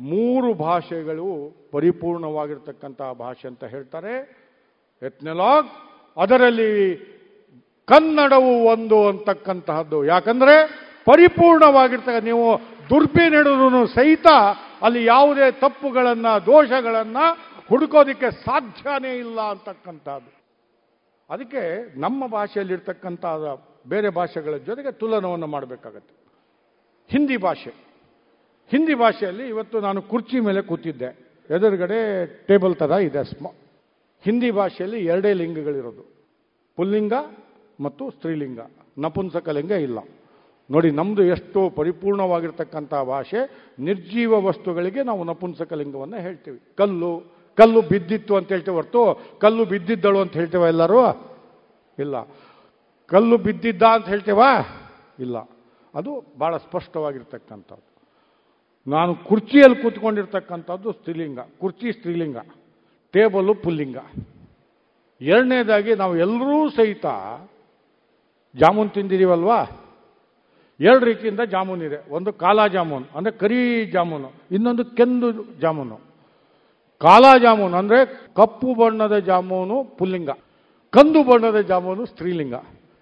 ಮೂರು ಭಾಷೆಗಳು ಪರಿಪೂರ್ಣವಾಗಿರ್ತಕ್ಕಂಥ ಭಾಷೆ ಅಂತ ಹೇಳ್ತಾರೆ. ಎತ್ನೆಲಾಗ್, ಅದರಲ್ಲಿ ಕನ್ನಡವು ಒಂದು ಅಂತಕ್ಕಂತಹದ್ದು. ಯಾಕಂದ್ರೆ ಪರಿಪೂರ್ಣವಾಗಿರ್ತಕ್ಕ ನೀವು ದುರ್ಬಿ ನೆಡುದ್ರು ಸಹಿತ ಅಲ್ಲಿ ಯಾವುದೇ ತಪ್ಪುಗಳನ್ನು, ದೋಷಗಳನ್ನು ಹುಡುಕೋದಿಕ್ಕೆ ಸಾಧ್ಯನೇ ಇಲ್ಲ ಅಂತಕ್ಕಂಥದ್ದು. ಅದಕ್ಕೆ ನಮ್ಮ ಭಾಷೆಯಲ್ಲಿರ್ತಕ್ಕಂಥ ಬೇರೆ ಭಾಷೆಗಳ ಜೊತೆಗೆ ತುಲನವನ್ನು ಮಾಡಬೇಕಾಗತ್ತೆ. ಹಿಂದಿ ಭಾಷೆ. ಹಿಂದಿ ಭಾಷೆಯಲ್ಲಿ ಇವತ್ತು ನಾನು ಕುರ್ಚಿ ಮೇಲೆ ಕೂತಿದ್ದೆ. ಎದುರುಗಡೆ ಟೇಬಲ್ ಥರ ಇದೆ ಸ್ಮ. ಹಿಂದಿ ಭಾಷೆಯಲ್ಲಿ ಎರಡೇ ಲಿಂಗಗಳಿರೋದು. ಪುಲ್ಲಿಂಗ ಮತ್ತು ಸ್ತ್ರೀಲಿಂಗ. ನಪುಂಸಕಲಿಂಗ ಇಲ್ಲ. ನೋಡಿ ನಮ್ಮದು ಎಷ್ಟು ಪರಿಪೂರ್ಣವಾಗಿರ್ತಕ್ಕಂಥ ಭಾಷೆ, ನಿರ್ಜೀವ ವಸ್ತುಗಳಿಗೆ ನಾವು ನಪುಂಸಕಲಿಂಗವನ್ನು ಹೇಳ್ತೀವಿ. ಕಲ್ಲು ಕಲ್ಲು ಬಿದ್ದಿತ್ತು ಅಂತ ಹೇಳ್ತೇವೆ ಹೊರತು, ಕಲ್ಲು ಬಿದ್ದಿದ್ದಳು ಅಂತ ಹೇಳ್ತೇವೆ ಎಲ್ಲರೂ? ಇಲ್ಲ. ಕಲ್ಲು ಬಿದ್ದಿದ್ದ ಅಂತ ಹೇಳ್ತೇವಾ? ಇಲ್ಲ. ಅದು ಭಾಳ ಸ್ಪಷ್ಟವಾಗಿರ್ತಕ್ಕಂಥದ್ದು. ನಾನು ಕುರ್ಚಿಯಲ್ಲಿ ಕೂತ್ಕೊಂಡಿರ್ತಕ್ಕಂಥದ್ದು ಸ್ತ್ರೀಲಿಂಗ, ಕುರ್ಚಿ ಸ್ತ್ರೀಲಿಂಗ, ಟೇಬಲು ಪುಲ್ಲಿಂಗ. ಎರಡನೇದಾಗಿ ನಾವು ಎಲ್ಲರೂ ಸಹಿತ ಜಾಮೂನ್ ತಿಂದಿದ್ದೀವಲ್ವಾ ಎರಡು ರೀತಿಯಿಂದ ಜಾಮೂನ್ ಇದೆ. ಒಂದು ಕಾಲಾ ಜಾಮೂನ್, ಅಂದರೆ ಕರಿ ಜಾಮೂನು, ಇನ್ನೊಂದು ಕೆಂದು ಜಾಮೂನು. ಕಾಲಾ ಜಾಮೂನ್ ಅಂದರೆ ಕಪ್ಪು ಬಣ್ಣದ ಜಾಮೂನು ಪುಲ್ಲಿಂಗ, ಕಂದು ಬಣ್ಣದ ಜಾಮೂನು ಸ್ತ್ರೀಲಿಂಗ.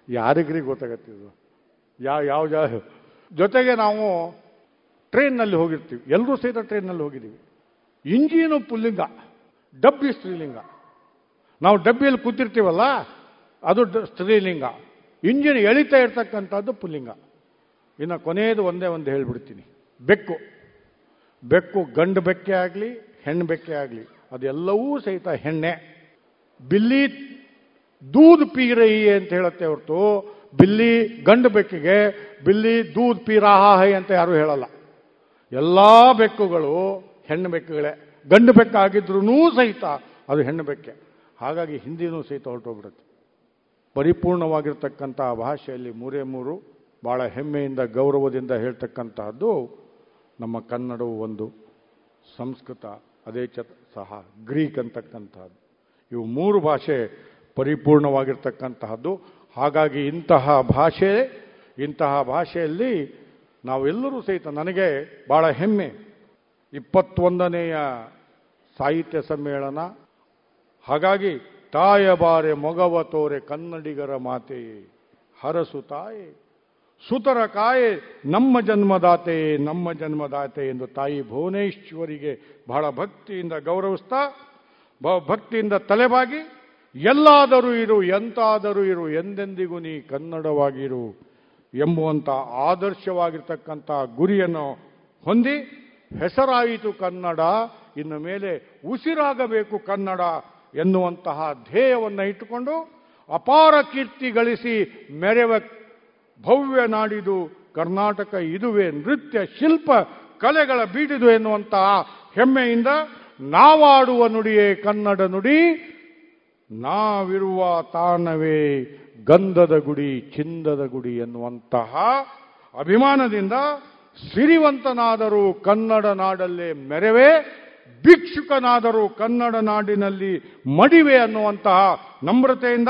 ಯಾರಿಗ್ರಿ ಗೊತ್ತಾಗತ್ತಿದ್ದು ಯಾವ ಯಾವ ಜಾ, ಜೊತೆಗೆ ನಾವು ಟ್ರೈನ್ನಲ್ಲಿ ಹೋಗಿರ್ತೀವಿ. ಎಲ್ಲರೂ ಸಹಿತ ಟ್ರೈನ್ನಲ್ಲಿ ಹೋಗಿದ್ದೀವಿ. ಇಂಜಿನು ಪುಲ್ಲಿಂಗ, ಡಬ್ಬಿ ಸ್ತ್ರೀಲಿಂಗ. ನಾವು ಡಬ್ಬಿಯಲ್ಲಿ ಕೂತಿರ್ತೀವಲ್ಲ, ಅದು ಸ್ತ್ರೀಲಿಂಗ. ಇಂಜಿನ್ ಎಳಿತಾ ಇರ್ತಕ್ಕಂಥದ್ದು ಪುಲ್ಲಿಂಗ. ಇನ್ನು ಕೊನೆಯದು ಒಂದೇ ಒಂದು ಹೇಳ್ಬಿಡ್ತೀನಿ. ಬೆಕ್ಕು. ಬೆಕ್ಕು ಗಂಡು ಬೆಕ್ಕೆ ಆಗಲಿ, ಹೆಣ್ಣು ಬೆಕ್ಕೆ ಆಗಲಿ, ಅದೆಲ್ಲವೂ ಸಹಿತ ಹೆಣ್ಣೆ. ಬಿಲ್ಲಿ ದೂದ್ ಪೀರೈ ಅಂತ ಹೇಳುತ್ತೆ ಹೊರತು, ಬಿಲ್ಲಿ ಗಂಡು ಬೆಕ್ಕಿಗೆ, ಬಿಲ್ಲಿ ದೂದ್ ಪೀ ರಾಹ ಹೈ ಅಂತ ಯಾರೂ ಹೇಳಲ್ಲ. ಎಲ್ಲ ಬೆಕ್ಕುಗಳು ಹೆಣ್ಣು ಬೆಕ್ಕುಗಳೇ. ಗಂಡು ಬೆಕ್ಕಾಗಿದ್ರೂ ಸಹಿತ ಅದು ಹೆಣ್ಣು ಬೆಕ್ಕೆ. ಹಾಗಾಗಿ ಹಿಂದಿನೂ ಸಹಿತ ಹೊರಟೋಗ್ಬಿಡುತ್ತೆ. ಪರಿಪೂರ್ಣವಾಗಿರ್ತಕ್ಕಂಥ ಭಾಷೆಯಲ್ಲಿ ಮೂರೇ ಮೂರು ಭಾಳ ಹೆಮ್ಮೆಯಿಂದ, ಗೌರವದಿಂದ ಹೇಳ್ತಕ್ಕಂತಹದ್ದು ನಮ್ಮ ಕನ್ನಡವು ಒಂದು ಸಂಸ್ಕೃತ, ಅದೇ ಚ, ಸಹ ಗ್ರೀಕ್ ಅಂತಕ್ಕಂತಹದ್ದು. ಇವು ಮೂರು ಭಾಷೆ ಪರಿಪೂರ್ಣವಾಗಿರ್ತಕ್ಕಂತಹದ್ದು. ಹಾಗಾಗಿ ಇಂತಹ ಭಾಷೆ, ಇಂತಹ ಭಾಷೆಯಲ್ಲಿ ನಾವೆಲ್ಲರೂ ಸಹಿತ ನನಗೆ ಭಾಳ ಹೆಮ್ಮೆ. ಇಪ್ಪತ್ತೊಂದನೆಯ ಸಾಹಿತ್ಯ ಸಮ್ಮೇಳನ. ಹಾಗಾಗಿ ತಾಯ ಬಾರೆ ಮೊಗವ ತೋರೆ ಕನ್ನಡಿಗರ ಮಾತೆಯೇ, ಹರಸು ತಾಯೆ. ಸುತರ ಕಾಯೆ ನಮ್ಮ ಜನ್ಮದಾತೆ ನಮ್ಮ ಜನ್ಮದಾತೆ ಎಂದು ತಾಯಿ ಭುವನೇಶ್ವರಿಗೆ ಬಹಳ ಭಕ್ತಿಯಿಂದ ಗೌರವಿಸ್ತಾ ಭಕ್ತಿಯಿಂದ ತಲೆಬಾಗಿ, ಎಲ್ಲಾದರೂ ಇರು, ಎಂತಾದರೂ ಇರು, ಎಂದೆಂದಿಗೂ ನೀ ಕನ್ನಡವಾಗಿರು ಎಂಬುವಂಥ ಆದರ್ಶವಾಗಿರ್ತಕ್ಕಂಥ ಗುರಿಯನ್ನು ಹೊಂದಿ, ಹೆಸರಾಯಿತು ಕನ್ನಡ, ಇನ್ನು ಮೇಲೆ ಉಸಿರಾಗಬೇಕು ಕನ್ನಡ ಎನ್ನುವಂತಹ ಧ್ಯೇಯವನ್ನು ಇಟ್ಟುಕೊಂಡು ಅಪಾರ ಕೀರ್ತಿ ಗಳಿಸಿ ಮೆರೆವ ಭವ್ಯ ನಾಡಿದು ಕರ್ನಾಟಕ ಇದುವೆ ನೃತ್ಯ ಶಿಲ್ಪ ಕಲೆಗಳ ಬೀಡಿದು ಎನ್ನುವಂತಹ ಹೆಮ್ಮೆಯಿಂದ ನಾವಾಡುವ ನುಡಿಯೇ ಕನ್ನಡ ನುಡಿ, ನಾವಿರುವ ತಾಣವೇ ಗಂಧದ ಗುಡಿ ಚಿಂದದ ಗುಡಿ ಎನ್ನುವಂತಹ ಅಭಿಮಾನದಿಂದ ಸಿರಿವಂತನಾದರೂ ಕನ್ನಡ ನಾಡಲ್ಲೇ ಮೆರವೆ, ಭಿಕ್ಷುಕನಾದರೂ ಕನ್ನಡ ನಾಡಿನಲ್ಲಿ ಮಡಿವೆ ಅನ್ನುವಂತಹ ನಮ್ರತೆಯಿಂದ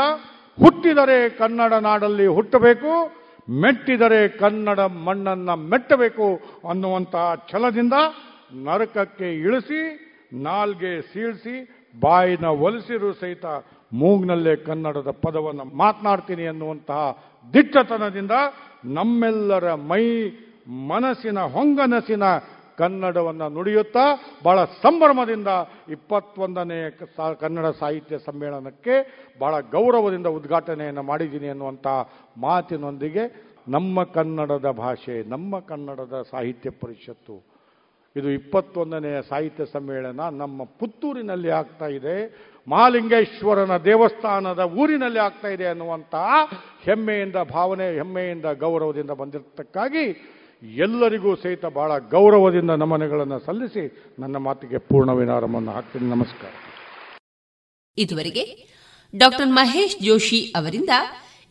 ಹುಟ್ಟಿದರೆ ಕನ್ನಡ ನಾಡಲ್ಲಿ ಹುಟ್ಟಬೇಕು. ಮೆಟ್ಟಿದರೆ ಕನ್ನಡ ಮಣ್ಣನ್ನ ಮೆಟ್ಟಬೇಕು ಅನ್ನುವಂತಹ ಛಲದಿಂದ ನರಕಕ್ಕೆ ಇಳಿಸಿ, ನಾಲ್ಗೆ ಸೀಳಿಸಿ, ಬಾಯಿನ ಒಲಿಸಿರು ಸಹಿತ ಮೂಗ್ನಲ್ಲೇ ಕನ್ನಡದ ಪದವನ್ನು ಮಾತನಾಡ್ತೀನಿ ಅನ್ನುವಂತಹ ದಿಟ್ಟತನದಿಂದ ನಮ್ಮೆಲ್ಲರ ಮೈ ಮನಸ್ಸಿನ ಹೊಂಗನಸಿನ ಕನ್ನಡವನ್ನು ನುಡಿಯುತ್ತಾ ಬಹಳ ಸಂಭ್ರಮದಿಂದ ಇಪ್ಪತ್ತೊಂದನೇ ಕನ್ನಡ ಸಾಹಿತ್ಯ ಸಮ್ಮೇಳನಕ್ಕೆ ಬಹಳ ಗೌರವದಿಂದ ಉದ್ಘಾಟನೆಯನ್ನು ಮಾಡಿದ್ದೀನಿ ಅನ್ನುವಂಥ ಮಾತಿನೊಂದಿಗೆ ನಮ್ಮ ಕನ್ನಡದ ಭಾಷೆ, ನಮ್ಮ ಕನ್ನಡದ ಸಾಹಿತ್ಯ ಪರಿಷತ್ತು. ಇದು ಇಪ್ಪತ್ತೊಂದನೆಯ ಸಾಹಿತ್ಯ ಸಮ್ಮೇಳನ ನಮ್ಮ ಪುತ್ತೂರಿನಲ್ಲಿ ಆಗ್ತಾ ಇದೆ ಮಹಾಲಿಂಗೇಶ್ವರನ ದೇವಸ್ಥಾನದ ಊರಿನಲ್ಲಿ ಆಗ್ತಾ ಇದೆ ಅನ್ನುವಂತಹ ಹೆಮ್ಮೆಯಿಂದ ಭಾವನೆ, ಹೆಮ್ಮೆಯಿಂದ ಗೌರವದಿಂದ ಬಂದಿರತಕ್ಕಾಗಿ ಎಲ್ಲರಿಗೂ ಸಹಿತ ಬಹಳ ಗೌರವದಿಂದ ನಮನಗಳನ್ನು ಸಲ್ಲಿಸಿ ನನ್ನ ಮಾತಿಗೆ ಪೂರ್ಣ ವಿನಾರವನ್ನು ಹಾಕ್ತೀನಿ. ನಮಸ್ಕಾರ. ಇದುವರೆಗೆ ಡಾಕ್ಟರ್ ಮಹೇಶ್ ಜೋಶಿ ಅವರಿಂದ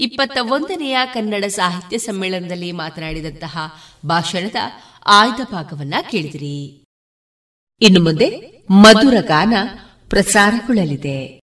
ಇಪ್ಪತ್ತ ಒಂದನೆಯ ಕನ್ನಡ ಸಾಹಿತ್ಯ ಸಮ್ಮೇಳನದಲ್ಲಿ ಮಾತನಾಡಿದಂತಹ ಭಾಷಣದ ಆಯ್ದ ಭಾಗವನ್ನ ಕೇಳಿದಿರಿ. ಇನ್ನು ಮುಂದೆ ಮಧುರ ಗಾನ ಪ್ರಸಾರಗೊಳ್ಳಲಿದೆ.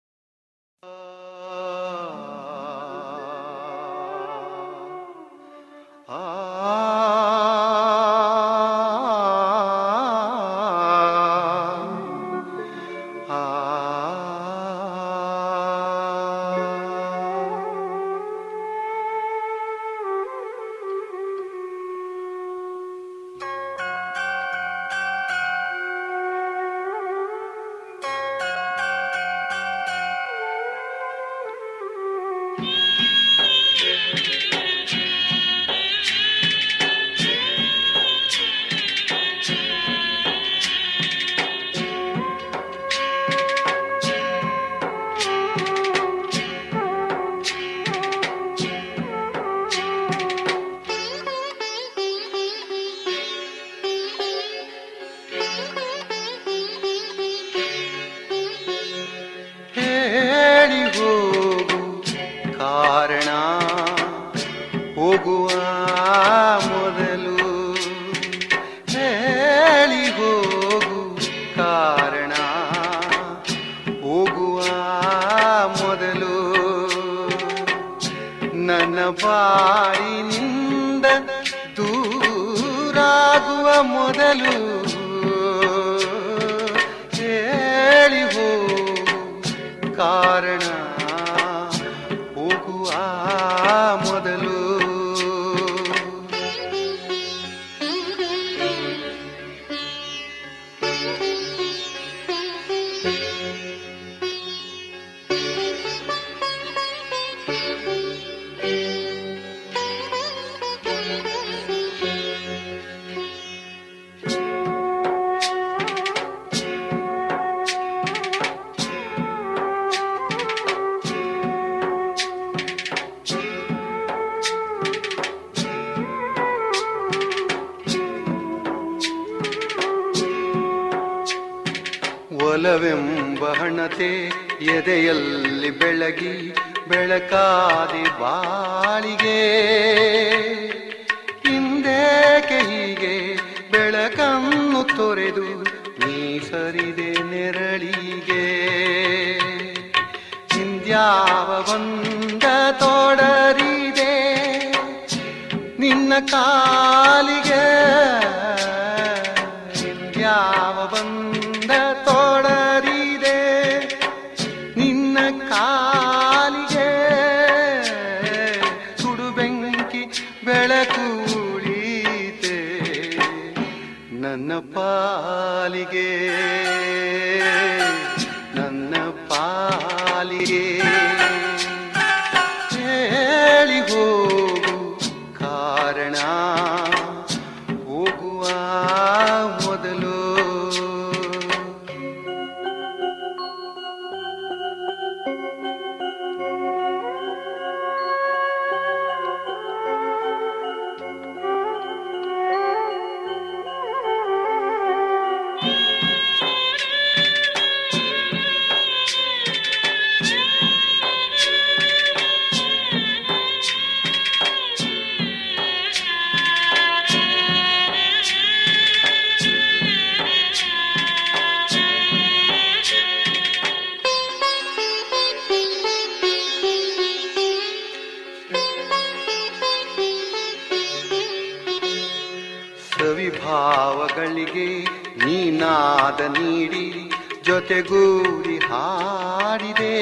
ಜೊತೆಗೂಡಿ ಹಾಡಿದೆ.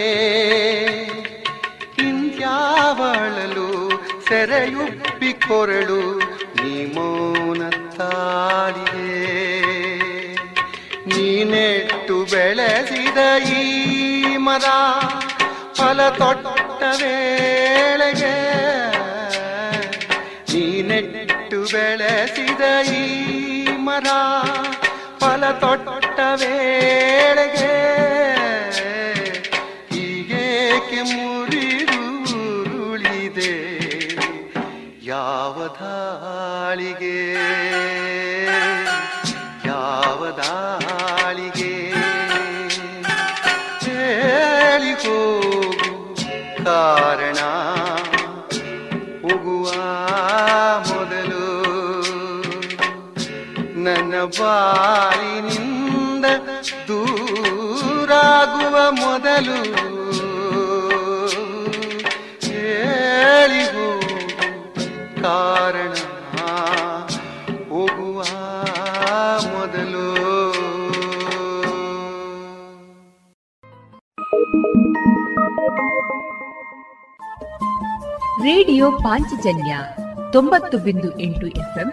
ಹಿಂದ್ಯಾವಳಲು ಸೆರೆಯುಬ್ಬಿ ಕೊರಳು ನೀ ತಾಡಿದೆ ನೀನೆಟ್ಟು ಬೆಳೆಸಿದ ಈ ಮರ ಫಲ ತೊಟ್ಟ ವೇಳೆಗೆ. ನೀನೆಟ್ಟು ಬೆಳೆಸಿದ ಈ ಮರ ಕಮಲ ತೊಟ್ಟ ವೇಳೆಗೆ ಹೀಗೇಕೆ ಮುರಿದುರುಳಿದೆ ಯಾವ ಧಾಳಿಗೆ ಬಾರಿನಿಂದ ದೂರಾಗುವ ಮೊದಲು ಹೇಳಿ ಕಾರಣ ಹೋಗುವ ಮೊದಲು. ರೇಡಿಯೋ ಪಾಂಚಜನ್ಯ ತೊಂಬತ್ತು ಬಿಂದು ಎಂಟು ಎಫ್ಎಂ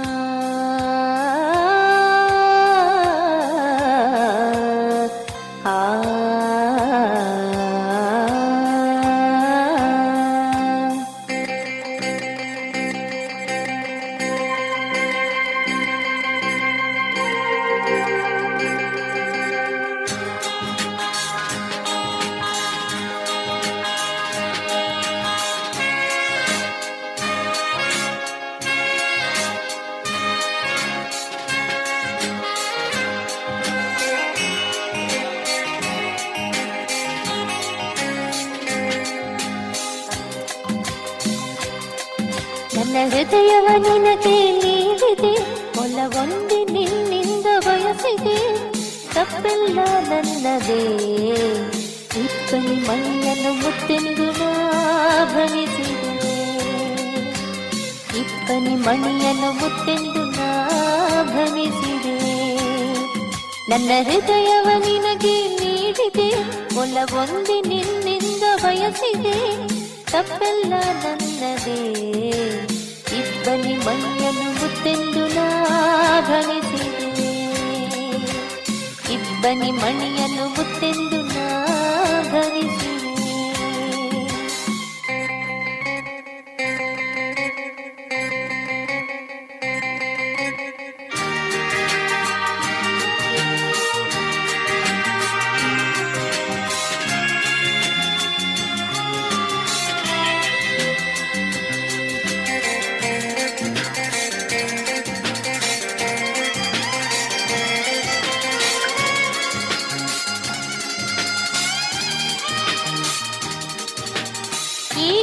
ಮುತ್ತೆಂದು ನಾ ಭ್ರಮಿಸಿದೆ ಇಪ್ಪನಿ ಮಣಿಯನ್ನು ಮುತ್ತೆಂದು ನಾ ಭ್ರಮಿಸಿದೆ ನನ್ನ ಹೃದಯವ ನಿನಗೆ ನೀಡಿದೆ. ಒಲವೊಂದಿ ನಿನ್ನಿಂದ ಬಯಸಿದೆ. ತಪ್ಪೆಲ್ಲ ನನ್ನದೇ. ಇಬ್ಬನಿ ಮೈಯನ್ನು ಮುತ್ತೆಂದು ನಾ ಭ್ರಮಿಸಿದೆ ಇಬ್ಬನಿ ಮಣಿಯನ್ನು ಮುತ್ತೆಂದು ನಾ ಭ್ರಮಿಸಿದೆ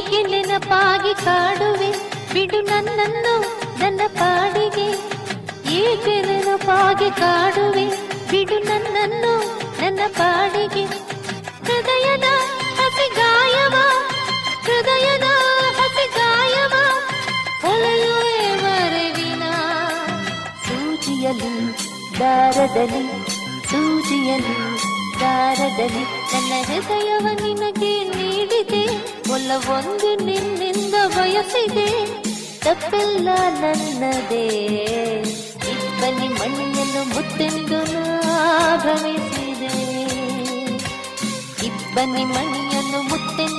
ಏಕೆ ನೆನಪಾಗಿ ಕಾಡುವೆ, ಬಿಡು ನನ್ನನ್ನು ನನ್ನ ಪಾಡಿಗೆ. ಏಕೆ ನೆನಪಾಗಿ ಕಾಡುವೆ, ಬಿಡು ನನ್ನನ್ನು ನನ್ನ ಪಾಡಿಗೆ. ಹೃದಯದ ಹಸಿ ಗಾಯವ, ಹೃದಯದ ಹಸಿ ಗಾಯವ ಹೊಳೆಯುವೆ ಮರವಿನ ಸೂಜಿಯಲ್ಲಿ, ದಾರದಲ್ಲಿ ಸೂಜಿಯಲ್ಲಿ, ದಾರದಲ್ಲಿ ನನ್ನ ಹೃದಯವ ನಿನಗೆ ನೀಡಿದೆ. ಒಲವೊಂದು ನಿನ್ನಿಂದ ಬಯಸಿದೆ ತಪ್ಪೆಲ್ಲ ನನ್ನದೇ. ಇಬ್ಬನಿ ಮಣ್ಣನ್ನು ಮುತ್ತೆಂದು ನಾ ಭ್ರಮಿಸಿದೆ. ಇಬ್ಬನಿ ಮಣಿಯನ್ನು ಮುತ್ತೆಂದು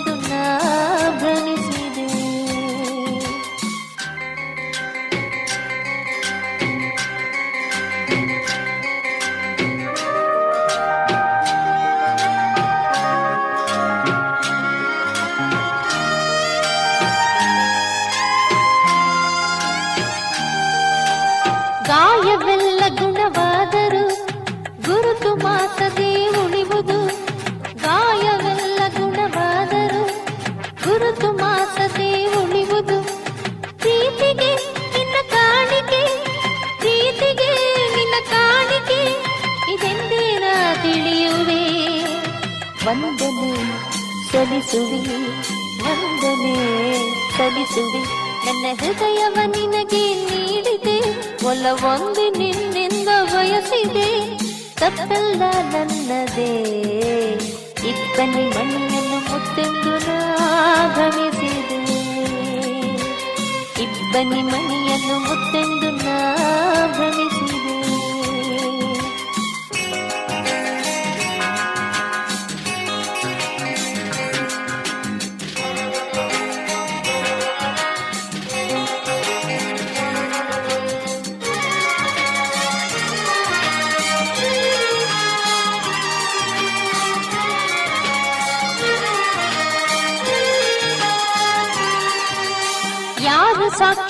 ಸಲ್ಲಿಸುವೆ. ವಂದನೆ ಸಲ್ಲಿಸುವೆ. ನನ್ನ ಹೃದಯವ ನಿನಗೆ ನೀಡಿದೆ. ಒಲವೊಂದು ನಿನ್ನಿಂದ ಬಯಸಿದೆ. ತಪ್ಪೆಲ್ಲ ನನ್ನದೇ. ಇಪ್ಪನಿ ಮಣ್ಣಿಯನ್ನು ಮುತ್ತೆಂದು ಇಪ್ಪನಿ ಇಬ್ಬನಿ ಮಣಿಯನ್ನು ಮುತ್ತೆಂದು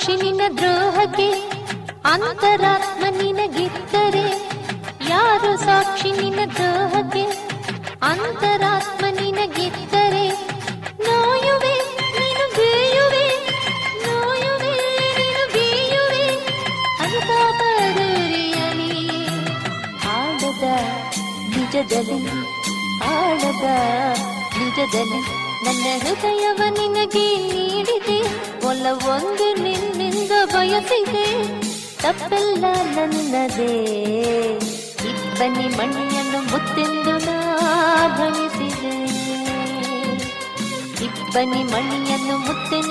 ಸಾಕ್ಷಿ ನಿನ್ನ ದ್ರೋಹಕ್ಕೆ ಅಂತರಾತ್ಮ ನಿನಗಿದ್ದರೆ ಯಾರು ಸಾಕ್ಷಿ ನಿನ್ನ ದ್ರೋಹಕ್ಕೆ? ಅಂತರಾತ್ಮ ನಿನಗಿದ್ದರೆ ನೋಯುವೆ, ನೀನು ಬೀಯುವೆ, ನೋಯುವೆ, ನೀನು ಬೇಯುವೆ. ಅನುಭವರಿಯಲಿ ಆಡದ ನಿಜದಲ್ಲಿ ಆಡದ ನಿಜದಲ್ಲಿ ನನ್ನ ಹೃದಯವ ನಿನಗೆ ನೀಡಿದೆ. ಒಲವೊಂದೇ ಬಯಸಿದೆ ತಪ್ಪೆಲ್ಲ ನನ್ನದೇ. ಇಬ್ಬನಿ ಮಣಿಯನ್ನು ಮುತ್ತೆಂದು ನಾ ಬಯಸಿದೆ ಇಬ್ಬನಿ ಮಣಿಯನ್ನು ಮುತ್ತೆಂದು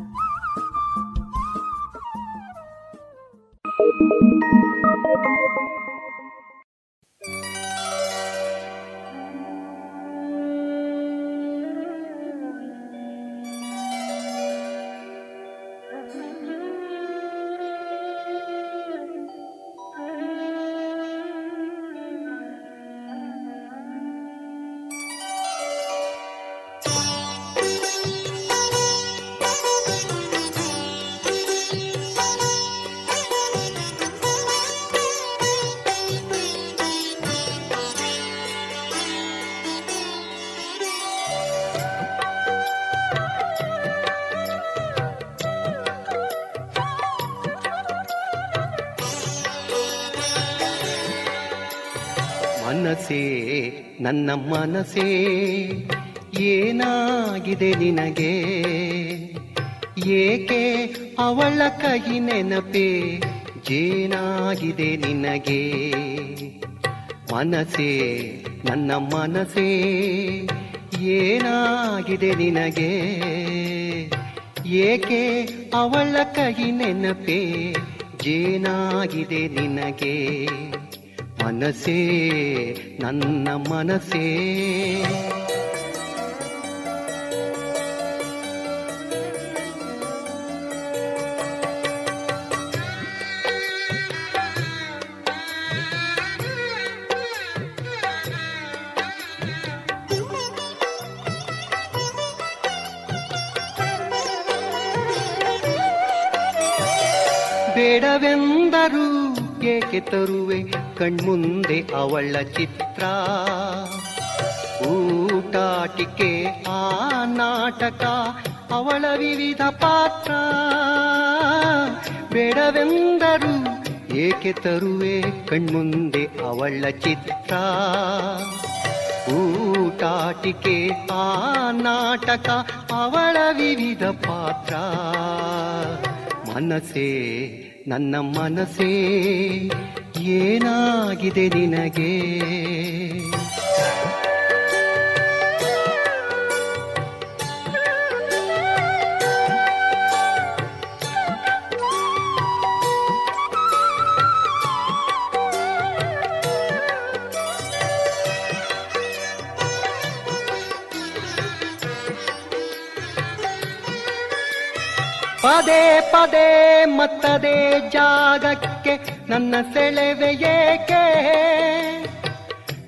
ನನ್ನ ಮನಸೇ ಏನಾಗಿದೆ ನಿನಗೆ? ಏಕೆ ಅವಳ ಕಹಿ ನೆನಪೇ ಜೇನಾಗಿದೆ ನಿನಗೆ? ಮನಸೇ ನನ್ನ ಮನಸೇ ಏನಾಗಿದೆ ನಿನಗೆ? ಏಕೆ ಅವಳ ಕಹಿ ನೆನಪೇ ಜೇನಾಗಿದೆ ನಿನಗೆ? ಮನಸೇ ನನ್ನ ಮನಸೇ ಏಕೆ ತರುವೆ ಕಣ್ಮುಂದೆ ಅವಳ ಚಿತ್ರ. ಊಟಾಟಿಕೆ ಆ ನಾಟಕ ಅವಳ ವಿವಿಧ ಪಾತ್ರ. ಬೇಡವೆಂದರು ಏಕೆ ತರುವೆ ಕಣ್ಮುಂದೆ ಅವಳ ಚಿತ್ರ. ಊಟಾಟಿಕೆ ಆ ನಾಟಕ ಅವಳ ವಿವಿಧ ಪಾತ್ರ. ಮನಸೇ ನನ್ನ ಮನಸೇ ಏನಾಗಿದೆ ನಿನಗೆ? ಪದೇ ಪದೇ ಮತ್ತದೆ ಜಾಗಕ್ಕೆ ನನ್ನ ಸೆಳೆವೆ ಏಕೆ?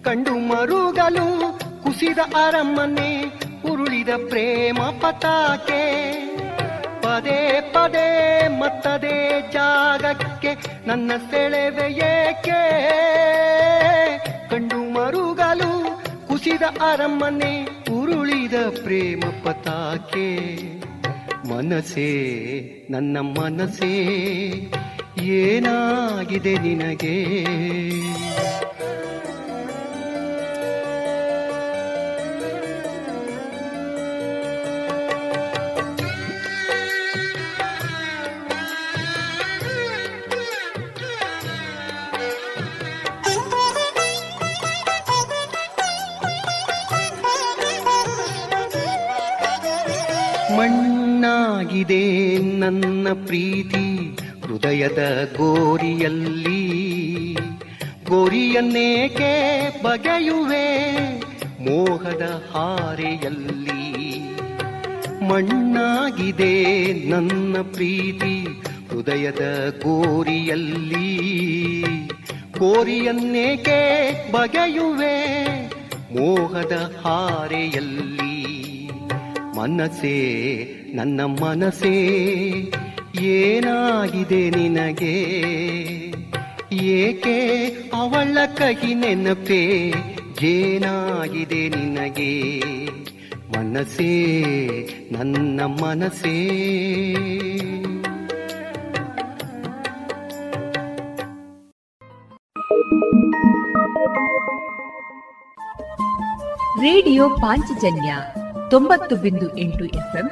ಕಂಡು ಮರುಗಲು ಕುಸಿದ ಅರಮನೆ, ಉರುಳಿದ ಪ್ರೇಮ ಪತಾಕೆ. ಪದೇ ಪದೇ ಮತ್ತದೆ ಜಾಗಕ್ಕೆ ನನ್ನ ಸೆಳೆವೆ ಏಕೆ? ಕಂಡು ಮರುಗಲು ಕುಸಿದ ಅರಮನೆ, ಉರುಳಿದ ಪ್ರೇಮ ಪತಾಕೆ. ಮನಸೇ ನನ್ನ ಮನಸೇ ಏನಾಗಿದೆ ನಿನಗೆ? ಪ್ರೀತಿ ಹೃದಯದ ಗೋರಿಯಲ್ಲಿ. ಗೋರಿಯನ್ನೇಕೆ ಬಗೆಯುವೆ ಮೋಹದ ಹಾರೆಯಲ್ಲಿ. ಮಣ್ಣಾಗಿದೆ ನನ್ನ ಪ್ರೀತಿ ಹೃದಯದ ಗೋರಿಯಲ್ಲಿ. ಕೋರಿಯನ್ನೇಕೆ ಬಗೆಯುವೆ ಮೋಹದ ಹಾರೆಯಲ್ಲಿ. ಮನಸೇ ನನ್ನ ಮನಸ್ಸೇ ಏನಾಗಿದೆ ನಿನಗೆ? ಏಕೆ ಅವಳ ಕಹಿ ನೆನಪೇ? ಏನಾಗಿದೆ ನಿನಗೆ? ಮನಸ್ಸೇ, ನನ್ನ ಮನಸ್ಸೇ. ರೇಡಿಯೋ ಪಾಂಚಜನ್ಯ ತೊಂಬತ್ತು ಬಿಂದು ಎಂಟು ಎಫ್ಎಂ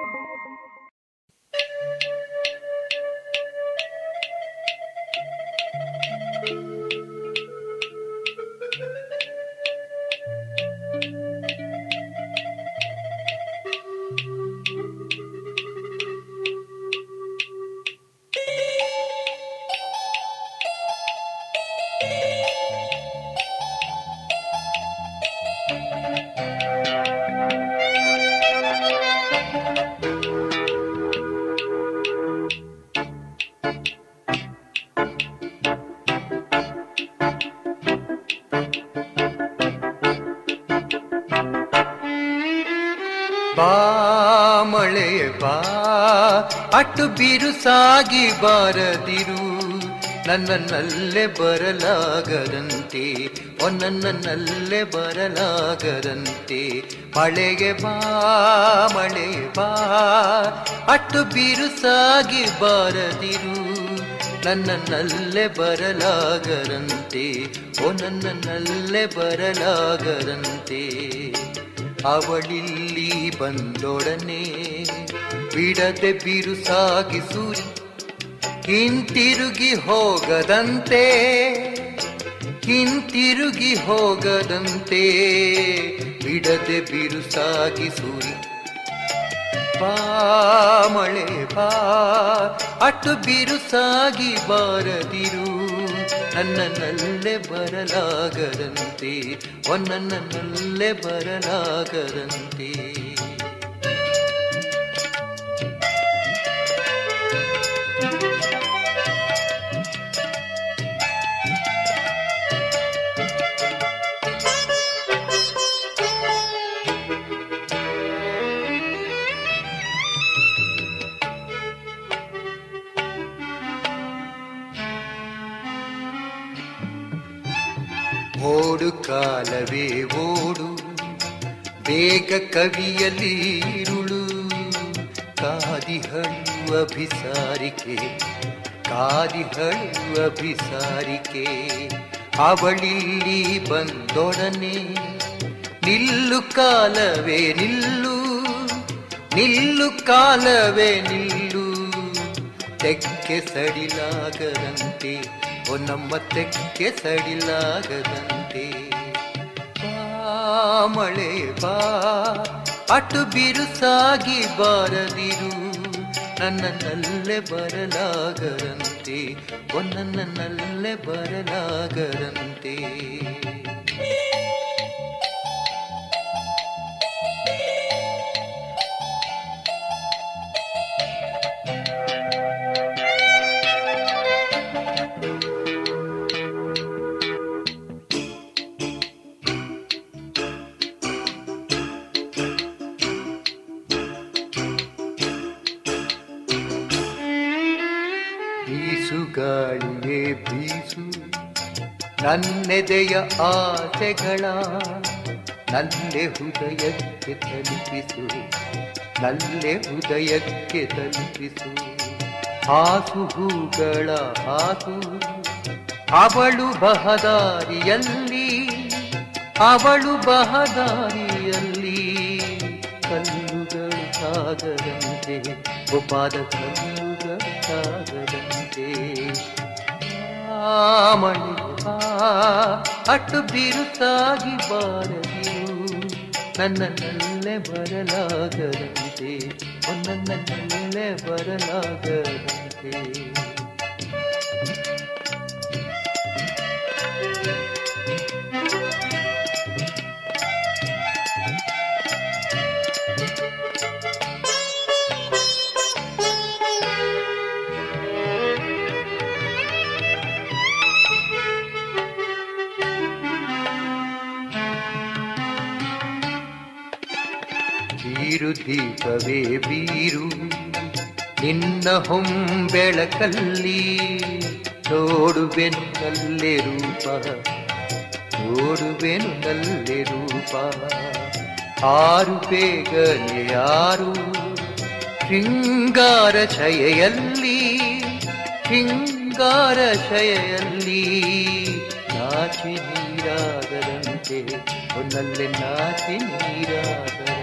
ಬಿರುಸಾಗಿ ಬಾರದಿರು. ನನ್ನನ್ನಲ್ಲೇ ಬರಲಾಗದಂತೆ ಒನ್ನನ್ನಲ್ಲೇ ಬರಲಾಗದಂತೆ. ಮಳೆಗೆ ಬಾ, ಮಳೆ ಬಾ, ಅಟ್ಟು ಬಿರುಸಾಗಿ ಬಾರದಿರು. ನನ್ನನ್ನಲ್ಲೇ ಬರಲಾಗದಂತೆ ಓ ನನ್ನನ್ನಲ್ಲೇ ಬರಲಾಗದಂತೆ. ಅವಳಿಲ್ಲಿ ಬಂದೊಡನೆ ಬಿಡದೆ ಬಿರುಸಾಗಿ ಸೂರಿ ಹಿಂತಿರುಗಿ ಹೋಗದಂತೆ ಹಿಂತಿರುಗಿ ಹೋಗದಂತೆ, ಬಿಡದೆ ಬಿರುಸಾಗಿ ಸೂರಿ ಮಳೆ ಬಾ ಅಟ್ಟು ಬಿರುಸಾಗಿ ಬಾರದಿರು ನನ್ನನ್ನಲ್ಲೇ ಬರಲಾಗದಂತೆ ಒನ್ನನ್ನಲ್ಲೇ ಬರಲಾಗದಂತೆ. ಕಾಲವೇ ಓಡು, ಬೇಗ ಕವಿಯಲ್ಲಿ ಇರುಳು. ಕಾದಿಹಳುವ ಬಿಸಾರಿಕೆ ಕಾದಿಹಳುವ ಬಿಸಾರಿಕೆ ಅವಳಿಲ್ಲಿ ಬಂದೊಡನೆ, ನಿಲ್ಲು ಕಾಲವೇ ನಿಲ್ಲು ನಿಲ್ಲು ಕಾಲವೇ ನಿಲ್ಲು. ತೆಕ್ಕೆ ಸಡಿಲಾಗದಂತೆ ನಮ್ಮ ತೆಕ್ಕೆ ಸಡಿಲಾಗದಂತೆ. ಮಳೆ ಬಾ ಅಟು ಬಿರುಸಾಗಿ ಬಾರದಿರು. ನನ್ನನ್ನಲ್ಲೇ ಬರಲಾಗರಂತೆ ಓ ನನ್ನನ್ನಲ್ಲೇ ನನ್ನೆದೆಯ ಆಸೆಗಳ ನಲ್ಲೆ ಹೃದಯಕ್ಕೆ ತಲುಪಿಸು. ನಲ್ಲೆ ಹೃದಯಕ್ಕೆ ತಲುಪಿಸು. ಹಾಸು ಹೂಗಳ ಹಾಸು, ಅವಳು ಬಹದಾರಿಯಲ್ಲಿ ಅವಳು ಬಹದಾರಿಯಲ್ಲಿ ಕಲ್ಲುಗಳು ಸಾಗದಂತೆ ಒಬ್ಬಾದ ಕಲ್ಲುಗಳು ಸಾಗದಂತೆ. ಮಣಿ ಅಟ್ಟು ಬಿರುಸಾಗಿ ಬಾರದಿರು. ನನ್ನನ್ನಲ್ಲೇ ಬರಲಾಗದಂತೆ. ನನ್ನನ್ನಲ್ಲೇ ಬರಲಾಗದಂತೆ. ಕಿರುದೀಪವೇ ಬೀರು. ನಿನ್ನ ಹೊಂಬೆಳಕಲ್ಲಿ ನೋಡುವೆನು ನಲ್ಲೆ ರೂಪ. ನೋಡುವೆನು ನಲ್ಲೆ ರೂಪ. ಆರು ಬೇಗನೆ ಯಾರು ಶೃಂಗಾರ ಶಯಲ್ಲಿ ಶೃಂಗಾರ ಶಯಲ್ಲಿ ನಾಚಿ ನೀರಾದರಂತೆ ಒಂದಲ್ಲೇ ನಾಚಿ ನೀರಾಗದಂತೆ. ಬಾ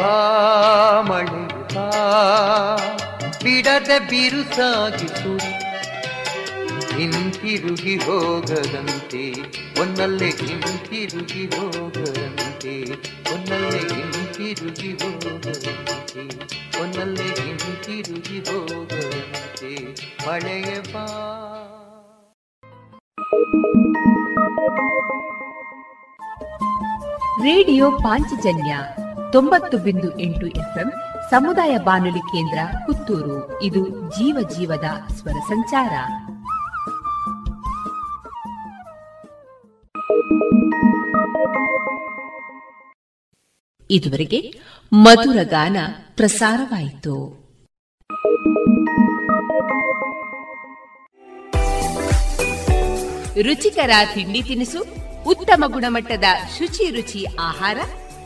ಮಳೆ ಬಾ ಬಿಡದ ಬಿರುಸಾಗಿಸು ಹಿಂತಿರುಗಿ ಹೋಗದಂತೆ, ಒನ್ನಲ್ಲೇ ಹಿಂತಿರುಗಿ ಹೋಗದಂತೆ, ಒನ್ನಲ್ಲೇ ಹಿಂತಿರುಗಿ ಹೋಗದಂತೆ, ಒನ್ನಲ್ಲೇ ಹಿಂತಿರುಗಿ ಹೋಗದಂತೆ, ಮಳೆಯ ಬಾ ರೇಡಿಯೋ ಪಾಂಚಜನ್ಯ ತೊಂಬತ್ತು ಬಿಂದು ಎಂಟು ಸಮುದಾಯ ಬಾನುಲಿ ಕೇಂದ್ರ ಪುತ್ತೂರು. ಇದು ಜೀವ ಜೀವದ ಸ್ವರ ಸಂಚಾರ. ಇದುವರೆಗೆ ಮಧುರ ಗಾನ ಪ್ರಸಾರವಾಯಿತು. ರುಚಿಕರ ತಿಂಡಿ ತಿನಿಸು, ಉತ್ತಮ ಗುಣಮಟ್ಟದ ಶುಚಿ ರುಚಿ ಆಹಾರ